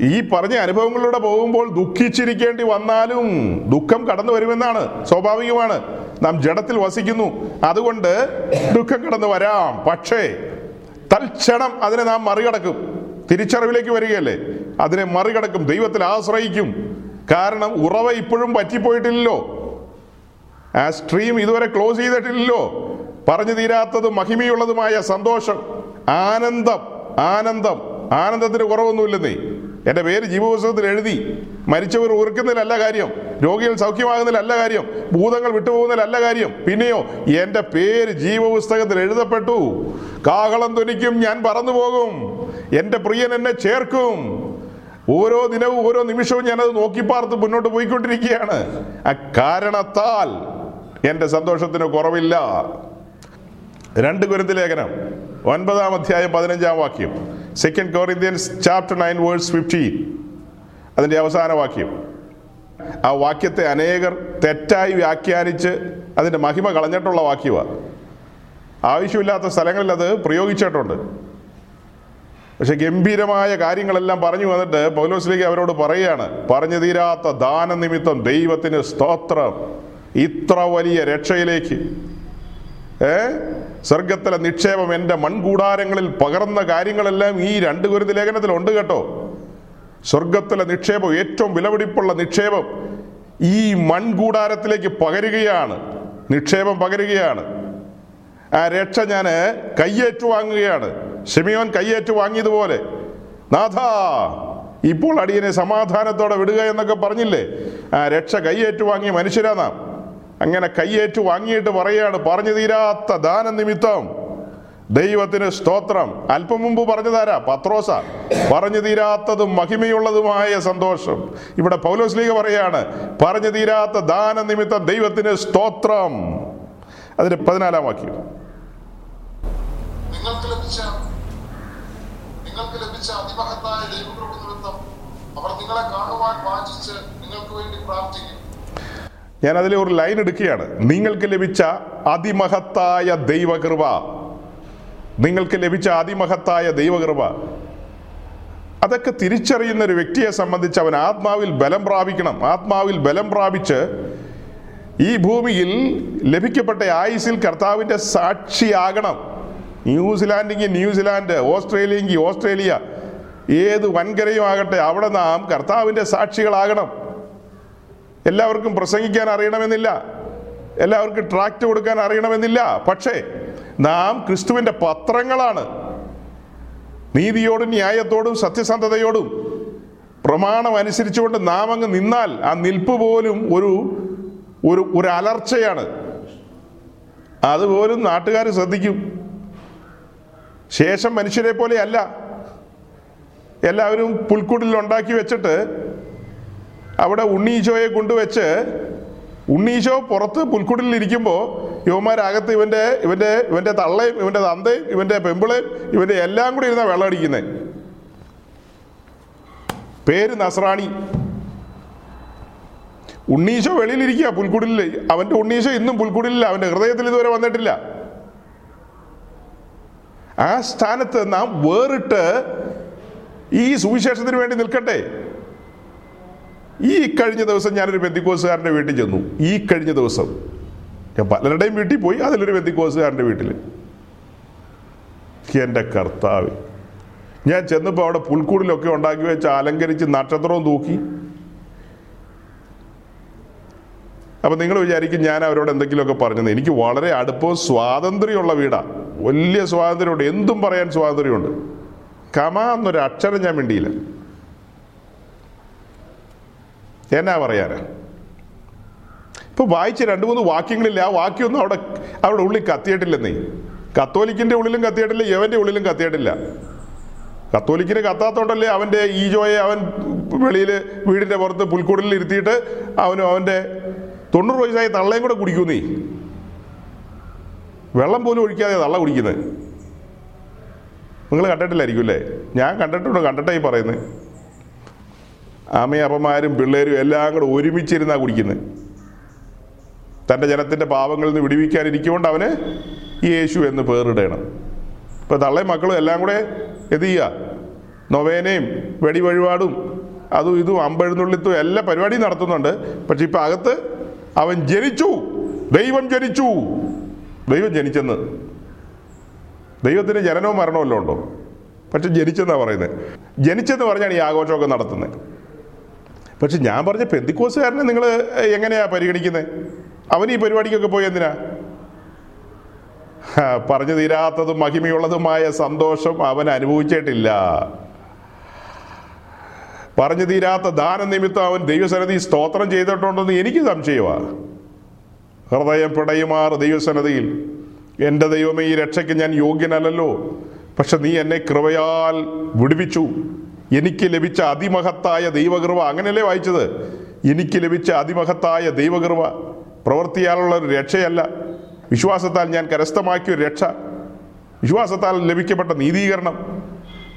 ഈ പറഞ്ഞ അനുഭവങ്ങളിലൂടെ പോകുമ്പോൾ ദുഃഖിച്ചിരിക്കേണ്ടി വന്നാലും ദുഃഖം കടന്നു വരുമെന്നാണ് സ്വാഭാവികമാണ്. നാം ജഡത്തിൽ വസിക്കുന്നു. അതുകൊണ്ട് ദുഃഖം കടന്നു വരാം. പക്ഷേ തൽക്ഷണം അതിനെ നാം മറികടക്കും. തിരിച്ചറിവിലേക്ക് വരികയല്ലേ? അതിനെ മറികടക്കും. ദൈവത്തിൽ ആശ്രയിക്കും. കാരണം ഉറവ ഇപ്പോഴും പറ്റിപ്പോയിട്ടില്ലല്ലോ. ആ സ്ട്രീം ഇതുവരെ ക്ലോസ് ചെയ്തിട്ടില്ലല്ലോ. പറഞ്ഞു തീരാത്തത് മഹിമയുള്ളതുമായ സന്തോഷം ആനന്ദം ആനന്ദം. ആനന്ദത്തിന് കുറവൊന്നുമില്ലെന്നേ. എന്റെ പേര് ജീവപുസ്തകത്തിൽ എഴുതി. മരിച്ചവർ ഉറക്കുന്നതിലല്ല കാര്യം. രോഗികൾ സൗഖ്യമാകുന്നതിലല്ല കാര്യം. ഭൂതങ്ങൾ വിട്ടുപോകുന്നതിലല്ല കാര്യം. പിന്നെയോ എന്റെ പേര് ജീവപുസ്തകത്തിൽ എഴുതപ്പെട്ടു. കാഹളം ധ്വനിക്കും ഞാൻ പറന്നു പോകും. എന്റെ പ്രിയൻ എന്നെ ചേർക്കും. ഓരോ ദിനവും ഓരോ നിമിഷവും ഞാനത് നോക്കിപ്പാർത്ത് മുന്നോട്ട് പോയിക്കൊണ്ടിരിക്കുകയാണ്. ആ കാരണത്താൽ എന്റെ സന്തോഷത്തിന് കുറവില്ല. രണ്ട് കുരുത്ത് ലേഖനം ഒൻപതാം അധ്യായം പതിനഞ്ചാം വാക്യം. Second Corinthians chapter nine verse fifteen അതിന്റെ അവസാന വാക്യം. ആ വാക്യത്തെ അനേകർ തെറ്റായി വ്യാഖ്യാനിച്ച് അതിന്റെ മഹിമ കളഞ്ഞിട്ടുള്ള വാക്യമാണ് ആവശ്യമില്ലാത്ത സ്ഥലങ്ങളിൽ അത് പ്രയോഗിച്ചിട്ടുണ്ട്. പക്ഷെ ഗംഭീരമായ കാര്യങ്ങളെല്ലാം പറഞ്ഞു വന്നിട്ട് പൗലോസിലേക്ക് അവരോട് പറയുകയാണ് പറഞ്ഞു തീരാത്ത ദാനനിമിത്തം ദൈവത്തിന് സ്തോത്രം. ഇത്ര വലിയ രക്ഷയിലേക്ക്. ഏ? സ്വർഗത്തിലെ നിക്ഷേപം എന്റെ മൺകൂടാരങ്ങളിൽ പകർന്ന കാര്യങ്ങളെല്ലാം ഈ രണ്ട് ഗുരുതി ലേഖനത്തിലുണ്ട് കേട്ടോ. സ്വർഗത്തിലെ നിക്ഷേപം ഏറ്റവും വിലപിടിപ്പുള്ള നിക്ഷേപം ഈ മൺകൂടാരത്തിലേക്ക് പകരുകയാണ്. നിക്ഷേപം പകരുകയാണ്. ആ രക്ഷ ഞാൻ കയ്യേറ്റു വാങ്ങുകയാണ്. ഷെമിയോൻ കയ്യേറ്റു വാങ്ങിയതുപോലെ. നാഥാ ഇപ്പോൾ അടിയനെ സമാധാനത്തോടെ വിടുക എന്നൊക്കെ പറഞ്ഞില്ലേ? ആ രക്ഷ കയ്യേറ്റു വാങ്ങിയ മനുഷ്യരാ നാം. അങ്ങനെ കയ്യേറ്റു വാങ്ങിയിട്ട് പറയാണ് പറഞ്ഞു തീരാത്ത ദാന നിമിത്തം ദൈവത്തിന് സ്തോത്രം. അല്പം മുമ്പ് പറഞ്ഞതാരാ? പത്രോസ. പറഞ്ഞു തീരാത്തതും മഹിമയുള്ളതുമായ സന്തോഷം. ഇവിടെ പൗലോസ് ലീഗ് പറയാണ് പറഞ്ഞു തീരാത്ത ദാന നിമിത്തം ദൈവത്തിന് സ്തോത്രം. അതിന് പതിനാലാം വാക്യം. നിങ്ങൾക്ക് ലഭിച്ച നിങ്ങൾക്ക് ലഭിച്ച അതിമഹത്തായ ദൈവകൃപ നിമിത്തം അവർ നിങ്ങളെ കാണുവാൻ വാഞ്ചിച്ച് നിങ്ങൾക്ക് വേണ്ടി പ്രാർത്ഥിക്കും. ഞാൻ അതിലെ ഒരു ലൈൻ എടുക്കുകയാണ്. നിങ്ങൾക്ക് ലഭിച്ച അതിമഹത്തായ ദൈവകൃപ. നിങ്ങൾക്ക് ലഭിച്ച അതിമഹത്തായ ദൈവകൃപ. അതൊക്കെ തിരിച്ചറിയുന്ന ഒരു വ്യക്തിയെ സംബന്ധിച്ച് അവൻ ആത്മാവിൽ ബലം പ്രാപിക്കണം. ആത്മാവിൽ ബലം പ്രാപിച്ച് ഈ ഭൂമിയിൽ ലഭിക്കപ്പെട്ട ആയുസിൽ കർത്താവിന്റെ സാക്ഷിയാകണം. ന്യൂസിലാൻഡെങ്കിൽ ന്യൂസിലാൻഡ് ഓസ്ട്രേലിയെങ്കിൽ ഓസ്ട്രേലിയ ഏത് വൻകരയും ആകട്ടെ അവിടെ നാം കർത്താവിന്റെ സാക്ഷികളാകണം. എല്ലാവർക്കും പ്രസംഗിക്കാൻ അറിയണമെന്നില്ല. എല്ലാവർക്കും ട്രാക്ട് കൊടുക്കാൻ അറിയണമെന്നില്ല. പക്ഷേ നാം ക്രിസ്തുവിന്റെ പത്രങ്ങളാണ്. നീതിയോടും ന്യായത്തോടും സത്യസന്ധതയോടും പ്രമാണം അനുസരിച്ചുകൊണ്ട് നാം അങ്ങ് നിന്നാൽ ആ നിൽപ്പ് പോലും ഒരു ഒരു ഒരു അലർച്ചയാണ്. അതുപോലും നാട്ടുകാർ ശ്രദ്ധിക്കും. ശേഷം മനുഷ്യരെ പോലെ അല്ല. എല്ലാവരും പുൽക്കൂടിൽ ഉണ്ടാക്കി വെച്ചിട്ട് അവിടെ ഉണ്ണീശോയെ കൊണ്ടുവച്ച് ഉണ്ണീശോ പുറത്ത് പുൽക്കുടിൽ ഇരിക്കുമ്പോൾ യുവമാരകത്ത് ഇവന്റെ ഇവന്റെ ഇവന്റെ തള്ളയും ഇവന്റെ തന്തയും ഇവന്റെ പെമ്പിളയും ഇവന്റെ എല്ലാം കൂടി ഇരുന്ന വെള്ളം അടിക്കുന്നത് പേര് നസ്രാണി. ഉണ്ണീശോ വെളിയിലിരിക്കുക പുൽക്കുടിലിൽ അവന്റെ ഉണ്ണീശോ ഇന്നും പുൽക്കുടിലില്ല അവന്റെ ഹൃദയത്തിൽ ഇതുവരെ വന്നിട്ടില്ല. ആ സ്ഥാനത്ത് നാം വേറിട്ട് ഈ സുവിശേഷത്തിന് വേണ്ടി നിൽക്കട്ടെ. ഈ കഴിഞ്ഞ ദിവസം ഞാനൊരു ബന്ധിക്കോസുകാരന്റെ വീട്ടിൽ ചെന്നു. ഈ കഴിഞ്ഞ ദിവസം. ഞാൻ പലരുടെയും വീട്ടിൽ പോയി അതിലൊരു ബന്ധിക്കോസുകാരന്റെ വീട്ടിൽ. എന്റെ കർത്താവ്. ഞാൻ ചെന്നപ്പോൾ അവിടെ പുൽക്കൂടിലൊക്കെ ഉണ്ടാക്കി വെച്ച് അലങ്കരിച്ച് നക്ഷത്രവും തൂക്കി. അപ്പം നിങ്ങൾ വിചാരിക്കും ഞാൻ അവരോട് എന്തെങ്കിലുമൊക്കെ പറഞ്ഞത് എനിക്ക് വളരെ അടുപ്പവും സ്വാതന്ത്ര്യമുള്ള വീടാണ് വലിയ സ്വാതന്ത്ര്യമുണ്ട്. എന്തും പറയാൻ സ്വാതന്ത്ര്യമുണ്ട്. കമ എന്നൊരു അക്ഷരം ഞാൻ മിണ്ടിയില്ല. എന്നാ പറയാൻ ഇപ്പൊ വായിച്ച രണ്ട് മൂന്ന് വാക്യങ്ങളില്ല. ആ വാക്യൊന്നും അവിടെ അവിടെ ഉള്ളിൽ കത്തിയിട്ടില്ലെന്നേ. കത്തോലിക്കിന്റെ ഉള്ളിലും കത്തിയിട്ടില്ല യവന്റെ ഉള്ളിലും കത്തിയിട്ടില്ല. കത്തോലിക്കിന് കത്താത്തോണ്ടല്ലേ അവന്റെ ഈജോയെ അവൻ വെളിയിൽ വീടിന്റെ പുറത്ത് പുൽക്കൂടിൽ ഇരുത്തിയിട്ട് അവനും അവന്റെ തൊണ്ണൂറ് വയസ്സായ തള്ളയും കൂടെ കുടിക്കുന്നേ. വെള്ളം പോലും ഒഴിക്കാതെ തള്ള കുടിക്കുന്നത് നിങ്ങൾ കണ്ടിട്ടില്ലായിരിക്കും അല്ലേ? ഞാൻ കണ്ടിട്ടുണ്ട് കണ്ടിട്ടായി ഈ പറയുന്നത് അമ്മയും അപ്പന്മാരും പിള്ളേരും എല്ലാം കൂടെ ഒരുമിച്ചിരുന്നാ കുടിക്കുന്നത് തന്റെ ജനത്തിന്റെ പാവങ്ങളിൽ നിന്ന് വിടിവിക്കാനിരിക്കുകൊണ്ട് അവന് യേശു എന്ന് പേരിടണം. ഇപ്പം തള്ളയും മക്കളും എല്ലാം കൂടെ എന്ത് ചെയ്യുക? നൊവേനയും വെടിവഴിപാടും അതും ഇതും അമ്പെഴുന്നള്ളിത്തും എല്ലാ പരിപാടിയും നടത്തുന്നുണ്ട്. പക്ഷെ ഇപ്പം അകത്ത് അവൻ ജനിച്ചു. ദൈവം ജനിച്ചു. ദൈവം ജനിച്ചെന്ന്. ദൈവത്തിന് ജനനവും മരണവും എല്ലാം ഉണ്ടോ? പക്ഷെ ജനിച്ചെന്നാണ് പറയുന്നത് ജനിച്ചെന്ന് പറഞ്ഞാണ് ഈ ആഘോഷമൊക്കെ നടത്തുന്നത് പക്ഷെ ഞാൻ പറഞ്ഞ പെന്തിക്കോസുകാരനെ നിങ്ങൾ എങ്ങനെയാ പരിഗണിക്കുന്നത് അവൻ ഈ പരിപാടിക്കൊക്കെ പോയി എന്തിനാ? പറഞ്ഞു തീരാത്തതും മഹിമയുള്ളതുമായ സന്തോഷം അവൻ അനുഭവിച്ചിട്ടില്ല. പറഞ്ഞു തീരാത്ത ദാന നിമിത്തം അവൻ ദൈവസനധി സ്തോത്രം ചെയ്തിട്ടുണ്ടെന്ന് എനിക്ക് സംശയമാണ് ഹൃദയം പിടയുമാർ ദൈവസന്നതിയിൽ എന്റെ ദൈവമേ ഈ രക്ഷയ്ക്ക് ഞാൻ യോഗ്യനല്ലല്ലോ. പക്ഷെ നീ എന്നെ കൃപയാൽ വിടുവിച്ചു. എനിക്ക് ലഭിച്ച അതിമഹത്തായ ദൈവകൃപ. അങ്ങനെയല്ലേ വായിച്ചത്? എനിക്ക് ലഭിച്ച അതിമഹത്തായ ദൈവകൃപ. പ്രവൃത്തിയാലുള്ള ഒരു രക്ഷയല്ല. വിശ്വാസത്താൽ ഞാൻ കരസ്ഥമാക്കിയ രക്ഷ. വിശ്വാസത്താൽ ലഭിക്കപ്പെട്ട നീതീകരണം.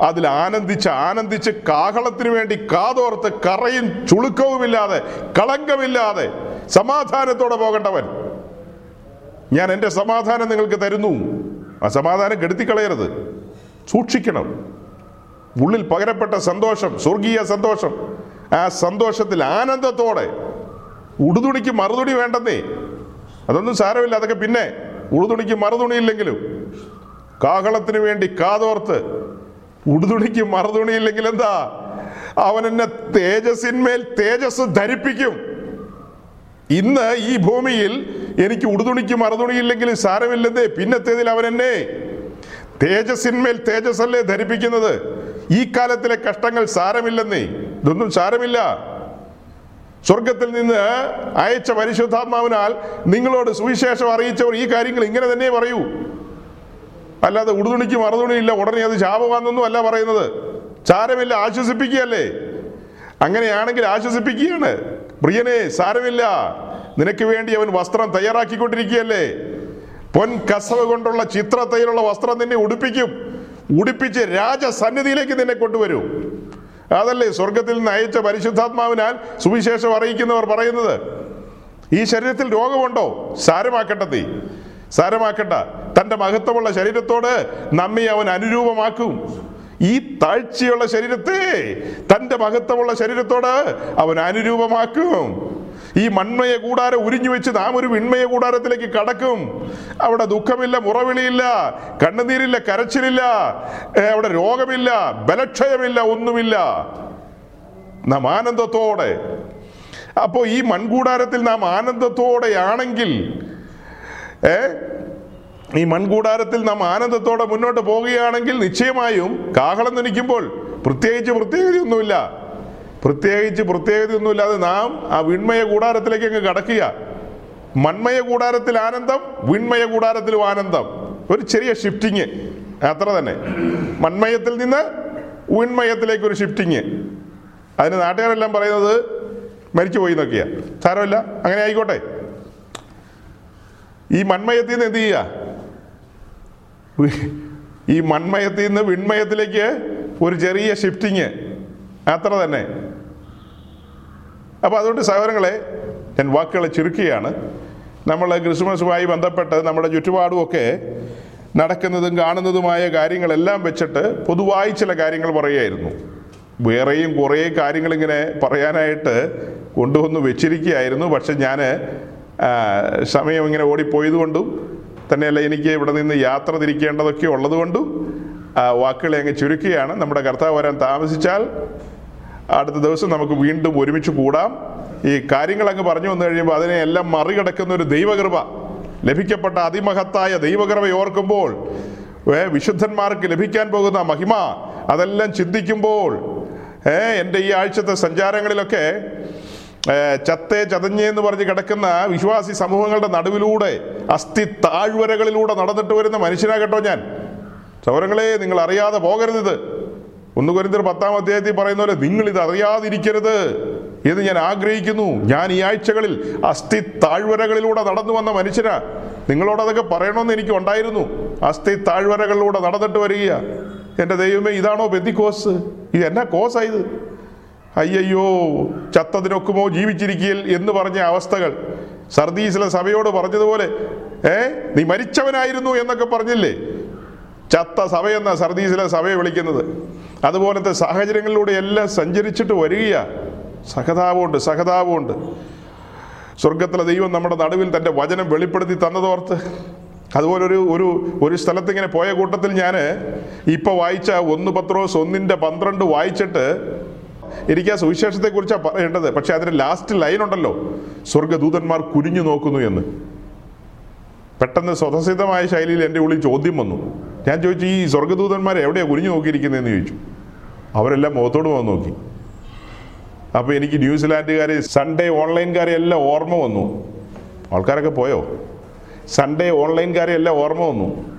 അതിൽ ആനന്ദിച്ച് ആനന്ദിച്ച് കാഹളത്തിന് വേണ്ടി കാതോർത്ത് കറയും ചുളുക്കവുമില്ലാതെ കളങ്കമില്ലാതെ സമാധാനത്തോടെ പോകേണ്ടവൻ. ഞാൻ എന്റെ സമാധാനം നിങ്ങൾക്ക് തരുന്നു. ആ സമാധാനം കെടുത്തിക്കളയരുത്. സൂക്ഷിക്കണം. ഉള്ളിൽ പകരപ്പെട്ട സന്തോഷം സ്വർഗീയ സന്തോഷം. ആ സന്തോഷത്തിൽ ആനന്ദത്തോടെ ഉടുതുണിക്ക് മറുതുണി വേണ്ടെന്നേ. അതൊന്നും സാരമില്ല അതൊക്കെ പിന്നെ ഉടുതുണിക്ക് മറുതുണി ഇല്ലെങ്കിലും കാഹളത്തിന് വേണ്ടി കാതോർത്ത് ഉടുതുണിക്ക് മറുതുണിയില്ലെങ്കിൽ എന്താ? അവൻ എന്നെ തേജസ്സിന്മേൽ തേജസ് ധരിപ്പിക്കും. ഇന്ന് ഈ ഭൂമിയിൽ എനിക്ക് ഉടുതുണിക്ക് മറുതുണിയില്ലെങ്കിലും സാരമില്ലെന്നേ പിന്നത്തേതിൽ അവൻ എന്നെ തേജസ്സിന്മേൽ തേജസ്സല്ലേ ധരിപ്പിക്കുന്നത്? ഈ കാലത്തിലെ കഷ്ടങ്ങൾ സാരമില്ലെന്നേ. ഇതൊന്നും സാരമില്ല. സ്വർഗത്തിൽ നിന്ന് അയച്ച പരിശുദ്ധാത്മാവിനാൽ നിങ്ങളോട് സുവിശേഷം അറിയിച്ചവർ ഈ കാര്യങ്ങൾ ഇങ്ങനെ തന്നെ പറയൂ. അല്ലാതെ ഉടുതുണിക്ക് മറുതുണിയില്ല ഉടനെ അത് ശാപമാണെന്നൊന്നും അല്ല പറയുന്നത്. സാരമില്ല ആശ്വസിപ്പിക്കുകയല്ലേ? അങ്ങനെയാണെങ്കിൽ ആശ്വസിപ്പിക്കുകയാണ്. പ്രിയനെ സാരമില്ല. നിനക്ക് വേണ്ടി അവൻ വസ്ത്രം തയ്യാറാക്കിക്കൊണ്ടിരിക്കുകയല്ലേ? പൊൻ കസവ് കൊണ്ടുള്ള ചിത്രത്തയിലുള്ള വസ്ത്രം നിന്നെ ഉടുപ്പിക്കും. ഉടുപ്പിച്ച് രാജസന്നിധിയിലേക്ക് നിന്നെ കൊണ്ടുവരൂ. അതല്ലേ സ്വർഗത്തിൽ നിന്ന് അയച്ച പരിശുദ്ധാത്മാവിനാൽ സുവിശേഷം അറിയിക്കുന്നവർ പറയുന്നത്? ഈ ശരീരത്തിൽ രോഗമുണ്ടോ? സാരമാക്കട്ടെ സാരമാക്കട്ട തന്റെ മഹത്വമുള്ള ശരീരത്തോട് നമ്മെ അവൻ അനുരൂപമാക്കും. ഈ താഴ്ചയുള്ള ശരീരത്തെ തന്റെ മഹത്വമുള്ള ശരീരത്തോട് അവൻ അനുരൂപമാക്കും. ഈ മൺമയ കൂടാരം ഉരിഞ്ഞു വെച്ച് നാം ഒരു വിൺമയ കൂടാരത്തിലേക്ക് കടക്കും. അവിടെ ദുഃഖമില്ല മുറവിളിയില്ല കണ്ണുനീരില്ല കരച്ചിലില്ല അവിടെ രോഗമില്ല ബലക്ഷയമില്ല ഒന്നുമില്ല. നാം ആനന്ദത്തോടെ. അപ്പോൾ ഈ മൺകൂടാരത്തിൽ നാം ആനന്ദത്തോടെയാണെങ്കിൽ ഏ ഈ മൺകൂടാരത്തിൽ നാം ആനന്ദത്തോടെ മുന്നോട്ട് പോവുകയാണെങ്കിൽ നിശ്ചയമായും കാഹളം ധനിക്കുമ്പോൾ പ്രത്യേകിച്ച് പ്രത്യേകതയൊന്നുമില്ല. പ്രത്യേകിച്ച് പ്രത്യേകതയൊന്നുമില്ലാതെ നാം ആ വിൺമയ കൂടാരത്തിലേക്ക് അങ്ങ് കടക്കുക. മൺമയ കൂടാരത്തിൽ ആനന്ദം വിൺമയ കൂടാരത്തിലും ആനന്ദം. ഒരു ചെറിയ ഷിഫ്റ്റിങ് അത്ര തന്നെ. മൺമയത്തിൽ നിന്ന് വിൺമയത്തിലേക്ക് ഒരു ഷിഫ്റ്റിങ് അതിന് നാട്ടുകാരെല്ലാം പറയുന്നത് മരിച്ചുപോയി നോക്കിയാ സാരമില്ല. അങ്ങനെ ആയിക്കോട്ടെ. ഈ മൺമയത്തിൽ നിന്ന് എന്ത് ചെയ്യുക? ഈ മൺമയത്തിൽ നിന്ന് വിൺമയത്തിലേക്ക് ഒരു ചെറിയ ഷിഫ്റ്റിങ് അത്ര തന്നെ. അപ്പോൾ അതുകൊണ്ട് സഹോദരങ്ങളെ ഞാൻ വാക്കുകളെ ചുരുക്കുകയാണ്. നമ്മൾ ക്രിസ്മസുമായി ബന്ധപ്പെട്ട് നമ്മുടെ ചുറ്റുപാടുമൊക്കെ നടക്കുന്നതും കാണുന്നതുമായ കാര്യങ്ങളെല്ലാം വെച്ചിട്ട് പൊതുവായി ചില കാര്യങ്ങൾ പറയുമായിരുന്നു വേറെയും കുറേ കാര്യങ്ങളിങ്ങനെ പറയാനായിട്ട് കൊണ്ടുവന്ന് വെച്ചിരിക്കുകയായിരുന്നു. പക്ഷെ ഞാൻ സമയം ഇങ്ങനെ ഓടിപ്പോയതുകൊണ്ടും തന്നെയല്ല എനിക്ക് ഇവിടെ നിന്ന് യാത്ര തിരിക്കേണ്ടതൊക്കെ ഉള്ളതുകൊണ്ടും വാക്കുകളെ അങ്ങ് ചുരുക്കുകയാണ്. നമ്മുടെ കർത്താവ് വരാൻ താമസിച്ചാൽ അടുത്ത ദിവസം നമുക്ക് വീണ്ടും ഒരുമിച്ച് കൂടാം. ഈ കാര്യങ്ങൾ അങ്ങ് പറഞ്ഞു വന്നു കഴിയുമ്പോൾ അതിനെ എല്ലാം മറികടക്കുന്ന ഒരു ദൈവകൃപ ലഭിക്കപ്പെട്ട അതിമഹത്തായ ദൈവകൃപ ഓർക്കുമ്പോൾ വിശുദ്ധന്മാർക്ക് ലഭിക്കാൻ പോകുന്ന മഹിമ അതെല്ലാം ചിന്തിക്കുമ്പോൾ ഏ, എന്റെ ഈ ആഴ്ചത്തെ സഞ്ചാരങ്ങളിലൊക്കെ ചത്തേ ചതഞ്ഞേ എന്ന് പറഞ്ഞ് കിടക്കുന്ന വിശ്വാസി സമൂഹങ്ങളുടെ നടുവിലൂടെ അസ്ഥി താഴ്വരകളിലൂടെ നടന്നിട്ട് വരുന്ന മനുഷ്യനാകട്ടോ ഞാൻ. സൗരങ്ങളെ നിങ്ങൾ അറിയാതെ പോകരുത് ഒന്ന് കുരിന്തർ പത്താം അധ്യായത്തിൽ പറയുന്ന പോലെ നിങ്ങൾ ഇത് അറിയാതിരിക്കരുത് എന്ന് ഞാൻ ആഗ്രഹിക്കുന്നു. ഞാൻ ഈ ആഴ്ചകളിൽ അസ്ഥി താഴ്വരകളിലൂടെ നടന്നു വന്ന മനുഷ്യനാ. നിങ്ങളോട് അതൊക്കെ പറയണമെന്ന് എനിക്ക് ഉണ്ടായിരുന്നു. അസ്ഥി താഴ്വരകളിലൂടെ നടന്നിട്ട് വരിക. എന്റെ ദൈവമേ ഇതാണോ ബെന്തിക്കോസ്? ഇത് എന്നാ കോസായത്? അയ്യയ്യോ ചത്തതിനൊക്കുമോ ജീവിച്ചിരിക്കൽ എന്ന് പറഞ്ഞ അവസ്ഥകൾ. സർദീസിലെ സഭയോട് പറഞ്ഞതുപോലെ ഏ നീ മരിച്ചവനായിരുന്നു എന്നൊക്കെ പറഞ്ഞില്ലേ? ചത്ത സഭയെന്ന സർദീസിലെ സഭയെ വിളിക്കുന്നത്. അതുപോലത്തെ സാഹചര്യങ്ങളിലൂടെ എല്ലാം സഞ്ചരിച്ചിട്ട് വരികയാ. സഹതാപമുണ്ട് സഹതാപമുണ്ട്. സ്വർഗത്തിലെ ദൈവം നമ്മുടെ നടുവിൽ തന്റെ വചനം വെളിപ്പെടുത്തി തന്നതോർത്ത് അതുപോലെ ഒരു ഒരു ഒരു സ്ഥലത്ത് ഇങ്ങനെ പോയ കൂട്ടത്തിൽ ഞാൻ ഇപ്പോൾ വായിച്ച ഒന്ന് പത്രോസ് ഒന്നിന്റെ പന്ത്രണ്ട് വായിച്ചിട്ട് എനിക്ക് ആ സുവിശേഷത്തെക്കുറിച്ചാണ് പറയേണ്ടത്. പക്ഷെ അതിന്റെ ലാസ്റ്റ് ലൈൻ ഉണ്ടല്ലോ. സ്വർഗദൂതന്മാർ കുരിഞ്ഞു നോക്കുന്നു എന്ന്. പെട്ടെന്ന് സ്വതസിദ്ധമായ ശൈലിയിൽ എന്റെ ഉള്ളിൽ ചോദ്യം വന്നു. ഞാൻ ചോദിച്ചു ഈ സ്വർഗദൂതന്മാർ എവിടെയാണ് കുനിഞ്ഞു നോക്കിയിരിക്കുന്നതെന്ന് ചോദിച്ചു. അവരെല്ലാം മുഖത്തോട് മുഖം നോക്കി. അപ്പോൾ എനിക്ക് ന്യൂസിലാൻഡുകാർ സൺഡേ ഓൺലൈൻകാരെ എല്ലാം ഓർമ്മ വന്നു. ആൾക്കാരൊക്കെ പോയോ? സൺഡേ ഓൺലൈൻകാരെ എല്ലാം ഓർമ്മ വന്നു.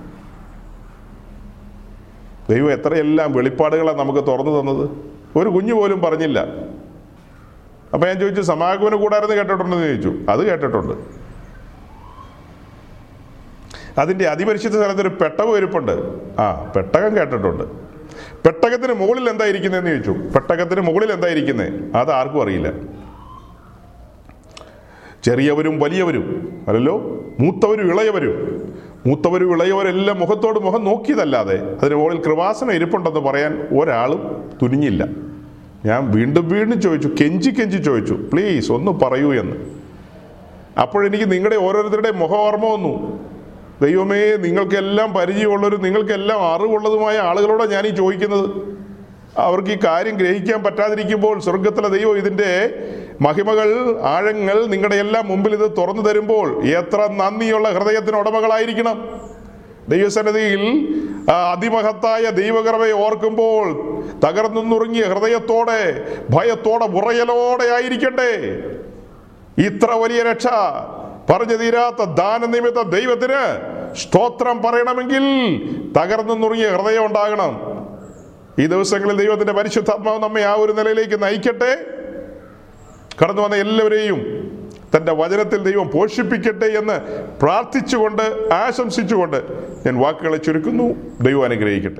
ദൈവം എത്രയെല്ലാം വെളിപ്പാടുകളാണ് നമുക്ക് തുറന്നു തന്നത്. ഒരു കുഞ്ഞു പോലും പറഞ്ഞില്ല. അപ്പോൾ ഞാൻ ചോദിച്ചു സമാഗമന കൂടാരെന്ന് കേട്ടിട്ടുണ്ടെന്ന് ചോദിച്ചു. അത് കേട്ടിട്ടുണ്ട്. അതിന്റെ അതിപരിശുദ്ധ സ്ഥലത്തൊരു പെട്ടകം ഇരിപ്പുണ്ട് ആ പെട്ടകം കേട്ടിട്ടുണ്ട്. പെട്ടകത്തിന് മുകളിൽ എന്താ ഇരിക്കുന്നതെന്ന് ചോദിച്ചു. പെട്ടകത്തിന് മുകളിൽ എന്താ ഇരിക്കുന്നത് അത് ആർക്കും അറിയില്ല. ചെറിയവരും വലിയവരും അല്ലല്ലോ? മൂത്തവരും ഇളയവരും. മൂത്തവരും ഇളയവരെല്ലാം മുഖത്തോട് മുഖം നോക്കിയതല്ലാതെ അതിന് മുകളിൽ കൃപാസനം ഇരിപ്പുണ്ടെന്ന് പറയാൻ ഒരാളും തുനിഞ്ഞില്ല. ഞാൻ വീണ്ടും വീണ്ടും ചോദിച്ചു കെഞ്ചി കെഞ്ചി ചോദിച്ചു പ്ലീസ് ഒന്ന് പറയൂ എന്ന്. അപ്പോഴെനിക്ക് നിങ്ങളുടെ ഓരോരുത്തരുടെയും മുഖ ഓർമ്മ വന്നു. ദൈവമേ നിങ്ങൾക്കെല്ലാം പരിചയമുള്ളവരും നിങ്ങൾക്കെല്ലാം അറിവുള്ളതുമായ ആളുകളോടാണ് ഞാൻ ഈ ചോദിക്കുന്നത്. അവർക്ക് ഈ കാര്യം ഗ്രഹിക്കാൻ പറ്റാതിരിക്കുമ്പോൾ സ്വർഗത്തിലെ ദൈവം ഇതിന്റെ മഹിമകൾ ആഴങ്ങൾ നിങ്ങളുടെ എല്ലാം മുമ്പിൽ ഇത് തുറന്നു തരുമ്പോൾ എത്ര നന്ദിയുള്ള ഹൃദയത്തിന് ഉടമകളായിരിക്കണം. ദൈവസന്നിധിയിൽ അതിമഹത്തായ ദൈവകൃപയെ ഓർക്കുമ്പോൾ തകർന്നു നുറുങ്ങിയ ഹൃദയത്തോടെ ഭയത്തോടെ ഉറയലോടെ ആയിരിക്കണ്ടേ ഇത്ര വലിയ രക്ഷ പറഞ്ഞു തീരാത്ത ദാനനിമിത്ത ദൈവത്തിന് സ്തോത്രം പറയണമെങ്കിൽ തകർന്നു നുറുങ്ങിയ ഹൃദയം ഉണ്ടാകണം. ഈ ദിവസങ്ങളിൽ ദൈവത്തിന്റെ പരിശുദ്ധാത്മാവ് നമ്മെ ആ ഒരു നിലയിലേക്ക് നയിക്കട്ടെ. കടന്നു വന്ന എല്ലാവരെയും തന്റെ വചനത്തിൽ ദൈവം പോഷിപ്പിക്കട്ടെ എന്ന് പ്രാർത്ഥിച്ചുകൊണ്ട് ആശംസിച്ചുകൊണ്ട് ഞാൻ വാക്കുകളെ ചുരുക്കുന്നു. ദൈവം അനുഗ്രഹിക്കട്ടെ.